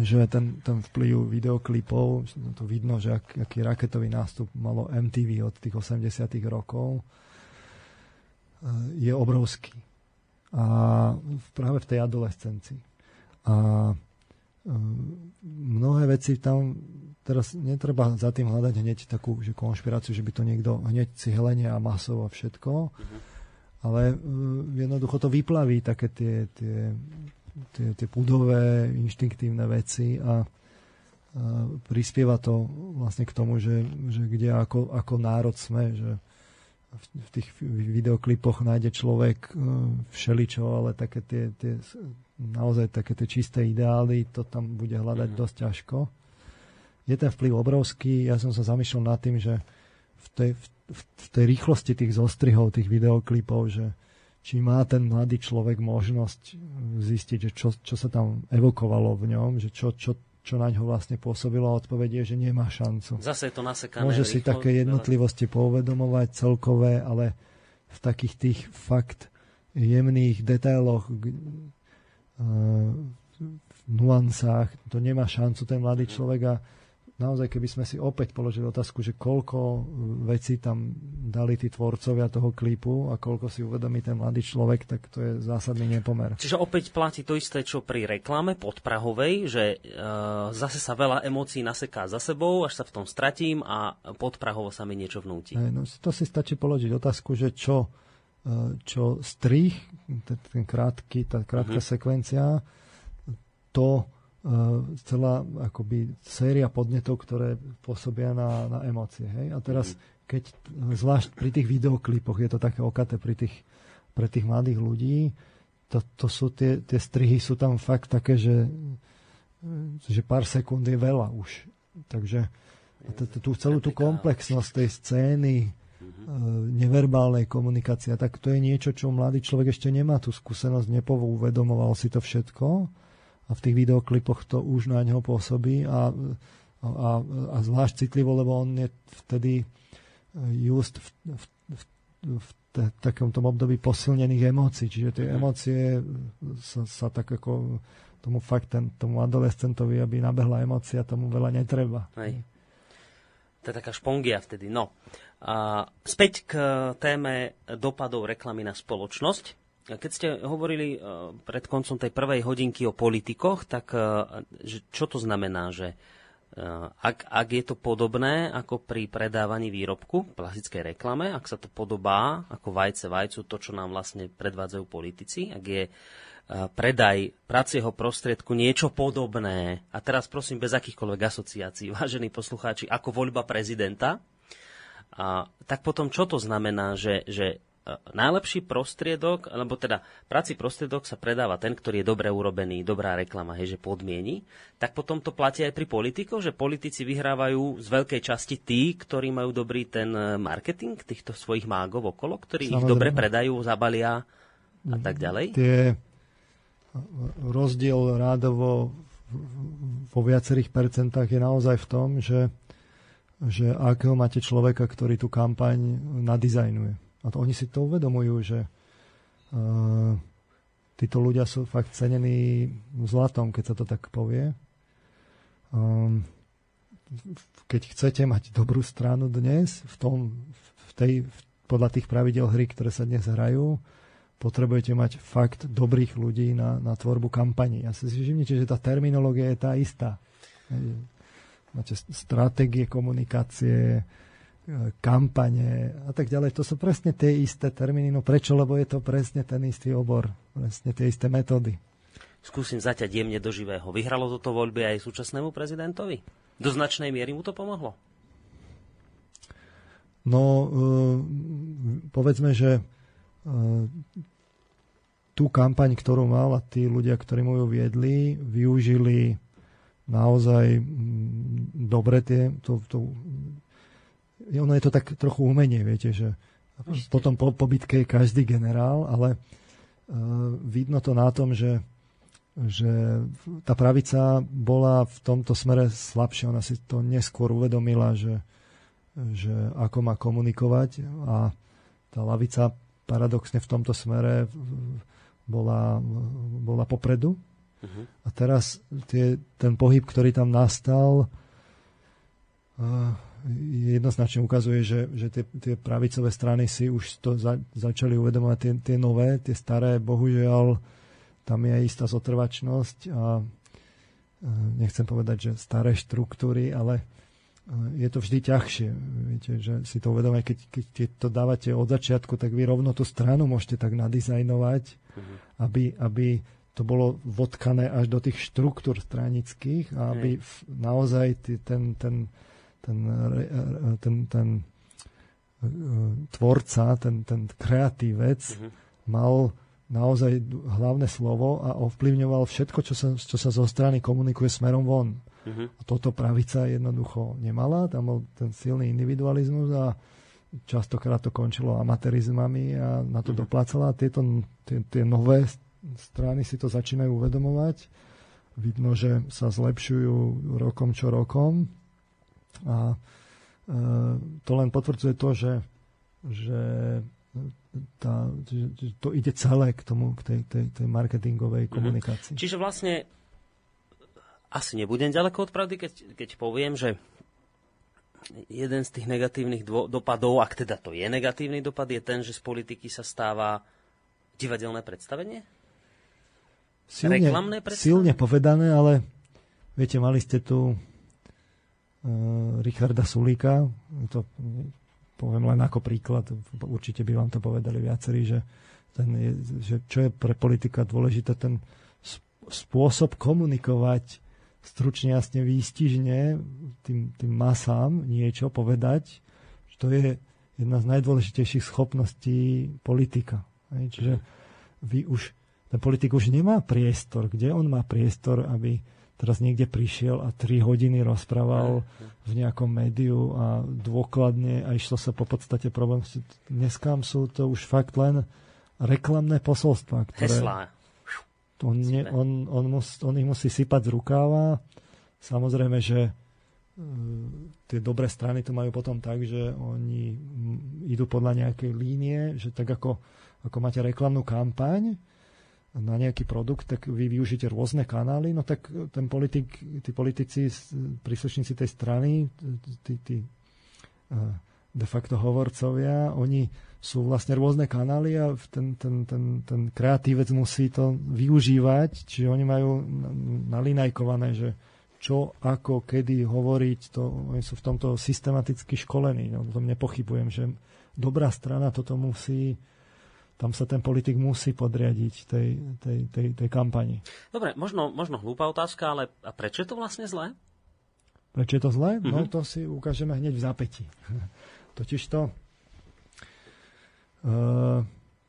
že ten, ten vplyv videoklipov, to vidno, že ak, aký raketový nástup malo MTV od tých 80 rokov, e, je obrovský. A práve v tej adolescencii. A mnohé veci tam teraz netreba za tým hľadať hneď takú že konšpiráciu, že by to niekto hneď si helenie a masov a všetko, uh-huh. ale uh, jednoducho to vyplaví také tie, tie, tie, tie púdové, inštinktívne veci a uh, prispieva to vlastne k tomu, že, že kde ako, ako národ sme, že v tých videoklipoch nájde človek uh, všeličo, ale také tie, tie naozaj také tie čisté ideály, to tam bude hľadať mm. dosť ťažko. Je ten vplyv obrovský, ja som sa zamýšľal nad tým, že v tej, v, v tej rýchlosti tých zostrihov, tých videoklipov, že či má ten mladý človek možnosť zistiť, že čo, čo sa tam evokovalo v ňom, že čo, čo, čo na ňo vlastne pôsobilo a odpoveď je, že nemá šancu. Zase je to nasekané. Môže si také jednotlivosti pouvedomovať celkové, ale v takých tých fakt jemných detailoch, v nuansách, to nemá šancu ten mladý človek a naozaj, keby sme si opäť položili otázku, že koľko vecí tam dali tí tvorcovia toho klipu a koľko si uvedomí ten mladý človek, tak to je zásadný nepomer. Čiže opäť platí to isté, čo pri reklame podprahovej, že e, zase sa veľa emócií naseká za sebou, až sa v tom stratím a podprahovo sa mi niečo vnúti. Aj, no, to si stačí položiť otázku, že čo čo strich, ten krátky, tá krátka uh-huh. sekvencia, to uh, celá akoby séria podnetov, ktoré pôsobia na, na emócie. Hej? A teraz, uh-huh. keď zvlášť pri tých videoklipoch je to také okaté pri tých, pre tých mladých ľudí, to, to sú tie, tie strihy sú tam fakt také, že, že pár sekúnd je veľa už. Takže tú celú tú komplexnosť tej scény, mm-hmm. Neverbálnej komunikácie. Tak to je niečo, čo mladý človek ešte nemá tú skúsenosť, nepovúvedomoval si to všetko a v tých videoklipoch to už na neho pôsobí a, a, a zvlášť citlivo, lebo on je vtedy e, just v, v, v, v te, takomto období posilnených emócií. Čiže tie mm-hmm. emócie sa, sa tak ako tomu fakt ten, tomu adolescentovi, aby nabehla emócia, tomu veľa netreba. Hej. To je taká špongia vtedy. No. A späť k téme dopadov reklamy na spoločnosť. Keď ste hovorili pred koncom tej prvej hodinky o politikoch, tak čo to znamená, že ak, ak je to podobné ako pri predávaní výrobku, klasickej reklame, ak sa to podobá ako vajce vajcu, to, čo nám vlastne predvádzajú politici, ak je predaj pracieho prostriedku niečo podobné, a teraz prosím bez akýchkoľvek asociácií, vážení poslucháči, ako voľba prezidenta, a, tak potom čo to znamená, že, že najlepší prostriedok, alebo teda práci prostriedok sa predáva ten, ktorý je dobre urobený, dobrá reklama, hej, že podmieni, tak potom to platí aj pri politikoch, že politici vyhrávajú z veľkej časti tí, ktorí majú dobrý ten e, marketing týchto svojich mágov okolo, ktorí Samozrejme. ich dobre predajú, zabalia a tak ďalej. Tie rozdiel rádovo vo viacerých percentách je naozaj v tom, že, že akého máte človeka, ktorý tú kampaň nadizajnuje. A to oni si to uvedomujú, že uh, títo ľudia sú fakt cenení zlatom, keď sa to tak povie. Um, keď chcete mať dobrú stranu dnes, v tom, v tej, v, podľa tých pravidel hry, ktoré sa dnes hrajú, potrebujete mať fakt dobrých ľudí na, na tvorbu kampaní. Ja si všimnite, že tá terminológia je tá istá. Máte stratégie komunikácie, kampane a tak ďalej. To sú presne tie isté termíny. No prečo? Lebo je to presne ten istý obor. Presne tie isté metódy. Skúsim zaťať jemne do živého. Vyhralo toto voľby aj súčasnému prezidentovi? Do značnej miery mu to pomohlo? No, uh, povedzme, že uh, tú kampaň, ktorú mal a tí ľudia, ktorí mu ju viedli, využili naozaj mm, dobre tie, to, to, ono je to tak trochu umenie, viete, že Ešte. potom po, po bitke je každý generál, ale uh, vidno to na tom, že, že tá pravica bola v tomto smere slabšia. Ona si to neskôr uvedomila, že, že ako má komunikovať a tá lavica paradoxne v tomto smere bola, bola popredu. Uh-huh. A teraz tie, ten pohyb, ktorý tam nastal, uh, jednoznačne ukazuje, že, že tie, tie pravicové strany si už to za, začali uvedomovať tie, tie nové, tie staré, bohužiaľ tam je istá zotrvačnosť a nechcem povedať, že staré štruktúry, ale je to vždy ťažšie. Viete, že si to uvedomuje, keď, keď to dávate od začiatku, tak vy rovno tú stranu môžete tak nadizajnovať, mm-hmm. aby, aby to bolo vodkané až do tých štruktúr stranických a aby mm. naozaj ten, ten, ten, ten, ten e, tvorca, ten, ten kreatívec mm-hmm. mal naozaj hlavné slovo a ovplyvňoval všetko, čo sa, čo sa zo strany komunikuje smerom von. Mm-hmm. A toto pravica jednoducho nemala, tam bol ten silný individualizmus a častokrát to končilo amatérizmami a na to mm-hmm. doplácala. Tieto, tie, tie nové strany si to začínajú uvedomovať. Vidno, že sa zlepšujú rokom čo rokom a e, to len potvrdzuje to, že, že, tá, že to ide celé k tomu, k tej, tej, tej marketingovej mhm. komunikácii. Čiže vlastne asi nebudem ďaleko od pravdy, keď, keď poviem, že jeden z tých negatívnych dvo- dopadov, ak teda to je negatívny dopad, je ten, že z politiky sa stáva divadelné predstavenie? Silne, Reklamné predstavenie? Silne povedané, ale viete, mali ste tu Eh, Richarda Sulíka. To poviem len ako príklad, určite by vám to povedali viacerí, že, ten je, že čo je pre politika dôležité, ten spôsob komunikovať stručne, jasne, výstižne tým, tým masám niečo povedať, že to je jedna z najdôležitejších schopností politika. Čiže vy už, ten politik už nemá priestor. Kde on má priestor, aby teraz niekde prišiel a 3 hodiny rozprával v nejakom médiu a dôkladne a išlo sa po podstate problém. Dneska sú to už fakt len reklamné posolstva, ktoré... Heslá. On, ne, on, on, mus, on ich musí sypať z rukáva. Samozrejme, že uh, tie dobré strany to majú potom tak, že oni idú podľa nejakej línie, že tak ako, ako máte reklamnú kampaň, na nejaký produkt, tak vy využite rôzne kanály, no tak ten politik, tí politici, príslušníci tej strany, tí, tí de facto hovorcovia, oni sú vlastne rôzne kanály a ten, ten, ten, ten kreatívec musí to využívať, čiže oni majú nalinajkované, že čo, ako, kedy hovoriť, to, oni sú v tomto systematicky školení. No, to nepochybujem, že dobrá strana toto musí tam sa ten politik musí podriadiť tej, tej, tej, tej kampani. Dobre, možno, možno hlúpa otázka, ale a prečo je to vlastne zlé? Prečo je to zlé? Mm-hmm. No mhm. to si ukážeme hneď v zapäti. Totiž to... Uh,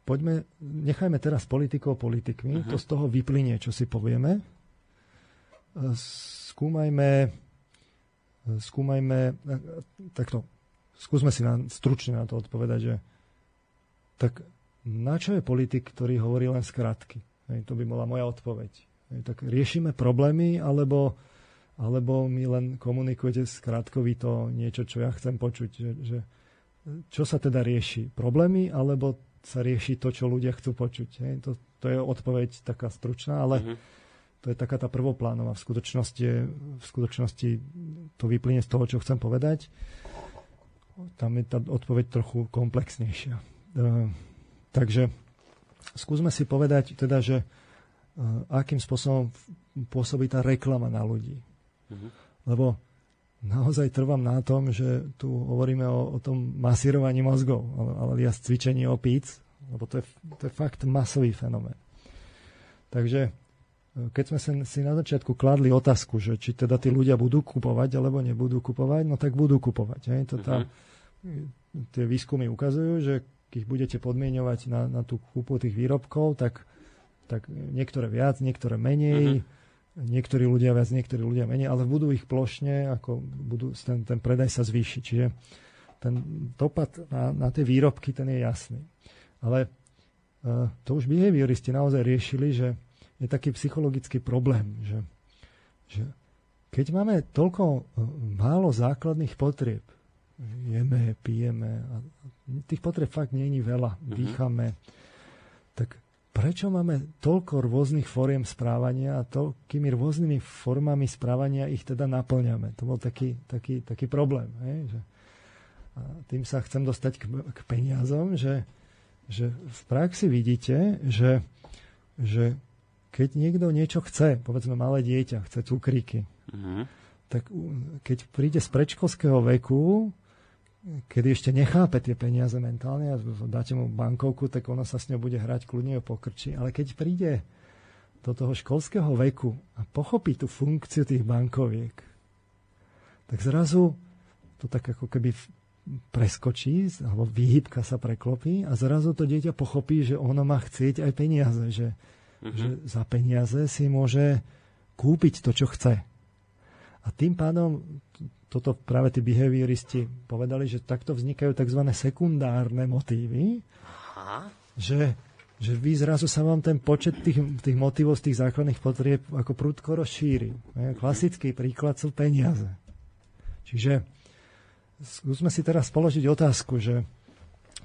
poďme, nechajme teraz politikov politikmi, uh-huh. to z toho vyplynie, čo si povieme. Uh, skúmajme, uh, skúmajme, takto, skúsme si na, stručne na to odpovedať, že tak na čo je politik, ktorý hovorí len skratky? Hej, to by bola moja odpoveď. Hej, tak riešime problémy, alebo, alebo mi len komunikujete skratkovito niečo, čo ja chcem počuť. Že, že, čo sa teda rieši? Problémy, alebo sa rieši to, čo ľudia chcú počuť? Hej, to, to je odpoveď taká stručná, ale mm-hmm. to je taká tá prvoplánová. V skutočnosti, v skutočnosti to vyplyne z toho, čo chcem povedať. Tam je tá odpoveď trochu komplexnejšia. Takže skúsme si povedať teda, že uh, akým spôsobom pôsobí tá reklama na ľudí. Mm-hmm. Lebo naozaj trvám na tom, že tu hovoríme o, o tom masírovaní mozgov, ale, ja cvičení opíc, lebo to je, to je fakt masový fenomén. Takže uh, keď sme si na začiatku kladli otázku, že či teda tí ľudia budú kupovať alebo nebudú kupovať, no tak budú kupovať. Hej? To tá, mm-hmm. Tie výskumy ukazujú, že ich budete podmienovať na, na tú kúpu tých výrobkov, tak, tak niektoré viac, niektoré menej, uh-huh. niektorí ľudia viac, niektorí ľudia menej, ale budú ich plošne, ako budú, ten, ten predaj sa zvýši. Čiže ten dopad na, na tie výrobky, ten je jasný. Ale uh, to už behavioristi naozaj riešili, že je taký psychologický problém, že, že keď máme toľko uh, málo základných potrieb, jeme, pijeme a tých potreb fakt není veľa. Mm-hmm. Dýchame. Tak prečo máme toľko rôznych fóriem správania a toľkými rôznymi formami správania ich teda naplňame? To bol taký, taký, taký problém. Hej? Že, a tým sa chcem dostať k, k peniazom, že, že v praxi vidíte, že, že keď niekto niečo chce, povedzme malé dieťa, chce cukríky, mm-hmm. tak keď príde z predškolského veku, kedy ešte nechápe tie peniaze mentálne a dáte mu bankovku, tak ono sa s ňou bude hrať kľudne o pokrči. Ale keď príde do toho školského veku a pochopí tú funkciu tých bankoviek, tak zrazu to tak ako keby preskočí, alebo výhybka sa preklopí a zrazu to dieťa pochopí, že ono má chcieť aj peniaze, že, mm-hmm. že za peniaze si môže kúpiť to, čo chce. A tým pádom toto práve tí behavioristi povedali, že takto vznikajú tzv. sekundárne motívy, Aha. že že vy zrazu sa vám ten počet tých, tých motivov z tých základných potrieb ako prudko rozšíri. Klasický príklad sú peniaze. Čiže skúsme si teraz položiť otázku, že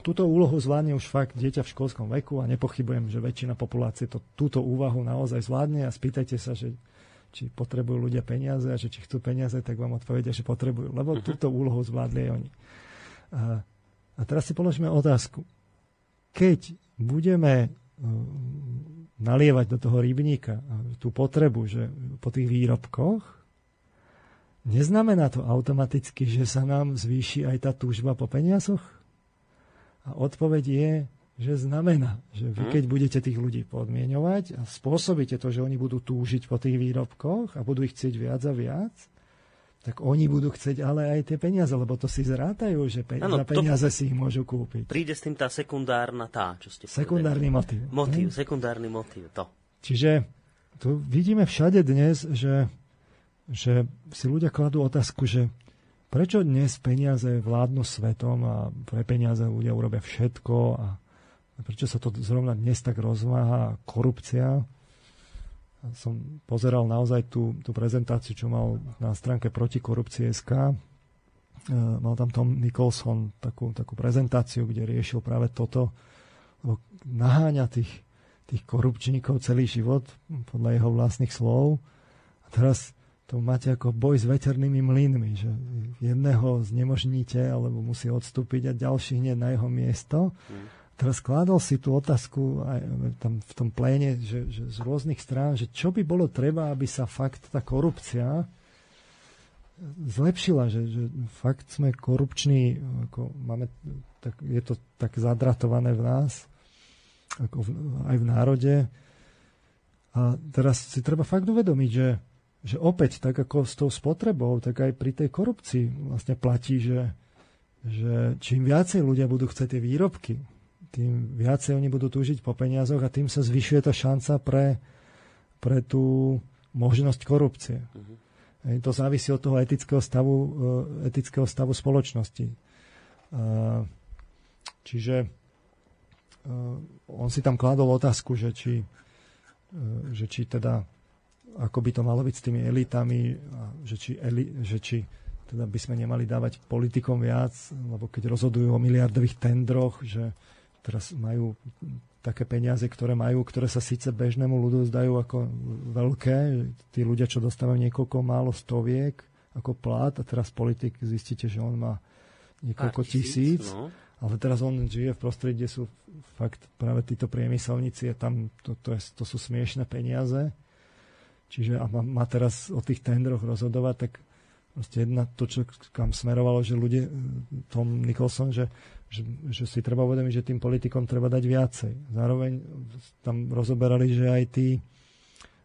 túto úlohu zvládne už fakt dieťa v školskom veku a nepochybujem, že väčšina populácie to, túto úvahu naozaj zvládne a spýtajte sa, že či potrebujú ľudia peniaze a že či chcú peniaze, tak vám odpovedia, že potrebujú, lebo uh-huh. túto úlohu zvládli aj oni. A, a teraz si položíme otázku. Keď budeme uh, nalievať do toho rybníka tú potrebu, že po tých výrobkoch, neznamená to automaticky, že sa nám zvýši aj tá túžba po peniazoch? A odpoveď je, že znamená, že vy hm? keď budete tých ľudí podmienovať a spôsobíte to, že oni budú túžiť po tých výrobkoch a budú ich chcieť viac a viac, tak oni budú chcieť ale aj tie peniaze, lebo to si zrátajú, že pe- ano, za peniaze si ich môžu kúpiť. Príde s tým tá sekundárna tá, čo ste Sekundárny povedali. motív. Motív, hm? sekundárny motív, to. Čiže tu vidíme všade dnes, že, že si ľudia kladú otázku, že prečo dnes peniaze vládnu svetom a pre peniaze ľudia urobia všetko a prečo sa to zrovna dnes tak rozmáha korupcia. Som pozeral naozaj tú, tú prezentáciu, čo mal na stránke protikorupcie.sk. E, mal tam Tom Nicholson takú, takú prezentáciu, kde riešil práve toto. Naháňa tých, tých korupčníkov celý život, podľa jeho vlastných slov. A teraz to máte ako boj s veternými mlynmi, že jedného znemožníte alebo musí odstúpiť a ďalší hneď na jeho miesto. Mm. Teraz kládol si tú otázku aj tam v tom pléne, že, že z rôznych strán, že čo by bolo treba, aby sa fakt tá korupcia zlepšila, že, že fakt sme korupční, ako máme, tak je to tak zadratované v nás, ako v, aj v národe. A teraz si treba fakt uvedomiť, že že opäť, tak ako s tou spotrebou, tak aj pri tej korupcii vlastne platí, že, že čím viacej ľudia budú chcieť tie výrobky, tým viacej oni budú túžiť po peniazoch a tým sa zvyšuje tá šanca pre, pre tú možnosť korupcie. Uh-huh. To závisí od toho etického stavu, e, etického stavu spoločnosti. Čiže e, on si tam kládol otázku, že či, že či teda ako by to malo byť s tými elitami, že či, eli, že či teda by sme nemali dávať politikom viac, lebo keď rozhodujú o miliardových tendroch, že teraz majú také peniaze, ktoré majú, ktoré sa síce bežnému ľudu zdajú ako veľké, tí ľudia, čo dostávajú niekoľko málo stoviek ako plát a teraz politik zistíte, že on má niekoľko tisíc, tisíc no. ale teraz on žije v prostredí, kde sú fakt práve títo priemyselníci a tam to, to, je, to sú smiešné peniaze Čiže a má, má teraz o tých tendroch rozhodovať, tak proste jedna to, čo kam smerovalo, že ľudia, Tom Nicholson, že, že, že si treba uvedomiť, že tým politikom treba dať viacej. Zároveň tam rozoberali, že aj tí,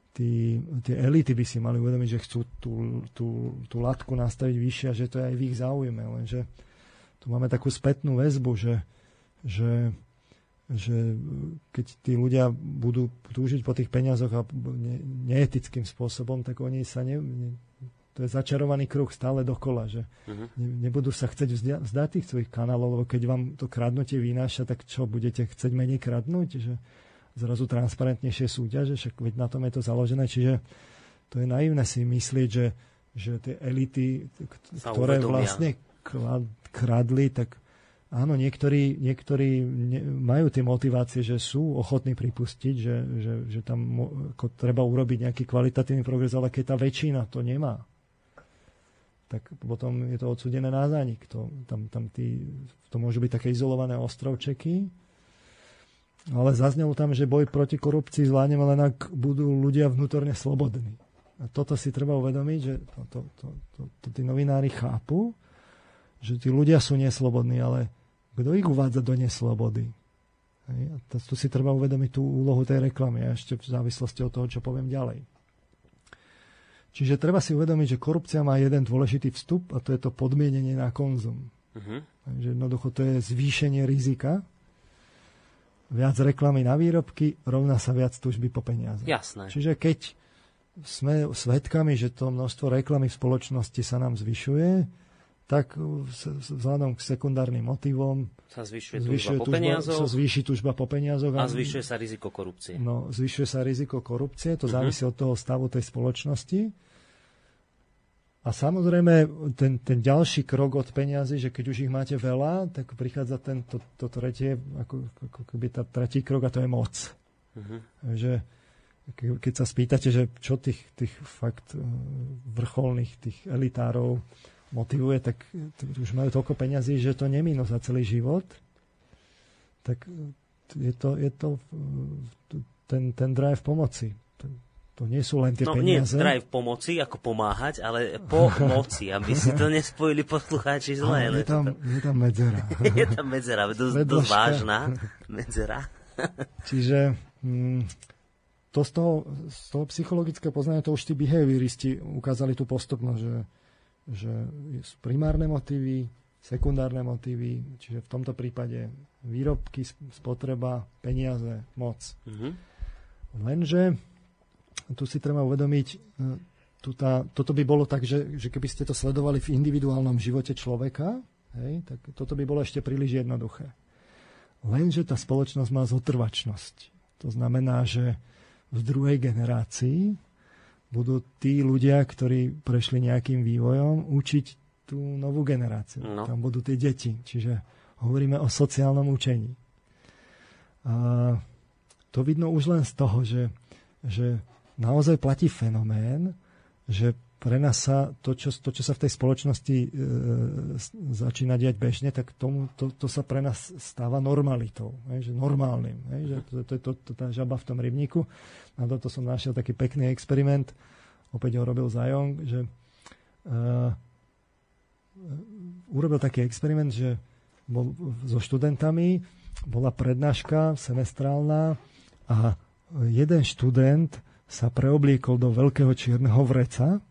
tí, tie elity by si mali uvedomiť, že chcú tú, tú, tú latku nastaviť vyššie a že to je aj v ich záujme. Lenže tu máme takú spätnú väzbu, že, že že keď tí ľudia budú túžiť po tých peniazoch a ne, neetickým spôsobom, tak oni sa ne, ne, to je začarovaný kruh stále dokola, že uh-huh. ne, nebudú sa chcieť vzdia, vzdať tých svojich kanálov, lebo keď vám to kradnutie vynáša, tak čo, budete chcieť menej kradnúť, že zrazu transparentnejšie súťaže, však veď na tom je to založené, čiže to je naivné si myslieť, že, že tie elity, ktoré vlastne kradli, tak Áno, niektorí, niektorí majú tie motivácie, že sú ochotní pripustiť, že, že, že tam ako treba urobiť nejaký kvalitatívny progres, ale keď tá väčšina to nemá, tak potom je to odsudené na zánik. To, tam, tam tí, to môžu byť také izolované ostrovčeky, ale zaznelo tam, že boj proti korupcii zvládneme len ak budú ľudia vnútorne slobodní. A toto si treba uvedomiť, že to, to, to, to, to tí novinári chápu, že tí ľudia sú neslobodní, ale kto ich uvádza do neslobody? A to, tu si treba uvedomiť tú úlohu tej reklamy a ešte v závislosti od toho, čo poviem ďalej. Čiže treba si uvedomiť, že korupcia má jeden dôležitý vstup a to je to podmienenie na konzum. Uh-huh. Takže jednoducho to je zvýšenie rizika. Viac reklamy na výrobky rovná sa viac tužby po peniaze. Jasné. Čiže keď sme svedkami, že to množstvo reklamy v spoločnosti sa nám zvyšuje, tak vzhľadom k sekundárnym motivom sa zvyšuje, zvyšuje tužba, po peniazoch, sa zvýši tužba po peniazoch a, a zvyšuje sa riziko korupcie. No, zvyšuje sa riziko korupcie, to uh-huh. závisí od toho stavu tej spoločnosti. A samozrejme, ten, ten ďalší krok od peniazy, že keď už ich máte veľa, tak prichádza ten, to, to tretie, ako, ako keby tá tretí krok a to je moc. Uh-huh. Že keď sa spýtate, že čo tých, tých fakt eh, vrcholných, tých elitárov motivuje, tak už majú toľko peňazí, že to neminú za celý život, tak je to, je to ten, ten drive pomoci. To nie sú len tie no, peniaze. nie drive pomoci, ako pomáhať, ale pomoci, aby si to nespojili poslucháči zle. Ale je, tam, je tam medzera. je tam medzera, dosť, dosť vážna medzera. Čiže hm, to z toho, z toho psychologického poznania, to už tí behavioristi ukázali tú postupnosť, že že sú primárne motívy, sekundárne motívy, čiže v tomto prípade výrobky, spotreba, peniaze, moc. Mm-hmm. Lenže tu si treba uvedomiť, e, tu tá, toto by bolo tak, že, že keby ste to sledovali v individuálnom živote človeka, hej, tak toto by bolo ešte príliš jednoduché. Lenže tá spoločnosť má zotrvačnosť. To znamená, že v druhej generácii budú tí ľudia, ktorí prešli nejakým vývojom, učiť tú novú generáciu. No. Tam budú tie deti. Čiže hovoríme o sociálnom učení. A to vidno už len z toho, že, že naozaj platí fenomén, že pre nás sa to, čo, to, čo sa v tej spoločnosti e, začína diať bežne, tak tomu, to, to sa pre nás stáva normalitou, hej, že normálnym. Hej, že to, to je to, to, tá žaba v tom rybníku. Na toto som našiel taký pekný experiment, opäť ho robil Zajong, že uh, urobil taký experiment, že bol so študentami, bola prednáška semestrálna a jeden študent sa preobliekol do veľkého čierneho vreca,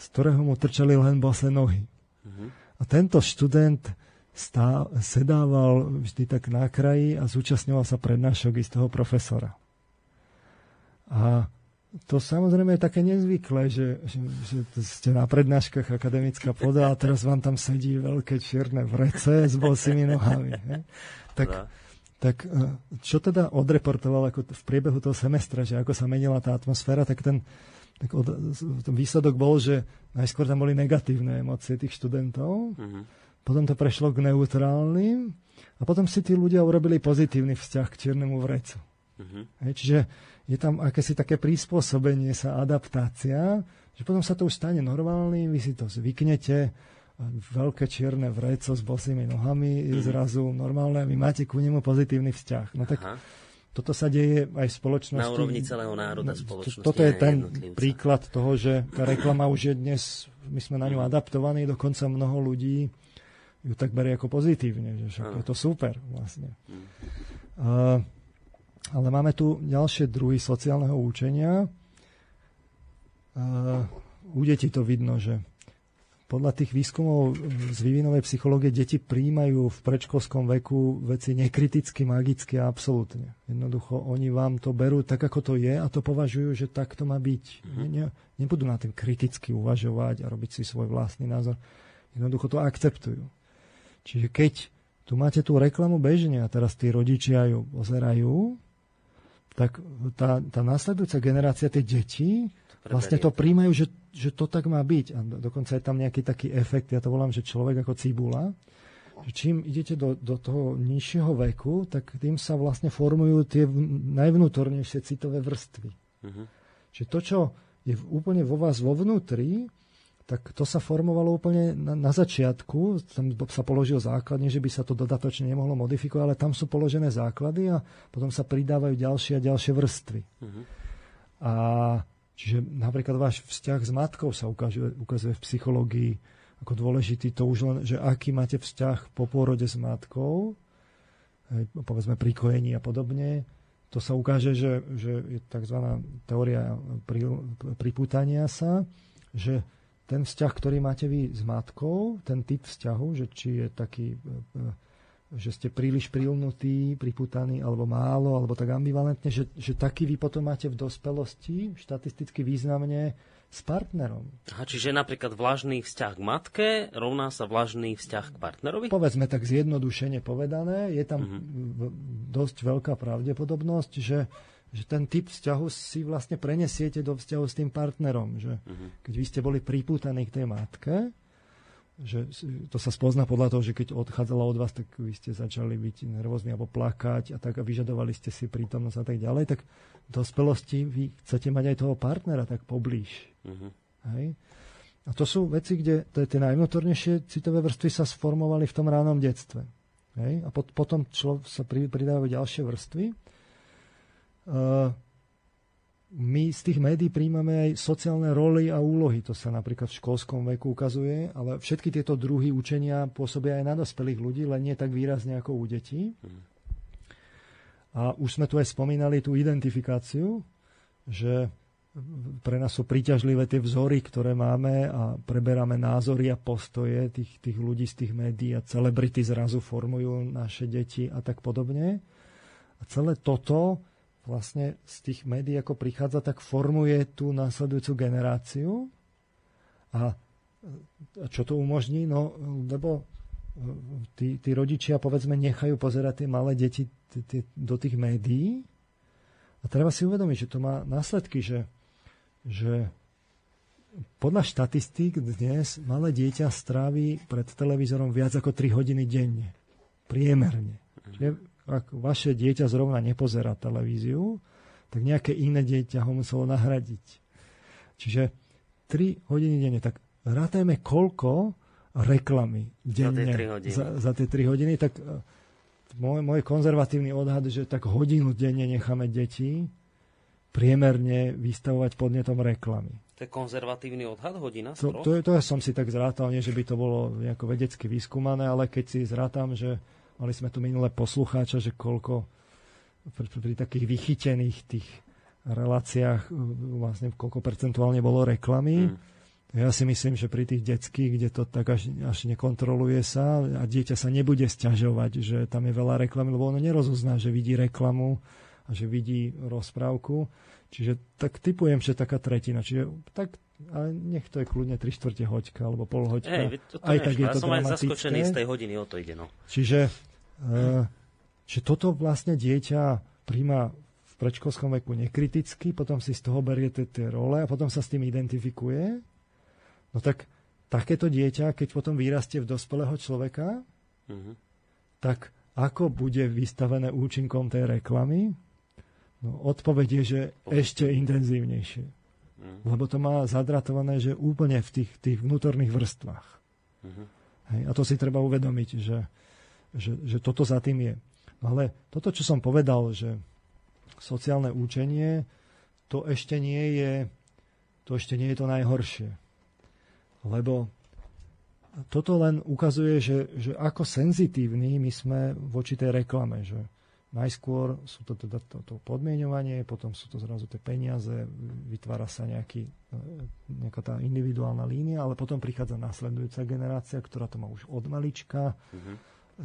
z ktorého mu trčali len bose nohy. Uh-huh. A tento študent stá, sedával vždy tak na kraji a zúčastňoval sa prednášok istého profesora. A to samozrejme je také nezvyklé, že, že, že ste na prednáškach akademická poda a teraz vám tam sedí veľké čierne vrece s bosými nohami. He? Tak, tak e, čo teda odreportoval ako v priebehu toho semestra, že ako sa menila tá atmosféra, tak ten, tak od, ten výsledok bol, že najskôr tam boli negatívne emócie tých študentov, mm-hmm. potom to prešlo k neutrálnym a potom si tí ľudia urobili pozitívny vzťah k čiernemu vrecu. Mm-hmm. Hej, čiže je tam akési také prispôsobenie sa, adaptácia, že potom sa to už stane normálnym, vy si to zvyknete, veľké čierne vreco s bosými nohami je mhm. zrazu normálne a vy máte ku nemu pozitívny vzťah. No tak Aha. toto sa deje aj v spoločnosti. Na úrovni celého národa no, spoločnosti. Toto je ten príklad toho, že tá reklama už je dnes, my sme na ňu adaptovaní, dokonca mnoho ľudí ju tak berie ako pozitívne, že však je to super vlastne. Uh, ale máme tu ďalšie druhy sociálneho učenia. U detí to vidno, že podľa tých výskumov z vývinovej psychológie deti príjmajú v predškolskom veku veci nekriticky, magicky a absolútne. Jednoducho oni vám to berú tak, ako to je a to považujú, že tak to má byť. Mm-hmm. Ne, nebudú na tým kriticky uvažovať a robiť si svoj vlastný názor. Jednoducho to akceptujú. Čiže keď tu máte tú reklamu bežne a teraz tí rodičia ju pozerajú, tak tá, tá následujúca generácia, tie deti, vlastne to príjmajú, že, že to tak má byť. A dokonca je tam nejaký taký efekt, ja to volám, že človek ako cibula, že čím idete do, do toho nižšieho veku, tak tým sa vlastne formujú tie najvnútornejšie citové vrstvy. Uh-huh. Čiže to, čo je úplne vo vás vo vnútri, tak to sa formovalo úplne na, na začiatku, tam sa položil základ, nie že by sa to dodatočne nemohlo modifikovať, ale tam sú položené základy a potom sa pridávajú ďalšie a ďalšie vrstvy. Uh-huh. A čiže napríklad váš vzťah s matkou sa ukazuje, ukazuje v psychológii ako dôležitý, to už len, že aký máte vzťah po pôrode s matkou, povedzme pri kojení a podobne, to sa ukáže, že, že je tzv. teória pripútania sa, že ten vzťah, ktorý máte vy s matkou, ten typ vzťahu, že či je taký, e, e, že ste príliš prilnutí, priputaní, alebo málo, alebo tak ambivalentne, že, že taký vy potom máte v dospelosti, štatisticky významne, s partnerom. Aha, čiže napríklad vlažný vzťah k matke rovná sa vlažný vzťah k partnerovi? Povedzme tak zjednodušene povedané, je tam uh-huh. dosť veľká pravdepodobnosť, že že ten typ vzťahu si vlastne prenesiete do vzťahu s tým partnerom. Že uh-huh. Keď vy ste boli pripútaní k tej matke, že to sa spozna podľa toho, že keď odchádzala od vás, tak vy ste začali byť nervózni alebo plakať a tak a vyžadovali ste si prítomnosť a tak ďalej, tak v dospelosti vy chcete mať aj toho partnera tak poblíž. Uh-huh. Hej? A to sú veci, kde tie najvnútornejšie citové vrstvy sa sformovali v tom ránom detstve. Hej? A pot, potom člo, sa pridávajú ďalšie vrstvy my z tých médií príjmame aj sociálne roly a úlohy. To sa napríklad v školskom veku ukazuje, ale všetky tieto druhy učenia pôsobia aj na dospelých ľudí, len nie tak výrazne ako u detí. A už sme tu aj spomínali tú identifikáciu, že pre nás sú príťažlivé tie vzory, ktoré máme a preberáme názory a postoje tých, tých ľudí z tých médií a celebrity zrazu formujú naše deti a tak podobne. A celé toto vlastne z tých médií ako prichádza, tak formuje tú následujúcu generáciu. A čo to umožní? No, lebo e, tí, tí rodičia, povedzme, nechajú pozerať tie malé deti t- t- do tých médií. A treba si uvedomiť, že to má následky, že, že podľa štatistík dnes malé dieťa strávi pred televízorom viac ako 3 hodiny denne. Priemerne. Čiže ak vaše dieťa zrovna nepozerá televíziu, tak nejaké iné dieťa ho muselo nahradiť. Čiže 3 hodiny denne, tak rátajme koľko reklamy denne za, za, za tie 3 hodiny, tak e, môj, môj konzervatívny odhad, že tak hodinu denne necháme deti priemerne vystavovať podnetom reklamy. To je konzervatívny odhad, hodina? To, to, to ja som si tak zrátal, nie že by to bolo nejako vedecky vyskúmané, ale keď si zrátam, že mali sme tu minulé poslucháča, že koľko pri, pri takých vychytených tých reláciách vlastne koľko percentuálne bolo reklamy, mm ja si myslím, že pri tých detských, kde to tak až, až nekontroluje sa a dieťa sa nebude stiažovať, že tam je veľa reklamy, lebo ono nerozozná, že vidí reklamu a že vidí rozprávku. Čiže tak typujem, že taká tretina. Čiže tak, ale nech to je kľudne 3 štvrte hoďka alebo pol hoďka. Ej, to, to aj tak je ja to som aj zaskočený z tej hodiny, o to ide. No. Čiže že toto vlastne dieťa príjma v predškolskom veku nekriticky, potom si z toho berie tie role a potom sa s tým identifikuje No tak takéto dieťa, keď potom vyrastie v dospelého človeka, uh-huh. tak ako bude vystavené účinkom tej reklamy? No, odpoveď je, že ešte intenzívnejšie. Uh-huh. Lebo to má zadratované, že úplne v tých, tých vnútorných vrstvách. Uh-huh. Hej, a to si treba uvedomiť, že, že, že toto za tým je. No ale toto, čo som povedal, že sociálne účenie, to ešte nie je to ešte nie je to najhoršie. Lebo toto len ukazuje, že, že ako senzitívni my sme voči tej reklame, že najskôr sú to teda to, to podmienovanie, potom sú to zrazu tie peniaze, vytvára sa nejaký, nejaká tá individuálna línia, ale potom prichádza následujúca generácia, ktorá to má už od malička, mm-hmm.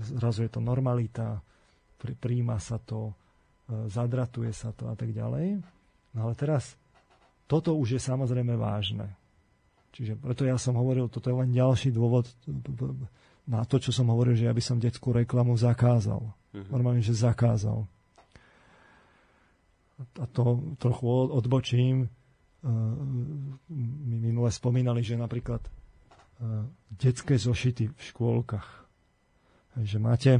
Zrazu je to normalita, príjma sa to, e, zadratuje sa to a tak ďalej. No ale teraz toto už je samozrejme vážne. Čiže preto ja som hovoril, toto je len ďalší dôvod na to, čo som hovoril, že ja by som detskú reklamu zakázal. Uh-huh. Normálne, že zakázal. A to trochu odbočím. My minule spomínali, že napríklad detské zošity v škôlkach. Že máte,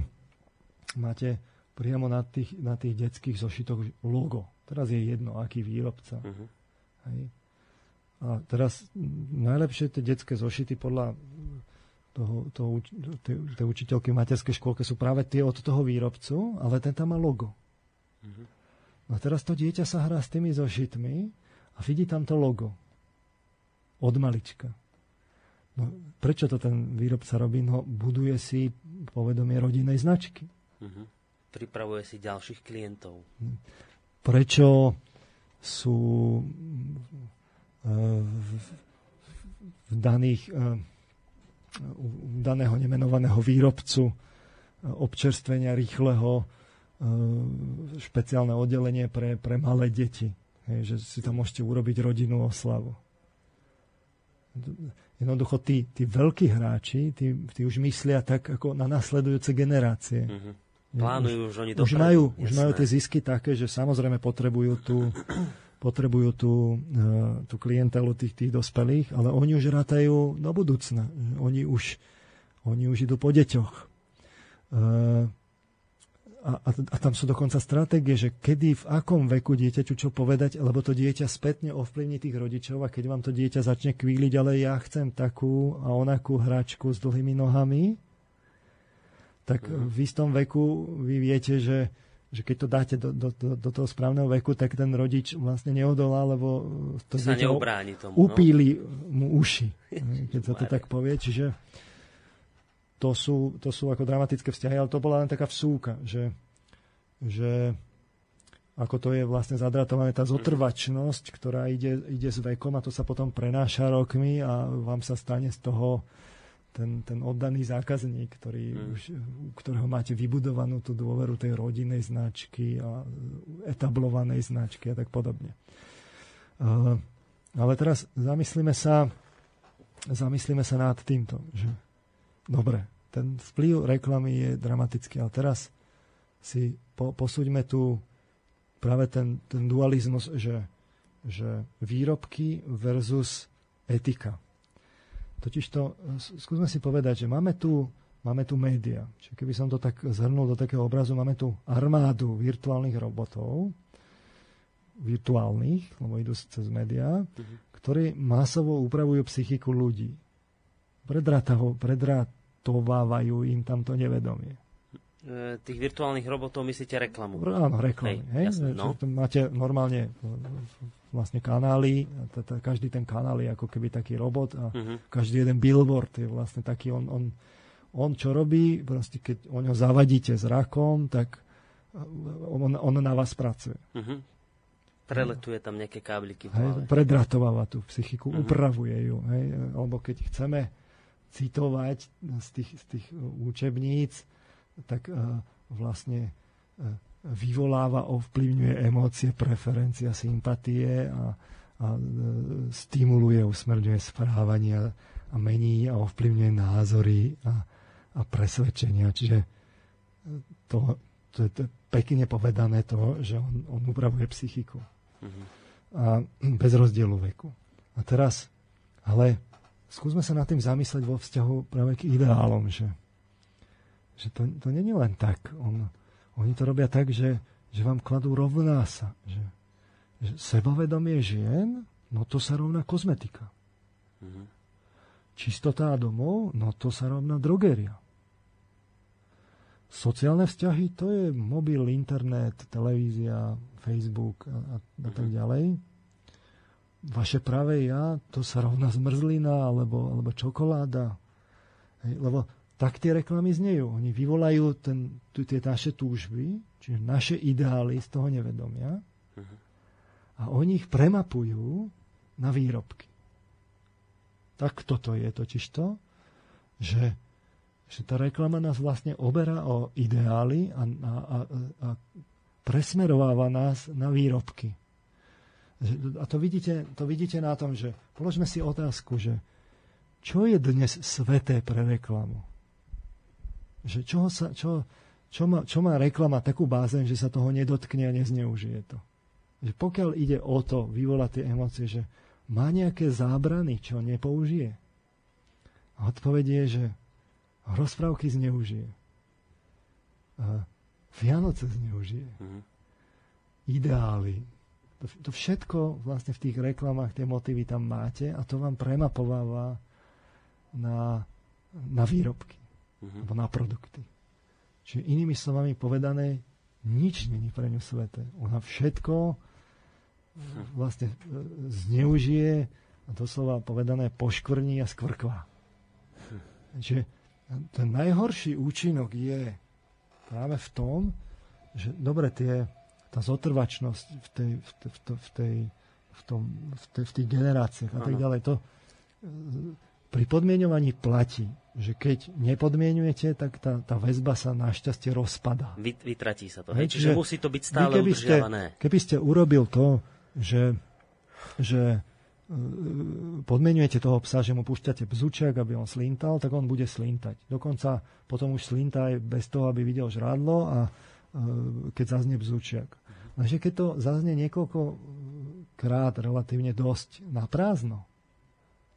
máte priamo na tých, na tých detských zošitoch logo. Teraz je jedno, aký výrobca. Uh-huh. Hej. A teraz najlepšie tie detské zošity podľa toho, toho, tej, tej učiteľky v materskej škôlke sú práve tie od toho výrobcu, ale ten tam má logo. Mm-hmm. A teraz to dieťa sa hrá s tými zošitmi a vidí tam to logo. Od malička. No, prečo to ten výrobca robí? No, buduje si povedomie rodinnej značky. Mm-hmm. Pripravuje si ďalších klientov. Prečo sú v daných, eh, u daného nemenovaného výrobcu eh, občerstvenia rýchleho eh, špeciálne oddelenie pre, pre malé deti. Hej, že si tam môžete urobiť rodinnú oslavu. Jednoducho tí, tí veľkí hráči, tí, tí už myslia tak ako na nasledujúce generácie. Mm-hmm. Plánujú už, už oni už majú, už majú tie zisky také, že samozrejme potrebujú tú, potrebujú tú, e, tú klientelu tých, tých dospelých, ale oni už rátajú do budúcna. Oni už, oni už idú po deťoch. E, a, a, a tam sú dokonca stratégie, že kedy, v akom veku dieťaťu čo povedať, lebo to dieťa spätne ovplyvní tých rodičov a keď vám to dieťa začne kvíliť, ale ja chcem takú a onakú hračku s dlhými nohami, tak mhm. v istom veku vy viete, že že keď to dáte do, do, do, do toho správneho veku, tak ten rodič vlastne neodolá, lebo to sa neobráni tomu. Upíli no? mu uši, keď sa to tak povie. Čiže to sú, to sú ako dramatické vzťahy, ale to bola len taká vsúka, že, že ako to je vlastne zadratované, tá zotrvačnosť, ktorá ide, ide s vekom a to sa potom prenáša rokmi a vám sa stane z toho ten, ten oddaný zákazník, ktorý mm. už, u ktorého máte vybudovanú tú dôveru tej rodinnej značky a etablovanej značky a tak podobne. Uh, ale teraz zamyslíme sa, zamyslíme sa nad týmto, že dobre, ten vplyv reklamy je dramatický, ale teraz si po, posúďme tu práve ten, ten dualizmus, že, že výrobky versus etika. Totiž to, skúsme si povedať, že máme tu, máme tu média. Čiže keby som to tak zhrnul do takého obrazu, máme tu armádu virtuálnych robotov, virtuálnych, lebo idú cez médiá, uh-huh. ktorí masovo upravujú psychiku ľudí. Predratovávajú im tamto nevedomie. E, tých virtuálnych robotov myslíte reklamu? Áno, reklamy. Hej, hej? Jasne, no. Máte normálne vlastne kanály, každý ten kanál je ako keby taký robot a uh-huh. každý jeden billboard je vlastne taký, on, on, on čo robí, proste keď o ňo zavadíte zrakom, tak on, on na vás pracuje. Uh-huh. Preletuje tam nejaké kábliky. Hej, predratováva tú psychiku, uh-huh. upravuje ju. Hej, alebo keď chceme citovať z tých, z tých učebníc, tak uh, vlastne uh, vyvoláva, ovplyvňuje emócie, preferencia, sympatie a, a e, stimuluje, usmerňuje správanie a, a mení a ovplyvňuje názory a, a presvedčenia. Čiže e, to, to, je, to pekne povedané to, že on, on upravuje psychiku. Mm-hmm. A bez rozdielu veku. A teraz, ale skúsme sa nad tým zamysleť vo vzťahu práve k ideálom, že, že to, to není len tak. On, oni to robia tak, že, že vám kladú rovná sa. Že, že sebavedomie žien, no to sa rovná kozmetika. Mm-hmm. Čistota domov, no to sa rovná drogeria. Sociálne vzťahy, to je mobil, internet, televízia, Facebook a, a, a tak mhm. ďalej. Vaše práve ja, to sa rovná zmrzlina alebo, alebo čokoláda. Hej, lebo tak tie reklamy znejú. Oni vyvolajú ten, tie naše túžby, čiže naše ideály z toho nevedomia uh-huh. a oni ich premapujú na výrobky. Tak toto je totiž to, že, že tá reklama nás vlastne oberá o ideály a, a, a, a presmerováva nás na výrobky. A to vidíte, to vidíte na tom, že položme si otázku, že čo je dnes sveté pre reklamu? Že čo, sa, čo, čo, má, čo má reklama takú bázen, že sa toho nedotkne a nezneužije to. Že pokiaľ ide o to vyvolať tie emócie, že má nejaké zábrany, čo nepoužije. A odpoveď je, že rozprávky zneužije. A Vianoce zneužije. Mm-hmm. Ideály. To, to všetko vlastne v tých reklamách, tie motívy tam máte a to vám premapováva na, na výrobky uh-huh. alebo na produkty. Čiže inými slovami povedané, nič není pre ňu sveté. Ona všetko uh-huh. vlastne e, zneužije a doslova povedané poškvrní a skvrkvá. Uh-huh. Čiže ten najhorší účinok je práve v tom, že dobre, tie, tá zotrvačnosť v tej, v tej, v tej, v tom, v, tej, v tých generáciách a tak ďalej, to e, pri podmienovaní platí, že keď nepodmienujete, tak tá, tá väzba sa našťastie rozpada. Vy, vytratí sa to. Hej, čiže, čiže musí to byť stále keby udržiavané. Ste, keby ste urobil to, že, že e, podmienujete toho psa, že mu púšťate bzučiak, aby on slintal, tak on bude slintať. Dokonca potom už slinta aj bez toho, aby videl žrádlo a e, keď zaznie bzučiak. Takže keď to zaznie niekoľko krát relatívne dosť na prázdno,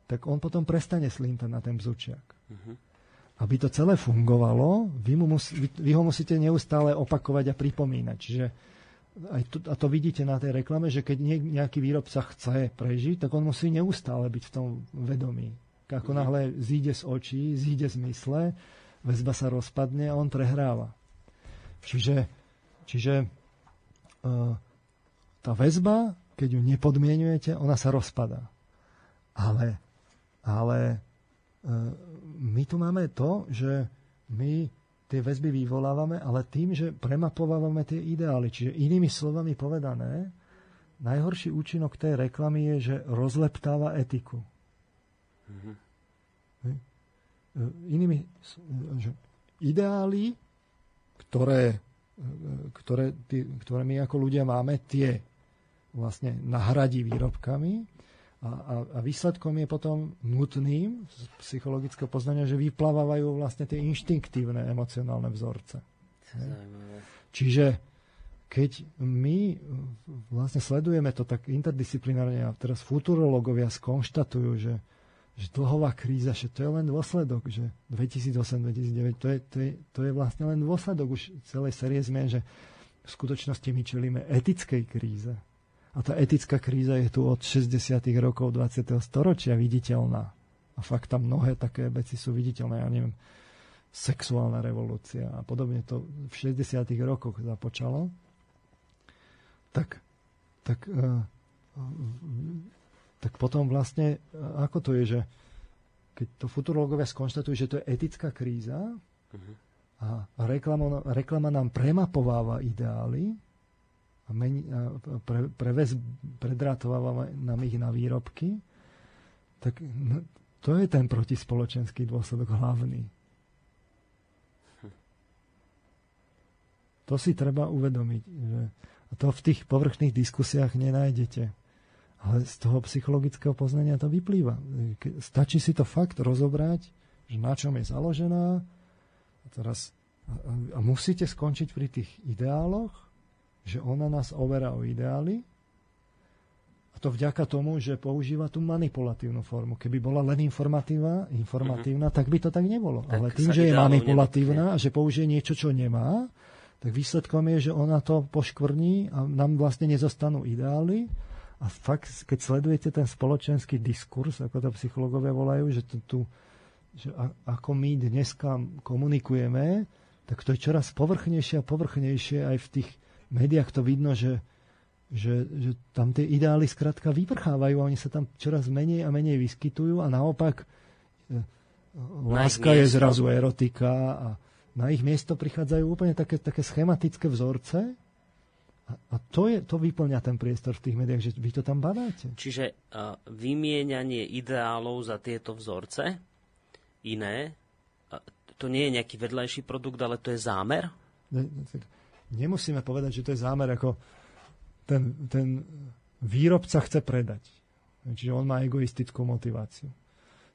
tak on potom prestane slintať na ten bzučiak. Uh-huh. Aby to celé fungovalo, vy, mu mus, vy, vy ho musíte neustále opakovať a pripomínať. Čiže aj to, a to vidíte na tej reklame, že keď nejaký výrobca chce prežiť, tak on musí neustále byť v tom vedomí. Ako uh-huh. náhle zíde z očí, zíde z mysle, väzba sa rozpadne a on prehráva. Čiže, čiže tá väzba, keď ju nepodmienujete, ona sa rozpadá. Ale ale e, my tu máme to, že my tie väzby vyvolávame, ale tým, že premapovávame tie ideály. Čiže inými slovami povedané, najhorší účinok tej reklamy je, že rozleptáva etiku. Mm-hmm. Inými, že ideály, ktoré, ktoré, tí, ktoré my ako ľudia máme, tie vlastne nahradí výrobkami a, a, a výsledkom je potom nutným z psychologického poznania, že vyplávajú vlastne tie inštinktívne emocionálne vzorce. Čiže keď my vlastne sledujeme to tak interdisciplinárne a teraz futurológovia skonštatujú, že, že dlhová kríza, že to je len dôsledok, že 2008-2009, to je, to, je, to je vlastne len dôsledok už celej série zmien, že v skutočnosti my čelíme etickej kríze A tá etická kríza je tu od 60. rokov 20. storočia viditeľná. A fakt tam mnohé také veci sú viditeľné. Ja neviem, sexuálna revolúcia a podobne to v 60. rokoch započalo. Tak, tak, uh, tak potom vlastne, ako to je, že keď to futurologovia skonštatujú, že to je etická kríza uh-huh. a reklama, reklama nám premapováva ideály, a, meni, a pre, prevez, predrátováva nám ich na výrobky, tak no, to je ten protispoločenský dôsledok hlavný. To si treba uvedomiť. Že a to v tých povrchných diskusiách nenájdete. Ale z toho psychologického poznania to vyplýva. Stačí si to fakt rozobrať, že na čom je založená a, teraz, a, musíte skončiť pri tých ideáloch že ona nás overá o ideály a to vďaka tomu, že používa tú manipulatívnu formu. Keby bola len informatívna, informatívna uh-huh. tak by to tak nebolo. Tak Ale tým, že je manipulatívna a že použije niečo, čo nemá, tak výsledkom je, že ona to poškvrní a nám vlastne nezostanú ideály. A fakt, keď sledujete ten spoločenský diskurs, ako to psychológovia volajú, že, to, tu, že a, ako my dneska komunikujeme, tak to je čoraz povrchnejšie a povrchnejšie aj v tých médiách to vidno, že, že, že tam tie ideály skrátka vyprchávajú a oni sa tam čoraz menej a menej vyskytujú a naopak e, láska je zrazu erotika a na ich miesto prichádzajú úplne také, také schematické vzorce a, to, je, to vyplňa ten priestor v tých médiách, že vy to tam badáte. Čiže uh, vymienianie ideálov za tieto vzorce, iné, uh, to nie je nejaký vedľajší produkt, ale to je zámer? Ne, nemusíme povedať, že to je zámer ako ten, ten výrobca chce predať. Čiže on má egoistickú motiváciu.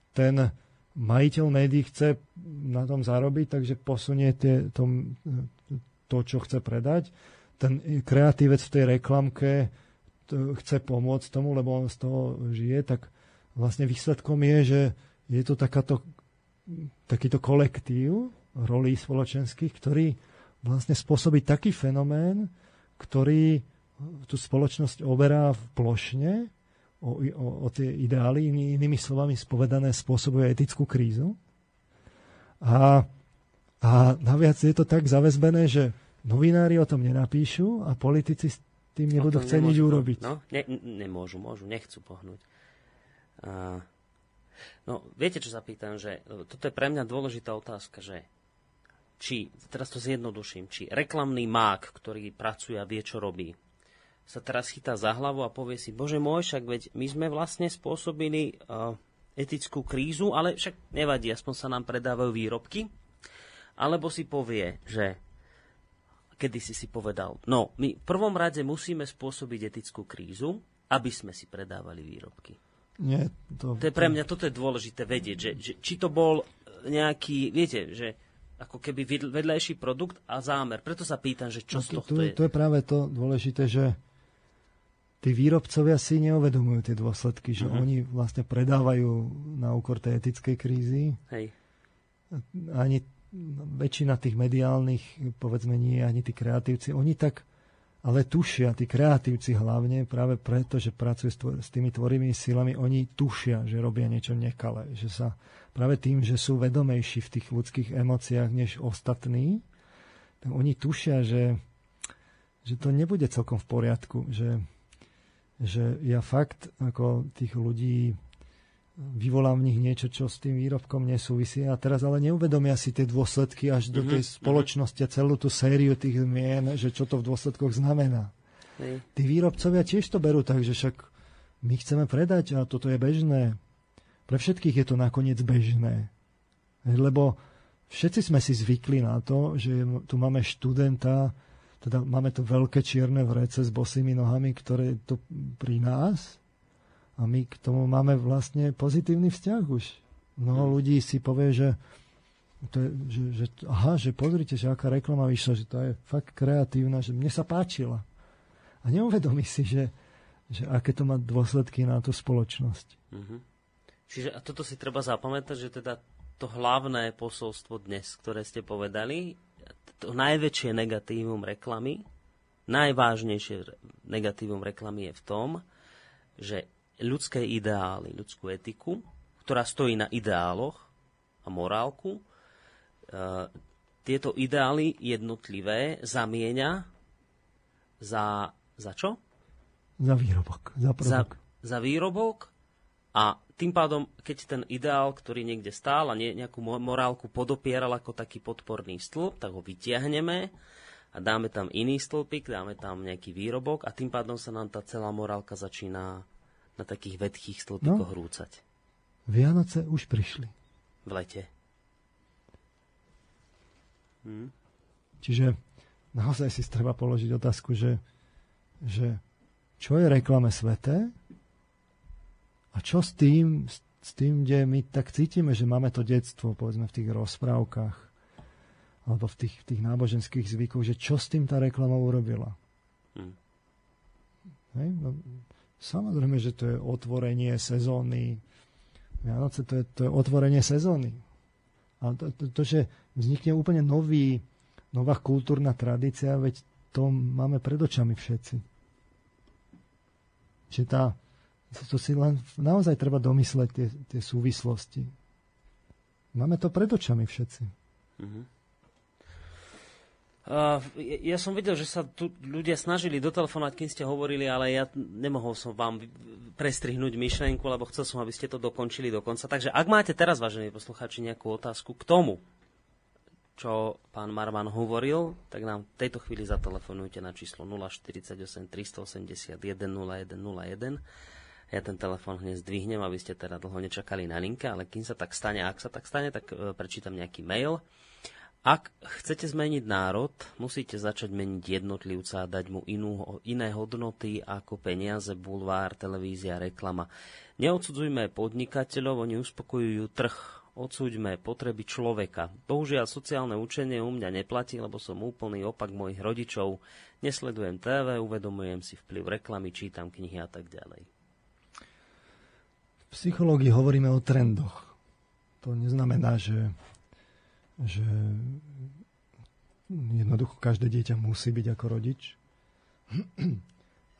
Ten majiteľ médií chce na tom zarobiť, takže posunie tie, to, to, čo chce predať. Ten kreatívec v tej reklamke chce pomôcť tomu, lebo on z toho žije, tak vlastne výsledkom je, že je to takáto, takýto kolektív rolí spoločenských, ktorý vlastne spôsobiť taký fenomén, ktorý tú spoločnosť overá v plošne o, o, o tie ideály, inými slovami spovedané, spôsobuje etickú krízu. A, a naviac je to tak zavezbené, že novinári o tom nenapíšu a politici s tým nebudú chcieť nič urobiť. No, ne, nemôžu, môžu, nechcú pohnúť. A, no, viete, čo sa pýtam, že toto je pre mňa dôležitá otázka, že či, teraz to zjednoduším, či reklamný mák, ktorý pracuje a vie, čo robí, sa teraz chytá za hlavu a povie si, bože môj, však veď my sme vlastne spôsobili uh, etickú krízu, ale však nevadí, aspoň sa nám predávajú výrobky. Alebo si povie, že kedy si si povedal, no, my v prvom rade musíme spôsobiť etickú krízu, aby sme si predávali výrobky. Nie, to, to je pre mňa, toto je dôležité vedieť, že, že či to bol nejaký, viete, že ako keby vedľajší produkt a zámer. Preto sa pýtam, že čo no, z tohto je. To je práve to dôležité, že tí výrobcovia si neuvedomujú tie dôsledky, že uh-huh. oni vlastne predávajú na úkor tej etickej krízy. Hej. Ani väčšina tých mediálnych, povedzme nie, ani tí kreatívci, oni tak ale tušia, tí kreatívci hlavne, práve preto, že pracujú s, tými tvorivými silami, oni tušia, že robia niečo nekalé, že sa práve tým, že sú vedomejší v tých ľudských emóciách než ostatní, tak oni tušia, že, že to nebude celkom v poriadku, že, že ja fakt ako tých ľudí vyvolám v nich niečo, čo s tým výrobkom nesúvisí a teraz ale neuvedomia si tie dôsledky až do tej mhm, mhm. spoločnosti a celú tú sériu tých zmien, že čo to v dôsledkoch znamená. Tí výrobcovia tiež to berú tak, že však my chceme predať a toto je bežné. Pre všetkých je to nakoniec bežné. Lebo všetci sme si zvykli na to, že tu máme študenta, teda máme tu veľké čierne vrece s bosými nohami, ktoré to pri nás a my k tomu máme vlastne pozitívny vzťah už. Mnoho hmm. ľudí si povie, že, to je, že, že aha, že pozrite, že aká reklama vyšla, že to je fakt kreatívna, že mne sa páčila. A neuvedomí si, že, že aké to má dôsledky na tú spoločnosť. Mm-hmm. Čiže a toto si treba zapamätať, že teda to hlavné posolstvo dnes, ktoré ste povedali, to najväčšie negatívum reklamy najvážnejšie negatívum reklamy je v tom, že ľudské ideály, ľudskú etiku, ktorá stojí na ideáloch a morálku, e, tieto ideály jednotlivé zamieňa za, za čo? Za výrobok. Za, za, za výrobok a tým pádom, keď ten ideál, ktorý niekde stál a nejakú morálku podopieral ako taký podporný stĺp, tak ho vytiahneme a dáme tam iný stĺpik, dáme tam nejaký výrobok a tým pádom sa nám tá celá morálka začína na takých vedkých stĺpikoch no, rúcať. Vianoce už prišli. V lete. Hm? Čiže naozaj si treba položiť otázku, že, že čo je reklame sveté a čo s tým, s tým, kde my tak cítime, že máme to detstvo, povedzme v tých rozprávkach, alebo v tých, v tých náboženských zvykoch, že čo s tým tá reklama urobila. Hmm. Hej? No, samozrejme, že to je otvorenie sezóny. Vianoce to je, to je otvorenie sezóny. A to, to, to, že vznikne úplne nový, nová kultúrna tradícia, veď to máme pred očami všetci. Čiže tá, to si len naozaj treba domysleť tie, tie súvislosti. Máme to pred očami všetci. Uh-huh. Uh, ja som videl, že sa tu ľudia snažili dotelefonovať, kým ste hovorili, ale ja nemohol som vám prestrihnúť myšlenku, lebo chcel som, aby ste to dokončili do konca. Takže ak máte teraz, vážení poslucháči, nejakú otázku k tomu, čo pán Marman hovoril, tak nám v tejto chvíli zatelefonujte na číslo 048 381 0101 ja ten telefón hneď zdvihnem, aby ste teda dlho nečakali na linke, ale kým sa tak stane, ak sa tak stane, tak e, prečítam nejaký mail. Ak chcete zmeniť národ, musíte začať meniť jednotlivca a dať mu inú, iné hodnoty ako peniaze, bulvár, televízia, reklama. Neodsudzujme podnikateľov, oni uspokojujú trh. Odsúďme potreby človeka. Bohužiaľ, sociálne učenie u mňa neplatí, lebo som úplný opak mojich rodičov. Nesledujem TV, uvedomujem si vplyv reklamy, čítam knihy a tak ďalej psychológii hovoríme o trendoch. To neznamená, že, že jednoducho každé dieťa musí byť ako rodič.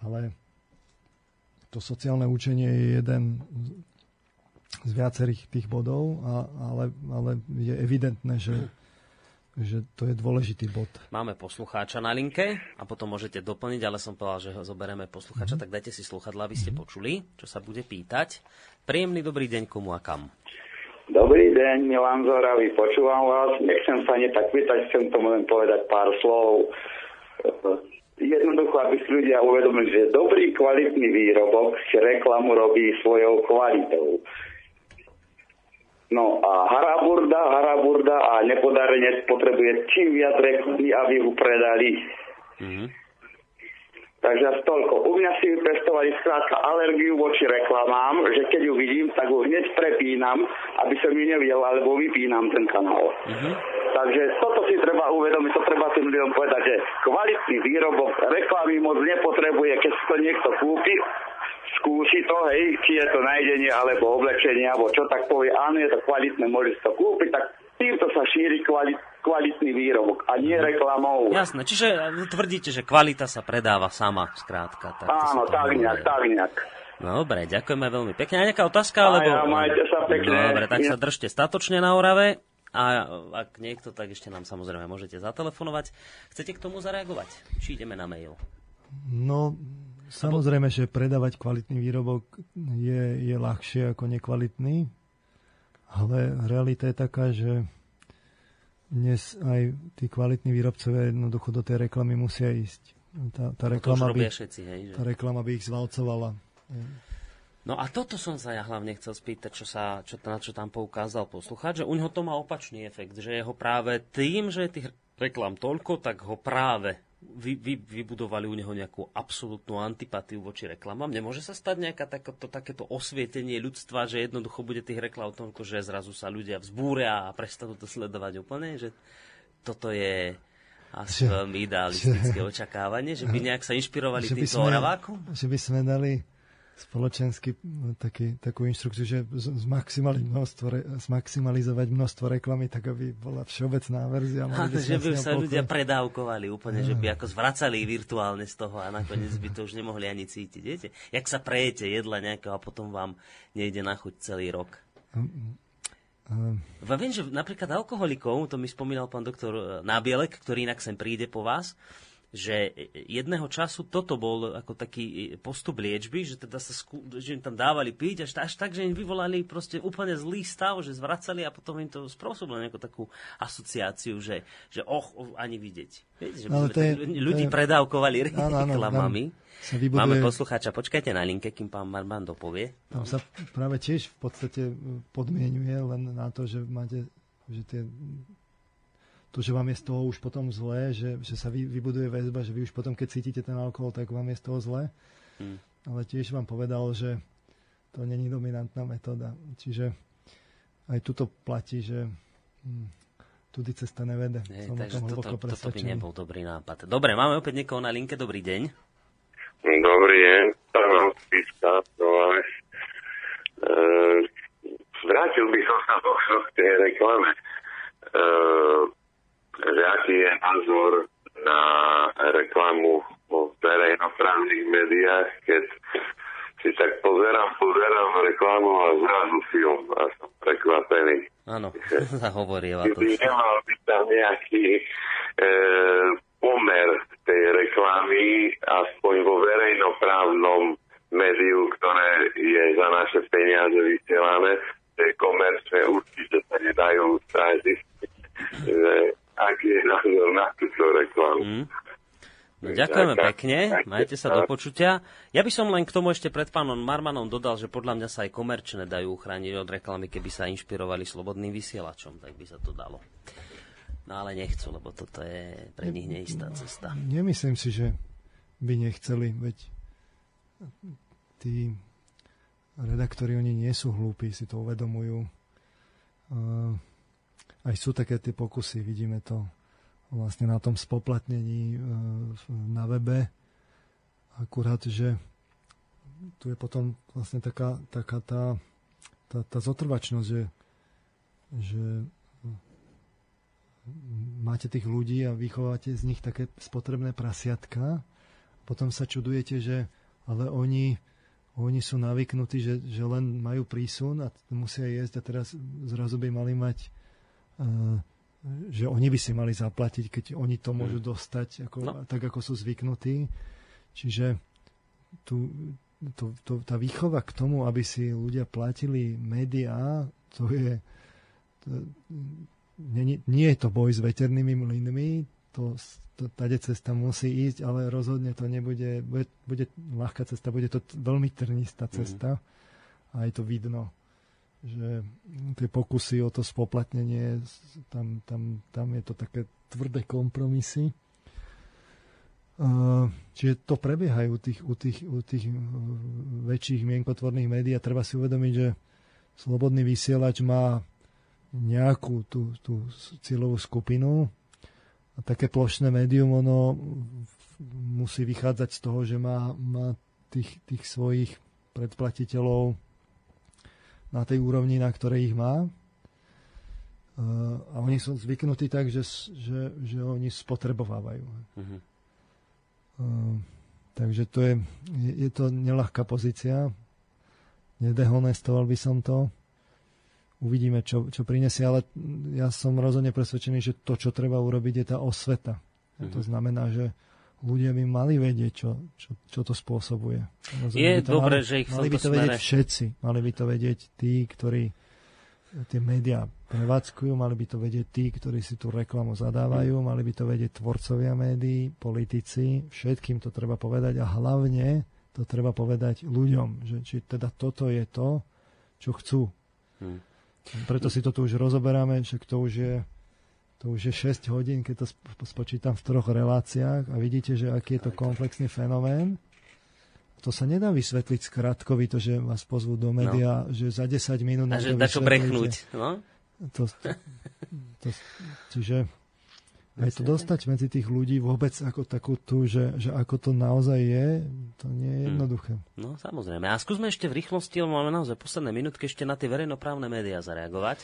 Ale to sociálne učenie je jeden z viacerých tých bodov, a, ale, ale je evidentné, že že to je dôležitý bod. Máme poslucháča na linke a potom môžete doplniť, ale som povedal, že ho zoberieme poslucháča, mm-hmm. tak dajte si sluchadla, aby ste mm-hmm. počuli, čo sa bude pýtať. Príjemný dobrý deň komu a kam. Dobrý deň, Milan Zoravý, počúvam vás. Nechcem sa ani tak pýtať, chcem tomu len povedať pár slov. Jednoducho, aby si ľudia uvedomili, že dobrý kvalitný výrobok si reklamu robí svojou kvalitou. No a haraburda, haraburda a nepodarenec potrebuje čím viac reklamy, aby ho predali. Mm-hmm. Takže asi toľko. U mňa si vypestovali skrátka alergiu voči reklamám, že keď ju vidím, tak ju hneď prepínam, aby som ju nevidel, alebo vypínam ten kanál. Mm-hmm. Takže toto si treba uvedomiť, to treba tým ľuďom povedať, že kvalitný výrobok reklamy moc nepotrebuje, keď si to niekto kúpi, skúsi to, hej, či je to nájdenie alebo oblečenie, alebo čo tak povie, áno, je to kvalitné, môže si to kúpiť, tak týmto sa šíri kvalit, kvalitný výrobok a nie reklamou. Jasné, čiže tvrdíte, že kvalita sa predáva sama, skrátka. Tak áno, tak nejak, tak nejak. Dobre, ďakujeme veľmi pekne. A nejaká otázka? Alebo... Ja, majte sa pekne. Dobre, tak sa držte statočne na Orave. A ak niekto, tak ešte nám samozrejme môžete zatelefonovať. Chcete k tomu zareagovať? Či ideme na mail? No, Samozrejme, že predávať kvalitný výrobok je, je ľahšie ako nekvalitný, ale realita je taká, že dnes aj tí kvalitní výrobcovia jednoducho do tej reklamy musia ísť. Tá, tá, reklama, by, všetci, hej, že? tá reklama by ich zvalcovala. No a toto som sa ja hlavne chcel spýtať, čo sa, čo, na čo tam poukázal poslucháč, že u neho to má opačný efekt, že jeho práve tým, že tých reklám toľko, tak ho práve vy, vy, vybudovali u neho nejakú absolútnu antipatiu voči reklamám. Nemôže sa stať nejaká takéto, takéto osvietenie ľudstva, že jednoducho bude tých reklam toľko, že zrazu sa ľudia vzbúria a prestanú to sledovať úplne? Že toto je asi veľmi idealistické očakávanie, že by nejak sa inšpirovali týmto oravákom? Že by sme dali spoločensky taký, takú inštrukciu, že zmaximalizovať množstvo, zmaximalizovať množstvo reklamy, tak aby bola všeobecná verzia. A, že by sa ľudia predávkovali úplne, že by ako zvracali virtuálne z toho a nakoniec by to už nemohli ani cítiť. Viete? Jak sa prejete jedla nejakého a potom vám nejde na chuť celý rok. Um, um. Viem, že napríklad alkoholikov, to mi spomínal pán doktor Nábielek, ktorý inak sem príde po vás, že jedného času toto bol ako taký postup liečby, že teda sa skú, že im tam dávali piť až, až tak, že im vyvolali proste úplne zlý stav, že zvracali a potom im to spôsobilo nejakú takú asociáciu, že, že och, oh, ani vidieť. Viete, že no, je, ľudí je... predávkovali reklamami. Vybuduje... Máme poslucháča, počkajte na linke, kým pán Marman dopovie. Tam sa práve tiež v podstate podmienuje len na to, že máte že tie to, že vám je z toho už potom zlé, že, že sa vy, vybuduje väzba, že vy už potom, keď cítite ten alkohol, tak vám je z toho zlé. Hmm. Ale tiež vám povedal, že to není dominantná metóda. Čiže aj tuto platí, že hm, tudy cesta nevede. Nie, Som takže toto, toto by nebol dobrý nápad. Dobre, máme opäť niekoho na linke. Dobrý deň. Dobrý deň. Pán Spiska, e, vrátil by som sa k tej reklame. E, že aký je názor na reklamu vo verejnoprávnych médiách, keď si tak pozerám, pozerám reklamu a zrazu film a som prekvapený. Áno, hovorí to. By nemal byť tam nejaký e, pomer tej reklamy, aspoň vo verejnoprávnom médiu, ktoré je za naše peniaze vysielané, tie komerčné určite sa nedajú strážiť aký je názor na túto reklamu. Mm. No, ďakujeme pekne, majte sa do počutia. Ja by som len k tomu ešte pred pánom Marmanom dodal, že podľa mňa sa aj komerčné dajú uchrániť od reklamy, keby sa inšpirovali slobodným vysielačom, tak by sa to dalo. No ale nechcú, lebo toto je pre nich neistá cesta. Nemyslím si, že by nechceli, veď tí redaktori, oni nie sú hlúpi, si to uvedomujú. Uh, aj sú také tie pokusy, vidíme to vlastne na tom spoplatnení e, na webe. Akurát, že tu je potom vlastne taká, taká tá, tá, tá zotrvačnosť, že, že máte tých ľudí a vychovávate z nich také spotrebné prasiatka, potom sa čudujete, že ale oni, oni sú navyknutí, že, že len majú prísun a musia jesť a teraz zrazu by mali mať že oni by si mali zaplatiť, keď oni to môžu mm. dostať, ako, no. tak ako sú zvyknutí. Čiže tu, to, to, tá výchova k tomu, aby si ľudia platili médiá, to je... To, nie, nie je to boj s veternými mlynmi, to, to, tade cesta musí ísť, ale rozhodne to nebude, bude, bude ľahká cesta, bude to veľmi trnistá mhm. cesta mm. a je to vidno že tie pokusy o to spoplatnenie, tam, tam, tam je to také tvrdé kompromisy. Čiže to prebiehajú u tých, u tých, u tých väčších mienkotvorných médií a treba si uvedomiť, že slobodný vysielač má nejakú tú, tú cieľovú skupinu a také plošné médium ono musí vychádzať z toho, že má, má tých, tých svojich predplatiteľov na tej úrovni, na ktorej ich má. A oni sú zvyknutí tak, že, že, že oni spotrebovávajú. Mm-hmm. Takže to je, je to nelahká pozícia. Nedehonestoval by som to. Uvidíme, čo, čo prinesie, ale ja som rozhodne presvedčený, že to, čo treba urobiť, je tá osveta. Mm-hmm. To znamená, že ľudia by mali vedieť, čo, čo, čo to spôsobuje. je dobré, že ich Mali by to smere... vedieť všetci. Mali by to vedieť tí, ktorí tie médiá prevádzkujú, mali by to vedieť tí, ktorí si tú reklamu zadávajú, mali by to vedieť tvorcovia médií, politici, všetkým to treba povedať a hlavne to treba povedať ľuďom, že či teda toto je to, čo chcú. Hmm. Preto si to tu už rozoberáme, že to už je to už je 6 hodín, keď to spočítam v troch reláciách a vidíte, že aký je to komplexný fenomén. To sa nedá vysvetliť skratkovito, že vás pozvú do média, no. že za 10 minút... A že dá čo brechnúť, no? To, to, čiže Aj to dostať medzi tých ľudí vôbec ako takú tu, že, že ako to naozaj je, to nie je hm. jednoduché. Hmm. No samozrejme. A skúsme ešte v rýchlosti, lebo máme naozaj posledné minútky ešte na tie verejnoprávne médiá zareagovať.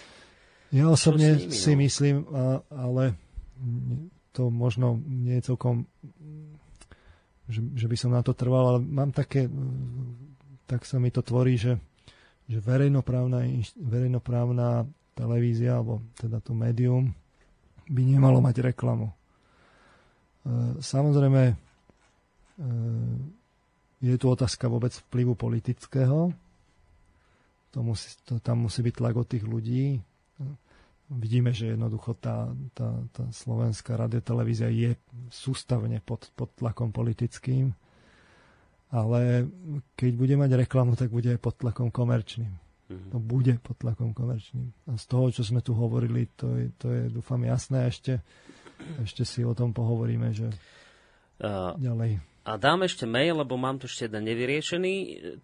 Ja osobne nimi, si no? myslím, ale to možno nie je celkom, že, že by som na to trval, ale mám také, tak sa mi to tvorí, že, že verejnoprávna, verejnoprávna televízia, alebo teda to médium, by nemalo mať reklamu. E, samozrejme, e, je tu otázka vôbec vplyvu politického. To musí, to, tam musí byť tlak od tých ľudí. Vidíme, že jednoducho tá, tá, tá slovenská radiotelevízia je sústavne pod, pod tlakom politickým. Ale keď bude mať reklamu, tak bude aj pod tlakom komerčným. Mm-hmm. To bude pod tlakom komerčným. A z toho, čo sme tu hovorili, to je, to je dúfam jasné. Ešte, ešte si o tom pohovoríme, že uh, ďalej. A dám ešte mail, lebo mám tu ešte jeden nevyriešený.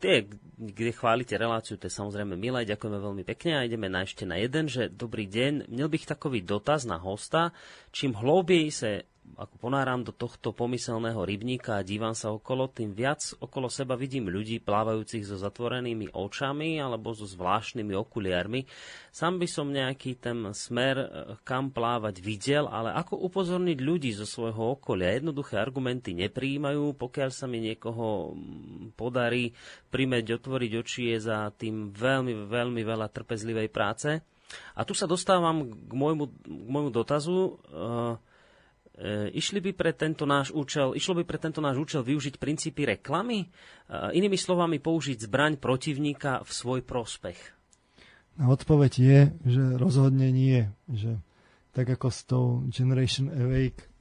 Tie, kde chválite reláciu, to je samozrejme milé, ďakujeme veľmi pekne a ideme na ešte na jeden, že dobrý deň, měl bych takový dotaz na hosta, čím hlouběji se ako ponáram do tohto pomyselného rybníka a dívam sa okolo, tým viac okolo seba vidím ľudí plávajúcich so zatvorenými očami alebo so zvláštnymi okuliarmi. Sam by som nejaký ten smer, eh, kam plávať videl, ale ako upozorniť ľudí zo svojho okolia? Jednoduché argumenty nepríjmajú, pokiaľ sa mi niekoho mm, podarí primeť otvoriť oči je za tým veľmi, veľmi veľa trpezlivej práce. A tu sa dostávam k môjmu, k môjmu dotazu. Uh, E, išli by pre tento náš účel, išlo by pre tento náš účel využiť princípy reklamy? E, inými slovami použiť zbraň protivníka v svoj prospech? A odpoveď je, že rozhodne nie. Že tak ako s tou Generation Awake,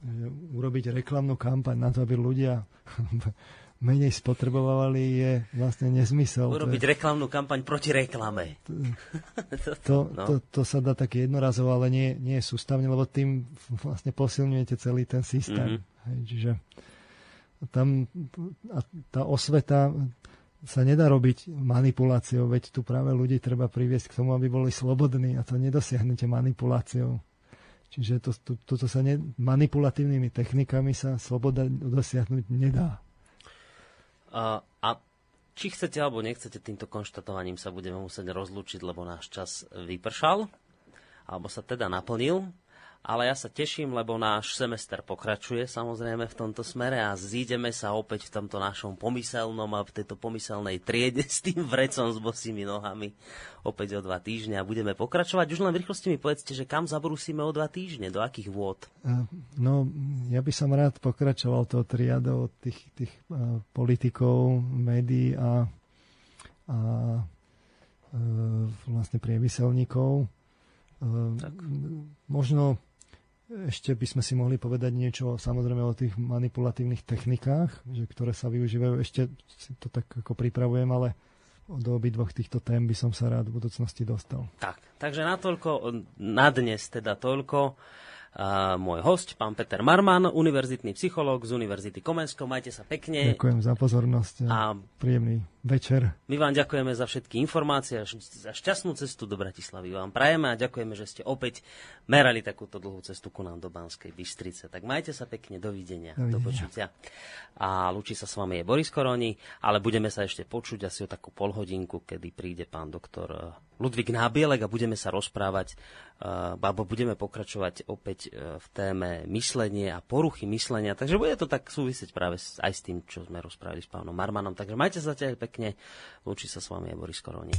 urobiť reklamnú kampaň na to, aby ľudia menej spotrebovali, je vlastne nezmysel. Urobiť je... reklamnú kampaň proti reklame. To, to, no. to, to sa dá také jednorazovo, ale nie, nie sústavne, lebo tým vlastne posilňujete celý ten systém. Mm-hmm. Hej, čiže tam a tá osveta sa nedá robiť manipuláciou, veď tu práve ľudí treba priviesť k tomu, aby boli slobodní a to nedosiahnete manipuláciou. Čiže to, to, toto sa ne, manipulatívnymi technikami sa sloboda dosiahnuť nedá. A, a či chcete alebo nechcete, týmto konštatovaním sa budeme musieť rozlúčiť, lebo náš čas vypršal, alebo sa teda naplnil ale ja sa teším, lebo náš semester pokračuje samozrejme v tomto smere a zídeme sa opäť v tomto našom pomyselnom a v tejto pomyselnej triede s tým vrecom s bosými nohami opäť o dva týždne a budeme pokračovať. Už len v rýchlosti mi povedzte, že kam zabrúsime o dva týždne, do akých vôd? No, ja by som rád pokračoval to triadou tých, tých uh, politikov, médií a, a uh, vlastne priemyselníkov. Uh, tak. Možno ešte by sme si mohli povedať niečo samozrejme o tých manipulatívnych technikách, že, ktoré sa využívajú. Ešte si to tak ako pripravujem, ale do dvoch týchto tém by som sa rád v budúcnosti dostal. Tak, takže natoľko, na dnes teda toľko môj host, pán Peter Marman, univerzitný psychológ z Univerzity Komensko. Majte sa pekne. Ďakujem za pozornosť a, a príjemný večer. My vám ďakujeme za všetky informácie a za šťastnú cestu do Bratislavy vám prajeme a ďakujeme, že ste opäť merali takúto dlhú cestu ku nám do Banskej Bystrice. Tak majte sa pekne, dovidenia, dovidenia. do počutia. A lúči sa s vami je Boris Koroni, ale budeme sa ešte počuť asi o takú polhodinku, kedy príde pán doktor eh, Ludvík Nábielek a budeme sa rozprávať, uh, alebo budeme pokračovať opäť uh, v téme myslenie a poruchy myslenia. Takže bude to tak súvisieť práve aj s tým, čo sme rozprávali s pánom Marmanom. Takže majte sa zatiaľ pekne. Lúči sa s vami aj Boris Koroni.